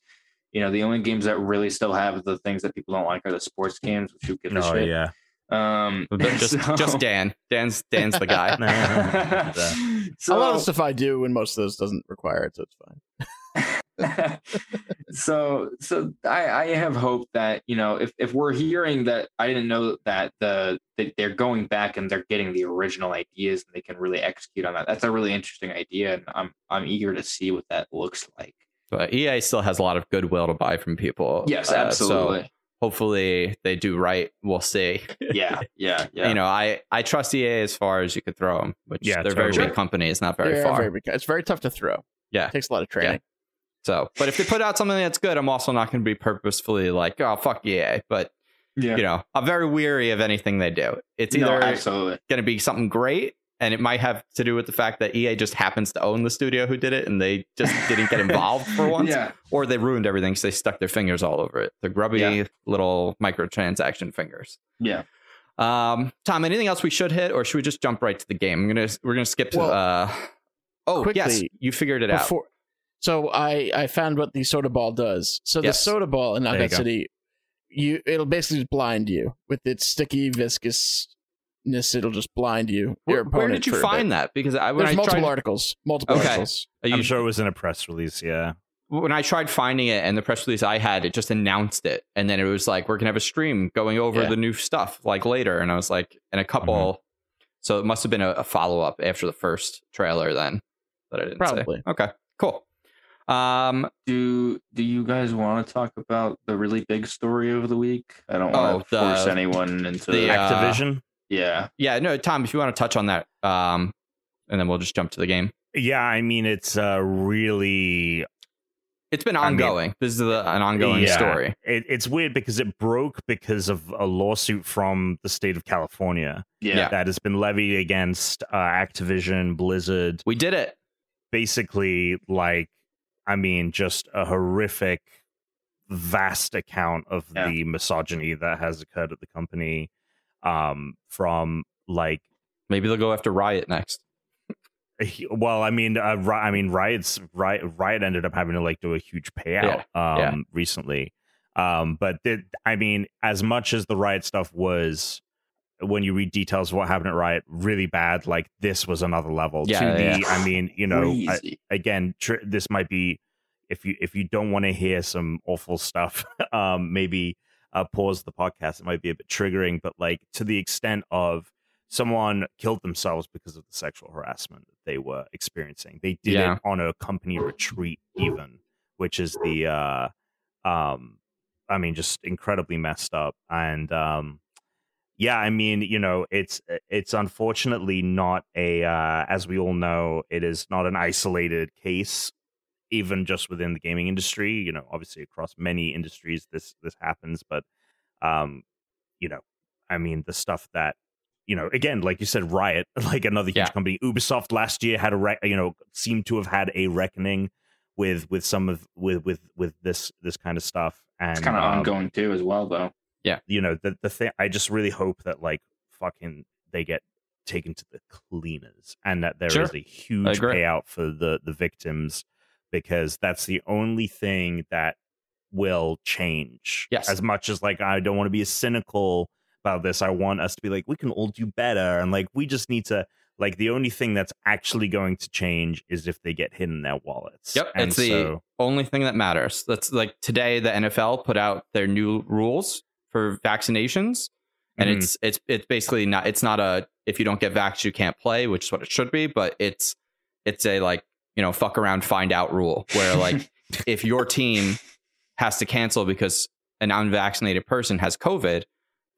You know, the only games that really still have the things that people don't like are the sports games, which who gives a Oh shit. yeah. Um, just so- just Dan. Dan's Dan's the guy. so, a lot of stuff I do, and most of those doesn't require it, so it's fine. so so I, I have hope that you know if, if we're hearing that I didn't know that the that they're going back and they're getting the original ideas and they can really execute on that. That's a really interesting idea, and I'm I'm eager to see what that looks like. But EA still has a lot of goodwill to buy from people. Yes, Uh, so absolutely. Hopefully they do right. We'll see. yeah, yeah, yeah. You know, I I trust EA as far as you could throw them, which Yeah, they're a very big company. It's not very They're far. very big- it's very tough to throw. Yeah. It takes a lot of training. So, but if they put out something that's good, I'm also not going to be purposefully like, oh fuck EA. But yeah. you know, I'm very weary of anything they do. It's either absolutely. going to be something great, and it might have to do with the fact that EA just happens to own the studio who did it, and they just didn't get involved for once, Yeah. or they ruined everything because they stuck their fingers all over it. The grubby Yeah. little microtransaction fingers. Yeah. Um, Tom, anything else we should hit, or should we just jump right to the game? I'm gonna we're gonna skip to. Well, uh, oh yes, quickly, you figured it out. So I I found what the soda ball does. So Yes. the soda ball in There Knockout. City, you it'll basically blind you with its sticky viscousness. It'll just blind you. Where, your where opponent did you find that? Because I when There's I multiple tried, articles. Multiple Okay. articles. I I'm sure it was in a press release. Yeah. when I tried finding it and the press release I had, it just announced it. And then it was like, we're going to have a stream going over Yeah. the new stuff like later. And I was like, and a couple. Mm-hmm. So it must have been a, a follow up after the first trailer then that I didn't say. Probably. Okay, cool. Um, Do Do you guys want to talk about the really big story of the week? I don't want Oh, to force anyone into the, uh, Activision. Yeah. yeah, no, Tom, if you want to touch on that, um, and then we'll just jump to the game. yeah, I mean it's uh, really It's been I mean- ongoing. this is a, an ongoing Yeah. story. it, it's weird because it broke because of a lawsuit from the state of California yeah, Yeah. that has been levied against uh, Activision, Blizzard, We did it. basically like I mean just a horrific vast account of Yeah. the misogyny that has occurred at the company um from like Maybe they'll go after Riot next. well i mean uh, Ri- i mean riot's riot riot ended up having to like do a huge payout um yeah. recently. Um but th- i mean as much as the riot stuff was when you read details of what happened at riot really bad like this was another level. Yeah, to yeah, the i mean you know I- again tr- this might be if you if you don't want to hear some awful stuff um maybe uh pause the podcast it might be a bit triggering but like to the extent of someone killed themselves because of the sexual harassment that they were experiencing they did Yeah. it on a company retreat even which is the uh um i mean just incredibly messed up and um yeah i mean you know it's it's unfortunately not a uh as we all know it is not an isolated case even just within the gaming industry you know obviously across many industries this this happens but um you know i mean the stuff that you know again like you said riot like another huge Yeah. company ubisoft last year had a re- you know seemed to have had a reckoning with with some of with with with this this kind of stuff and It's kind of um, ongoing too, as well, though. Yeah, you know the the thing i just really hope that like fucking they get taken to the cleaners and that there is Sure. a huge payout for the the victims because that's the only thing that will change Yes. as much as like i don't want to be cynical about this i want us to be like we can all do better and like we just need to like the only thing that's actually going to change is if they get hit in their wallets Yep, and it's the only thing that matters. That's like today the NFL put out their new rules for vaccinations, and Mhm. it's it's it's basically not it's not a if you don't get vaxxed you can't play, which is what it should be, but it's it's a like you know fuck around find out rule where like if your team has to cancel because an unvaccinated person has COVID,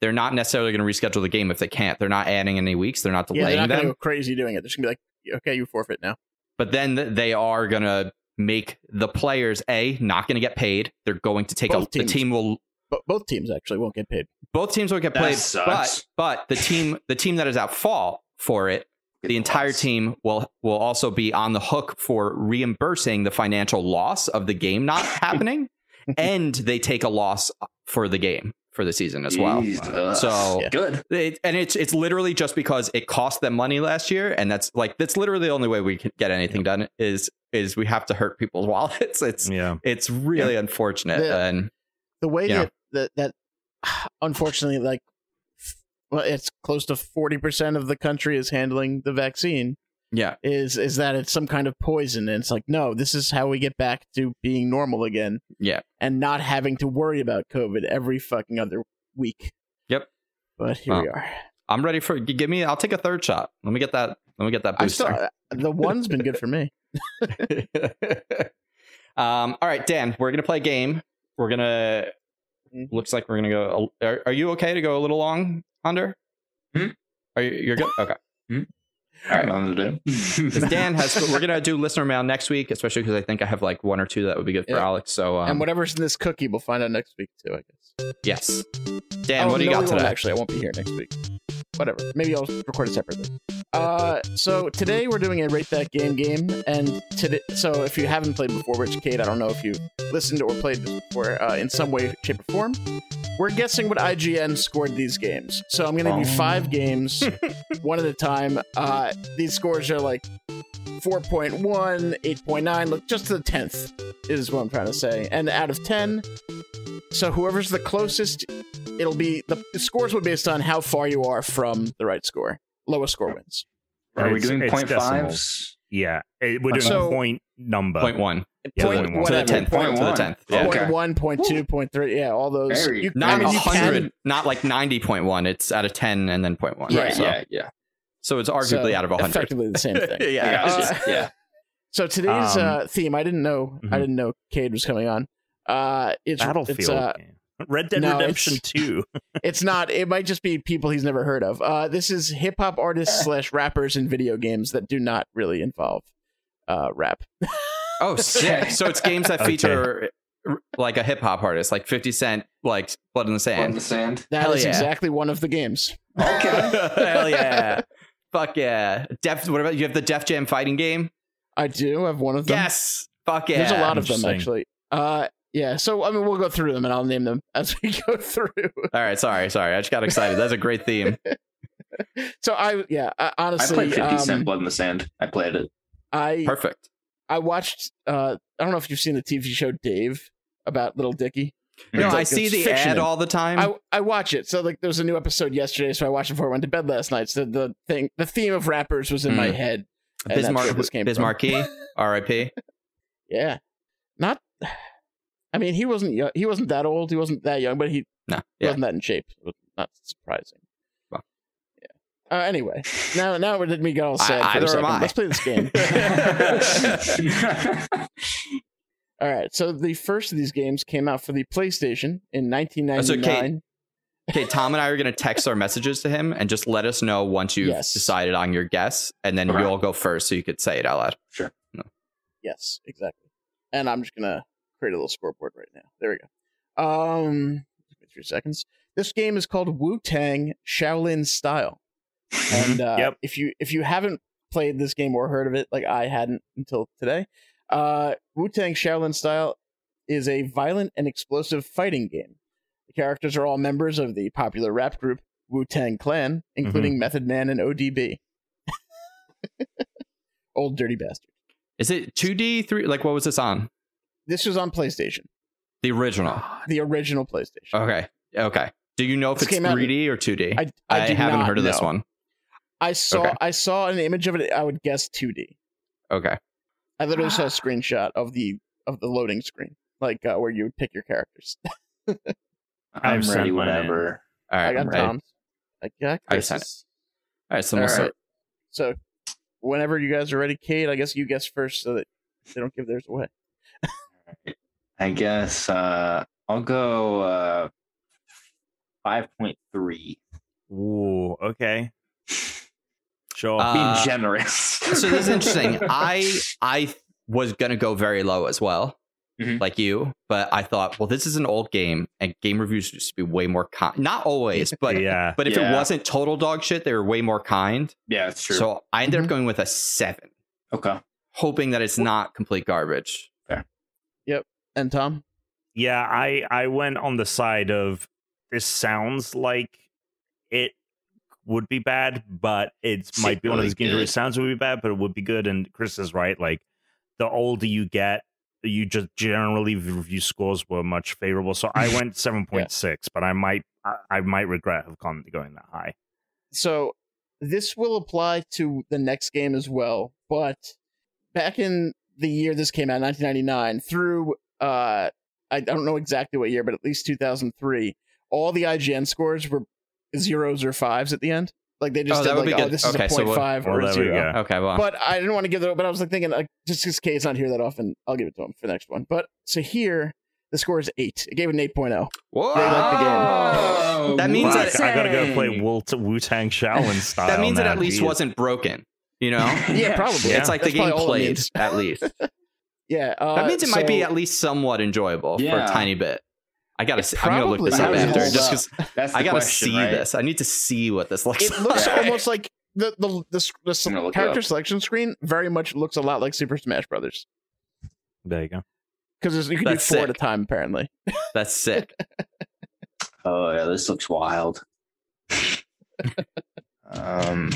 they're not necessarily going to reschedule the game if they can't. They're not adding any weeks. They're not Yeah, they're delaying not them. gonna go crazy doing it. They're just gonna be like, okay, you forfeit now. but then they are going to make the players a not going to get paid. They're going to take Both a the team will both teams actually won't get paid. both teams will get paid but but the team the team that is at fault for it, the entire loss. team will will also be on the hook for reimbursing the financial loss of the game not happening, and they take a loss for the game for the season as well. Jesus. Uh, so Yeah. good. it, and it's it's literally just because it cost them money last year, and that's like that's literally the only way we can get anything done is is we have to hurt people's wallets. It's yeah it's really unfortunate, The- and The way that, that that unfortunately, like, f- well, it's close to forty percent of the country is handling the vaccine. yeah, Is is that it's some kind of poison? And it's like, no, this is how we get back to being normal again. Yeah. and not having to worry about COVID every fucking other week. Yep. But here Well, we are. I'm ready for give me. I'll take a third shot. Let me get that. Let me get that I still the one's been good for me. um. All right, Dan. We're gonna play a game. We're gonna. Mhm. Looks like we're gonna go. Are, are you okay to go a little long, under? Hmm? Are you? You're good. Okay. All right, I'm gonna do. Dan has. we're gonna do listener mail next week, especially because I think I have like one or two that would be good for Yeah. Alex. So um, and whatever's in this cookie, we'll find out next week too. I guess. yes. Dan, Oh, what do you got today? Actually, I won't be here next week. Whatever. Maybe I'll record it separately. Uh, so today we're doing a rate that game game, and today, so if you haven't played before, which Kate, I don't know if you listened or played this before uh, in some way, shape, or form. We're guessing what IGN scored these games. So I'm gonna give you five games, one at a time. Uh, these scores are like 4.1, 8.9, look just to the tenth is what I'm trying to say. And out of ten, so whoever's the closest it'll be the scores will be based on how far you are from the right score. Lowest score wins. Are we It's- doing it's fives? yeah it, we're doing So- point number Point one Yeah, point point one. to the tenth. Point to the tenth. Yeah. Yeah. Point Okay. one, point two, point three. Yeah, all those. Very- You, I Not mean, a hundred, can- not like ninety point one. It's out of ten and then point one. Yeah, Right. so, Yeah. Yeah. so it's arguably so out of hundred. Effectively the same thing. yeah. Gotcha. Uh, yeah. So today's Um, uh, theme, I didn't know. I mhm. didn't know Cade was coming on. Uh, it's battlefield It's, uh, game. Red dead no, redemption it's- 2 it's not. It might just be people he's never heard of. Uh, this is hip hop artists slash rappers in video games that do not really involve uh, rap. Oh, sick. So it's games that Okay. feature r- like a hip hop artist, like Fifty Cent, like Blood in the On Sand. the sand. That Hell is yeah. exactly one of the games. Okay. Hell yeah. Fuck yeah. Def. What about you? Have the Def Jam fighting game? I do have one of them. Yes. Fuck yeah. There's a lot of them actually. Uh, Yeah, so I mean, we'll go through them and I'll name them as we go through. All right, sorry, sorry. I just got excited. That's a great theme. so I, yeah, I, I played 50 Cent um, Blood in the Sand. I played it. I Perfect. I watched. uh I don't know if you've seen the TV show Dave about Lil Dicky. No, It's I see the fiction ad all the time. I I watch it. So like there was a new episode yesterday, so I watched it before I went to bed last night. So the thing, the theme of rappers was in my Mm. head. and that's where Bismarck, this. Biz Markie, R.I.P. Yeah, not. I mean, he wasn't. yo- He wasn't that old. He wasn't that young, but he No, yeah. wasn't that in shape. It was not surprising. Well. Yeah. Uh, anyway, now now we did me get all sad I- for a second. Let's play this game. all right. So the first of these games came out for the PlayStation in 1999. Okay, Tom and I are going to text our messages to him and just let us know once you've Yes. decided on your guess, and then Okay. you'll go first so you could say it out loud. sure. Yes, exactly. And I'm just gonna create a little scoreboard right now. There we go. Um, three seconds. This game is called Wu Tang Shaolin Style, and uh, Yep. if you if you haven't played this game or heard of it, like I hadn't until today, uh, Wu Tang Shaolin Style is a violent and explosive fighting game. The characters are all members of the popular rap group Wu Tang Clan, including Method Man and ODB. Old dirty bastard. Is it 2D, 3? Like, what was this on? This was on PlayStation. The original. the original PlayStation. Okay. Okay. Do you know if This it's came out in- 3D or 2D? I, I, do haven't heard of this one. I saw Okay. I saw an image of it. I would guess 2D. Okay. I literally saw a screenshot of the of the loading screen, like uh, where you would pick your characters. I'm I've ready Whatever. All right. I got I'm. Tom's. I got I sent it. All right. So we'll All start. right. So whenever you guys are ready, Kate, I guess you guess first so that they don't give theirs away. I guess uh, I'll go uh, 5.3. Ooh, okay. Sure. Uh, Being generous. so this is interesting. I I was gonna go very low as well, Mhm. like you, but I thought, well, this is an old game, and game reviews used to be way more kind. Not always, but yeah. but if it wasn't total dog shit, they were way more kind. yeah, it's true. So I ended Mhm. up going with a seven, okay. hoping that it's not complete garbage. And Tom, Yeah, I I went on the side of this sounds like it would be bad, but it might be one of those games where it sounds would be bad, but it would be good. And Chris is right. Like the older you get, you just generally review scores were much favorable. So I went seven point six, but I might I, I might regret have gone going that high. so this will apply to the next game as well. But back in the year this came out, 1999, through uh, I don't know exactly what year, but at least 2003, all the IGN scores were zeros or fives at the end. Like they just Oh, did like, oh, good. this is Okay, a point what- five Well, or a there we zero. go. Okay, well, But I didn't want to give it. But I was like thinking, like, just because Kate's not here that often, I'll give it to him for the next one. But so here, the score is eight. It gave it an 8.0. whoa, They like the game. Oh, That means Fuck, that- I gotta go play Dang. Wu Tang Shaolin style. that means it at least geez. wasn't broken. You know, Yeah, probably. it's like the That's probably game played at least. Yeah, uh, That means it might be at least somewhat enjoyable for a tiny bit. I gotta. It See, I'm gonna look this up probably after, just because I gotta question, see right? this. I need to see what this looks. It looks almost like the the the, the, I'm gonna look it character selection screen very much looks a lot like Super Smash Brothers There you go. because you can That's do four at a time apparently. That's sick. Oh yeah, this looks wild. um.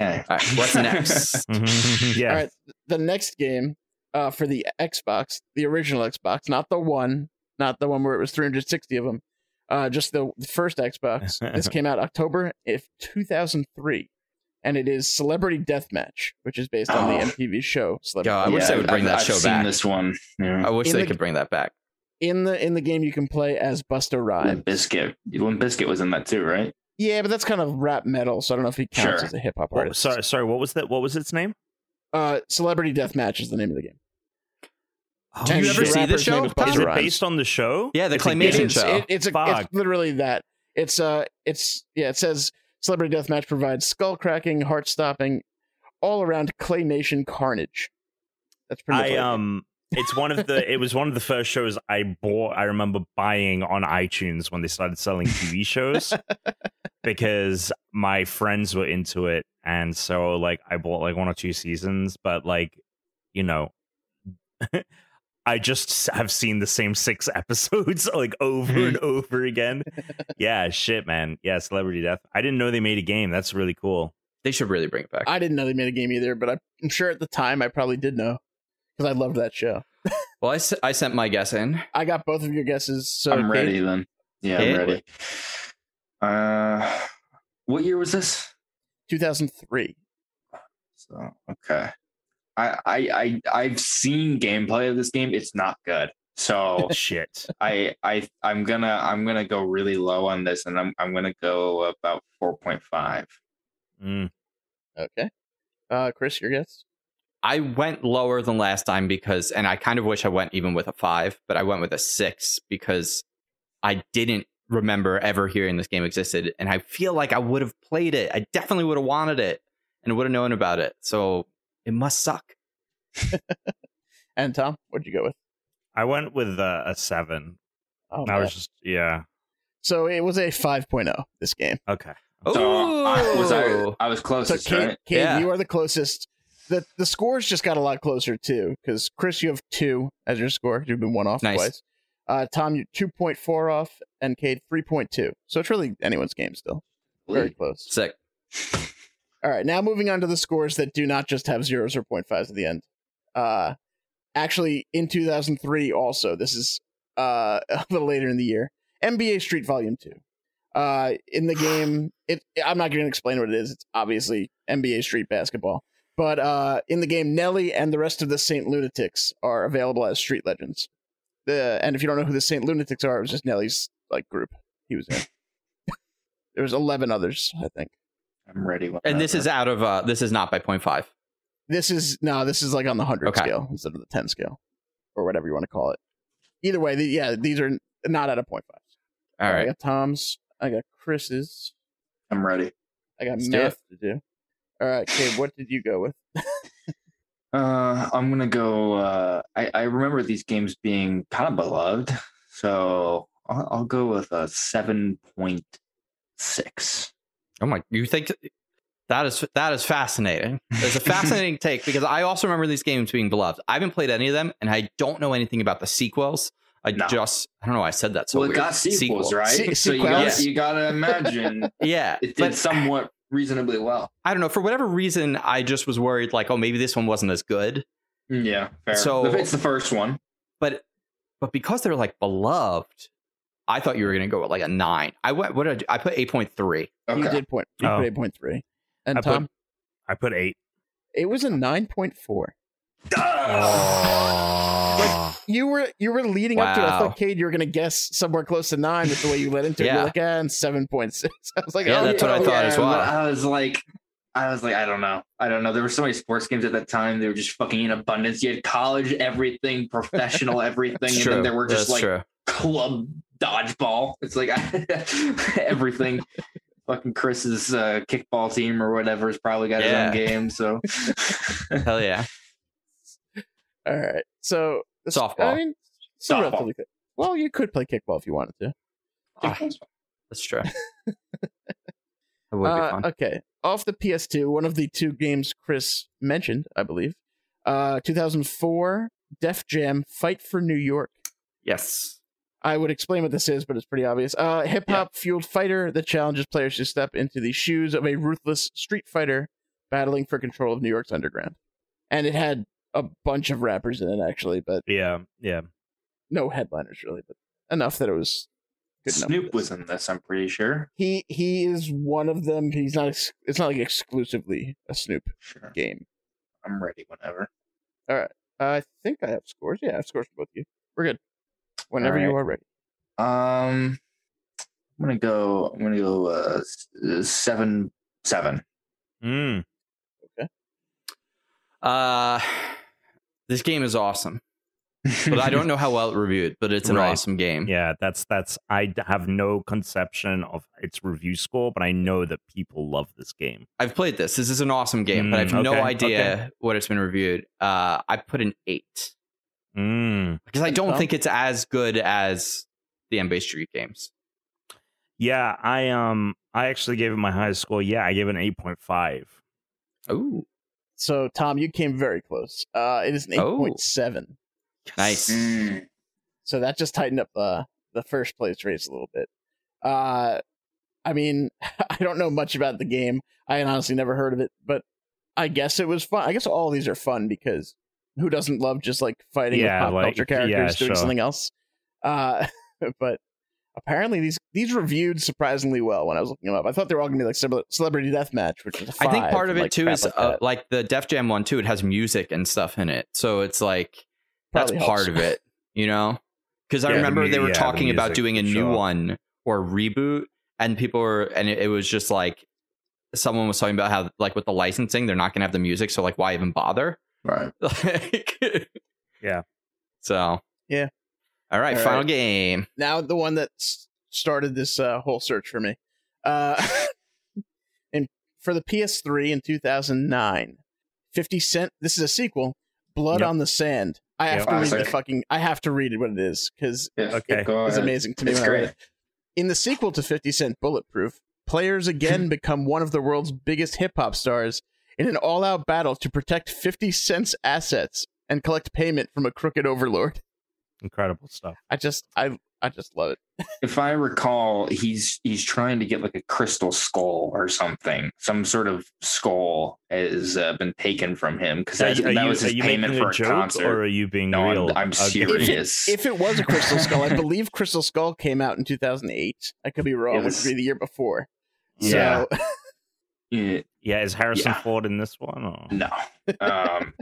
Okay. All right, what's next? yeah. All right, the next game uh, for the Xbox, the original Xbox, not the one, not the one where it was 360 of them, uh, just the, the first Xbox. this came out October of 2003, and it is Celebrity Deathmatch, which is based on the Oh. MTV show Celebrity. God, I wish Yeah, they would bring I've- that I've show seen back. This one. Yeah. I wish In they the- could bring that back. In the in the game, you can play as Busta Rhymes. Limp Bizkit. Limp Bizkit was in that too, right? Yeah, but that's kind of rap metal, so I don't know if he counts Sure. as a hip hop What- artist. sorry, sorry. What was that? What was its name? Uh, Celebrity Deathmatch is the name of the game. Did you ever see the show? is Is it based on the show? Yeah, the It's claymation game? It's, show. it- it's, a, it's literally that. It's uh, it's yeah. It says Celebrity Deathmatch provides skull cracking, heart stopping, all around claymation carnage. That's pretty much. I what it is. um it's one of the it was one of the first shows I bought I remember buying on iTunes when they started selling TV shows because my friends were into it and so like I bought like one or two seasons but like you know I just have seen the same six episodes like over and over again. Yeah, shit, man. Yeah, Celebrity Death. I didn't know they made a game. That's really cool. They should really bring it back. I didn't know they made a game either, but I'm sure at the time I probably did know because I loved that show. well, I, s- I sent my guess in. I got both of your guesses. So I'm Kate, ready then. Yeah, Kate? I'm ready. Uh, what year was this? 2003. So okay, I I I I've seen gameplay of this game. It's not good. So Shit. I I I'm gonna I'm gonna go really low on this, and I'm I'm gonna go about four point five. Mm. Okay. Uh, Chris, your guess? I went lower than last time because, and I kind of wish I went even with a five, but I went with a six because I didn't remember ever hearing this game existed. And I feel like I would have played it. I definitely would have wanted it and would have known about it. So it must suck. And Tom, what'd you go with? I went with uh, a seven. Oh, I man. was just yeah. so it was a 5.0 this game. Okay. So I was I, I was So Kate, right? Kate Yeah. you are the closest. The the scores just got a lot closer too, because Chris, you have two as your score. You've been one off Nice. twice. Uh, Tom, you two point four off, and Kate three point two. So it's really anyone's game still. Very close. Sick. All right, now moving on to the scores that do not just have zeros or point fives at the end. Uh, actually, in 2003, also this is uh, a little later in the year. NBA Street Volume Two. Uh, in the game, it I'm not going to explain what it is. It's obviously NBA Street basketball. But uh, in the game, Nelly and the rest of the Saint Lunatics are available as street legends. The and if you don't know who the Saint Lunatics are, it was just Nelly's like group he was in. there was 11 others, I think. I'm ready. And this is out of, uh, this is not by point five. This is no, this is like on the hundred Okay. scale instead of the ten scale, or whatever you want to call it. Either way, the, yeah, these are not at a point five. All right. I got Tom's. I got Chris's. I'm ready. I got Let's do to do. All right, Kate, what did you go with? Uh, I'm gonna go. Uh, I I remember these games being kind of beloved, so I'll, I'll go with a seven point six. Oh my! You think that is that is fascinating? It's a fascinating take because I also remember these games being beloved. I haven't played any of them, and I don't know anything about the sequels. I No. just I don't know. why I said that so well, it weird. got sequels, Sequel. right? Se- so you sequels. got you gotta imagine Yeah, it did but somewhat reasonably well. I don't know. For whatever reason, I just was worried. Like, oh, maybe this one wasn't as good. Mm, yeah, fair. So- it's the first one, But but because they're like beloved, I thought you were going to go with like a nine. I went. What did I, do? I put eight point three. okay. You did point. You Oh. put eight point three, and I put- Tom, I put eight. it was a nine point four. Oh. You were you were leading up to it. I thought, Kate, you were gonna guess somewhere close to nine with the way you led into it. Yeah. You're like, and seven point six. I was like, Yeah, oh, that's what I thought yeah. as well. I was like, I was like, I don't know, I don't know. There were so many sports games at that time. They were just fucking in abundance. You had college, everything, professional, everything, and true. then there were just That's like true. club dodgeball. It's like everything. Fucking Chris's uh, kickball team or whatever has probably got Yeah. his own game. So Hell yeah. All right. So Softball. I mean, Softball. good. Well, you could play kickball if you wanted to. Ah, that's true. That would be Uh, fun. okay. Off the PS2, one of the two games Chris mentioned, I believe. Uh, 2004, Def Jam Fight for New York. Yes. I would explain what this is, but it's pretty obvious. Uh, Hip hop fueled fighter that challenges players to step into the shoes of a ruthless street fighter battling for control of New York's underground. And it had a bunch of rappers in it, actually, but yeah, yeah. no headliners really, but enough that it was good Snoop this. was in this. I'm pretty sure. He he is one of them. He's not. Ex- it's not like exclusively a Snoop Sure, game. I'm ready whenever. Alright. I think I have scores. Yeah, I have scores for both of you. We're good. Whenever you are ready. Um, I'm gonna go. I'm gonna go uh, uh, seven seven. Mm. Okay. Uh, this game is awesome, but I don't know how well it reviewed. But it's an Right. awesome game. Yeah, that's that's. I have no conception of its review score, but I know that people love this game. I've played this. This is an awesome game, but I Mm, have no idea okay. what it's been reviewed. Uh, I put an eight Mm. because I don't Tom? think it's as good as the NBA Street games. Yeah, I um, I actually gave it my highest score. Yeah, I gave it an eight point five. Oh, So Tom, you came very close. Uh, it is an eight Oh. point seven. Nice. Mm. So that just tightened up the the first place race a little bit. Uh, I mean, I don't know much about the game. I had honestly never heard of it, but I guess it was fun. I guess all these are fun because who doesn't love just like fighting Yeah, with pop like, culture characters yeah, doing sure. something else? Uh, but apparently these these reviewed surprisingly well when I was looking them up. I thought they were all gonna be like Cele- Celebrity Deathmatch, which is a I think part of and, it like, too is like uh, like the Def Jam one too. It has music and stuff in it, so it's like that's Probably part helps. of it, you know. Because I Yeah, the remember mu- they were yeah, the talking about doing a for new sure. one or reboot, and people were, and it, it was just like someone was talking about how like with the licensing, they're not gonna have the music, so like why even bother? Right. like, Yeah. So Yeah. All right, All final right. game. now the one that started this uh, whole search for me. Uh, and for the PS3 in 2009, 50 Cent. This is a sequel. Blood Yep. on the Sand. I have Yep. to read the fucking. I have to read it what it is because Yeah, Okay. Go it's amazing to me. It's when I read great. In the sequel to 50 Cent Bulletproof, players again become one of the world's biggest hip hop stars in an all out battle to protect 50 Cent's assets and collect payment from a crooked overlord. Incredible stuff. I just, I, I just love it. If I recall, he's he's trying to get like a crystal skull or something. Some sort of skull has uh, been taken from him because that, that you, was his payment for a a joke concert. or are you being No, I'm- real? I'm serious. If it, if it was a Crystal Skull, I believe Crystal Skull came out in 2008. I could be wrong. It It, was- would be the year before. Yeah. So, Yeah, Yeah, is Harrison Yeah. Ford in this one? Or? no, um,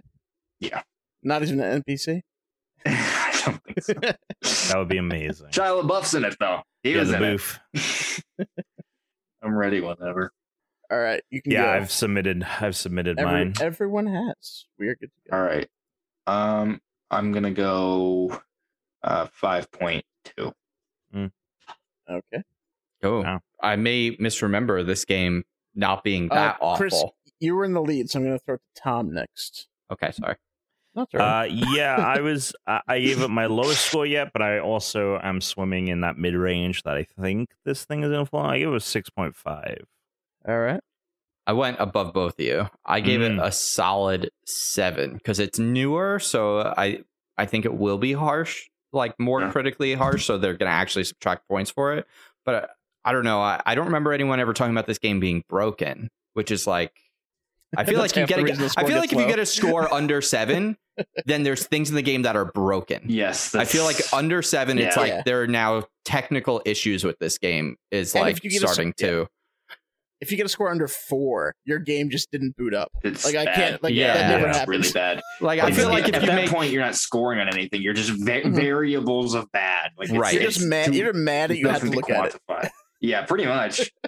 yeah. not even an NPC. I so. That would be amazing. Shia LaBeouf's in it though. He yeah, was the in booth. it. I'm ready whenever. All right, you can Yeah, go. I've submitted. I've submitted Every- mine. Everyone has. We are good to go. All right. Um, I'm gonna go uh five point two. Okay. Oh, Wow. I may misremember this game not being Uh, that awful. Chris- You were in the lead, so I'm going to throw it to Tom next. Okay, sorry. That's all right. Uh, yeah, I was. I, I gave it my lowest score yet, but I also am swimming in that mid range that I think this thing is gonna fall. I gave it a six point five. all right. I went above both of you. I gave it Mm. a solid seven because it's newer, so I I think it will be harsh, like more Yeah. critically harsh. So they're gonna actually subtract points for it. But uh, I don't know. I, I don't remember anyone ever talking about this game being broken, which is like I feel like you half the get. A, I feel like gets if you get a score under seven, then there's things in the game that are broken. Yes, I feel like under seven, it's like Yeah. there are now technical issues with this game. Is And like if you get starting yeah. to. If you get a score under four, your game just didn't boot up. it's like, I bad. can't- like, yeah, that never it's happens. really bad. Like I feel like at if you that make point you're not scoring on anything. You're just va- Mhm. variables of bad. Like it's, Right. You're just mad. too- You're mad that you have to nothing look at it. quantify. Yeah, pretty much.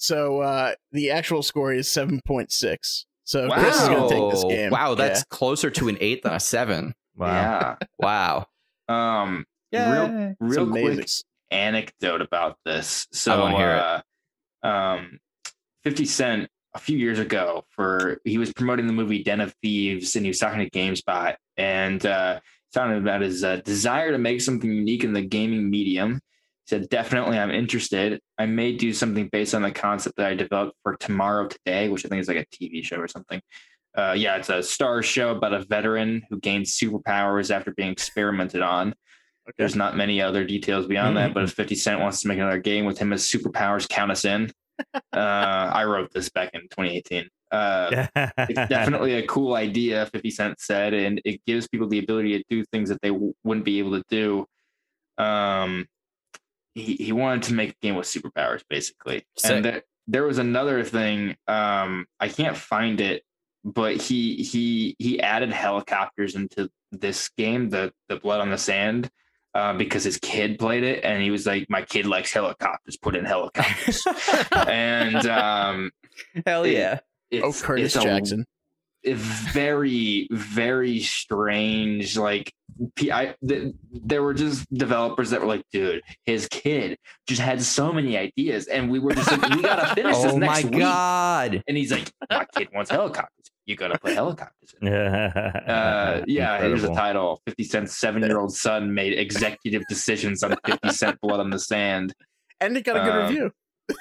So uh, the actual score is seven point six. So Chris is going to take this Wow. game. Wow, that's Yeah. closer to an eight than a seven. Wow. Wow. Um. Yeah. Real, real amazing. quick anecdote about this. So, wanna hear uh, um, Fifty Cent a few years ago for he was promoting the movie Den of Thieves, and he was talking to GameSpot, and uh, talking about his uh, desire to make something unique in the gaming medium. He said, "Definitely, I'm interested. I may do something based on the concept that I developed for Tomorrow Today, which I think is like a TV show or something." Uh, yeah, it's a star show about a veteran who gains superpowers after being experimented on. There's not many other details beyond that, but if 50 Cent wants to make another game with him as superpowers, count us in. Uh, I wrote this back in 2018. Uh, it's definitely a cool idea, 50 Cent said, and it gives people the ability to do things that they w- wouldn't be able to do. Um, he, he wanted to make a game with superpowers, basically. Sick. And there, there was another thing. Um, I can't find it, but he he he added helicopters into this game, the the Blood on the Sand, uh, because his kid played it, and he was like, "My kid likes helicopters. Put in helicopters." and um, Hell it- yeah. it's, Oh, Curtis it's Jackson. a very very strange like P- I, th- there were just developers that were like dude his kid just had so many ideas and we were just like we gotta finish this Oh next my week god. and he's like my kid wants helicopters you gotta put helicopters in yeah. uh, yeah, here's the Incredible. title. 50 Cent's seven year old son made executive decisions on 50 Cent Blood on the Sand. And it got a good Um, review.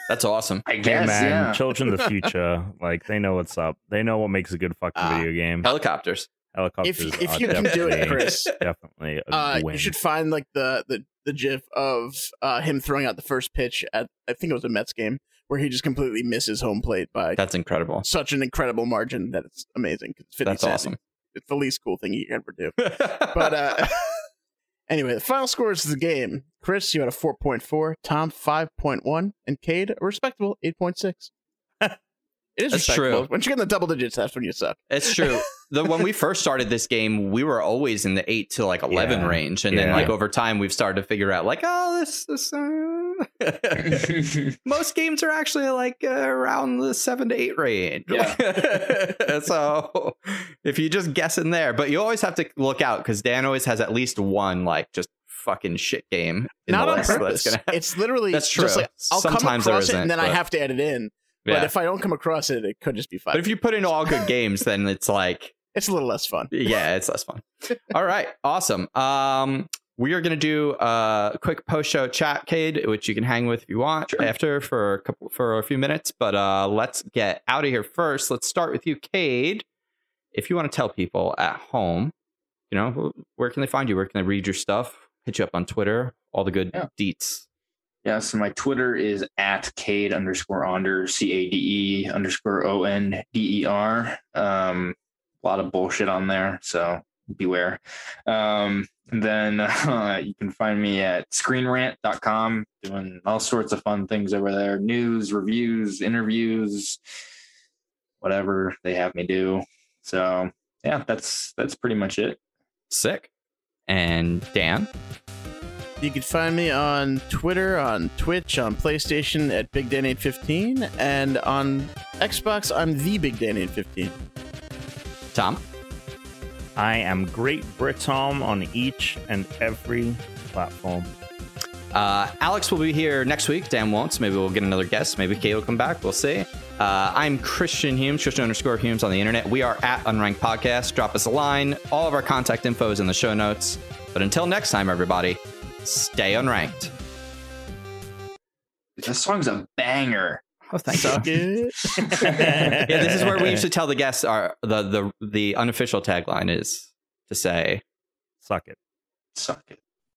That's awesome. I Hey guess, man, yeah. children of the future, like they know what's up. They know what makes a good fucking Ah. video game. Helicopters. Helicopters. If- if you can do it, Chris, definitely a Uh, win. you should find like the the the gif of uh, him throwing out the first pitch at I think it was a Mets game where he just completely misses home plate by That's incredible. such an incredible margin that it's amazing. 'cause It's That's cent. awesome. It's the least cool thing you can ever do. But uh, anyway, the final scores of the game: Chris, you had a four point four, Tom five point one, and Cade a respectable eight point six. It is That's true. Once you get in the double digits, that's when you suck. It's true. The when we first started this game, we were always in the eight to like eleven Yeah. range, and then like over time, we've started to figure out like, oh, this this. Uh... Most games are actually like uh, around the seven to eight range. so if you just guess in there, but you always have to look out because Dan always has at least one like just fucking shit game in Not the on list that's purpose. gonna. It's literally That's true. just like I'll Sometimes come across it isn't, and then I have to edit in. Yeah. But if I don't come across it, it could just be fun. But if you put in all good games, then it's like it's a little less fun. yeah, it's less fun. All right, awesome. Um, we are going to do a quick post-show chat, Cade, which you can hang with if you want Sure. after for a couple for a few minutes. But uh, let's get out of here first. Let's start with you, Cade. If you want to tell people at home, you know, where can they find you? Where can they read your stuff? Hit you up on Twitter. All the good Yeah. deets. Yeah, so my Twitter is at Cade underscore Onder, C A D E underscore O N D E R. Um, a lot of bullshit on there, so beware. Um, then uh, you can find me at screenrant.com doing all sorts of fun things over there news, reviews, interviews, whatever they have me do. So, yeah, that's that's pretty much it. Sick. And Dan. You can find me on Twitter, on Twitch, on PlayStation at Big Dan 815, and on Xbox, I'm the Big Dan 815. Tom. I am Great Britom on each and every platform. Uh, Alex will be here next week. Dan won't, so maybe we'll get another guest. Maybe Kate will come back. We'll see. Uh, I'm Christian Humes, Christian underscore Humes on the internet. We are at Unranked Podcast. Drop us a line. All of our contact info is in the show notes. But until next time, everybody, stay unranked. That song's a banger. Oh, thank Suck you. it. Yeah, this is where we used to tell the guests our the the the unofficial tagline is to say Suck it. Suck it.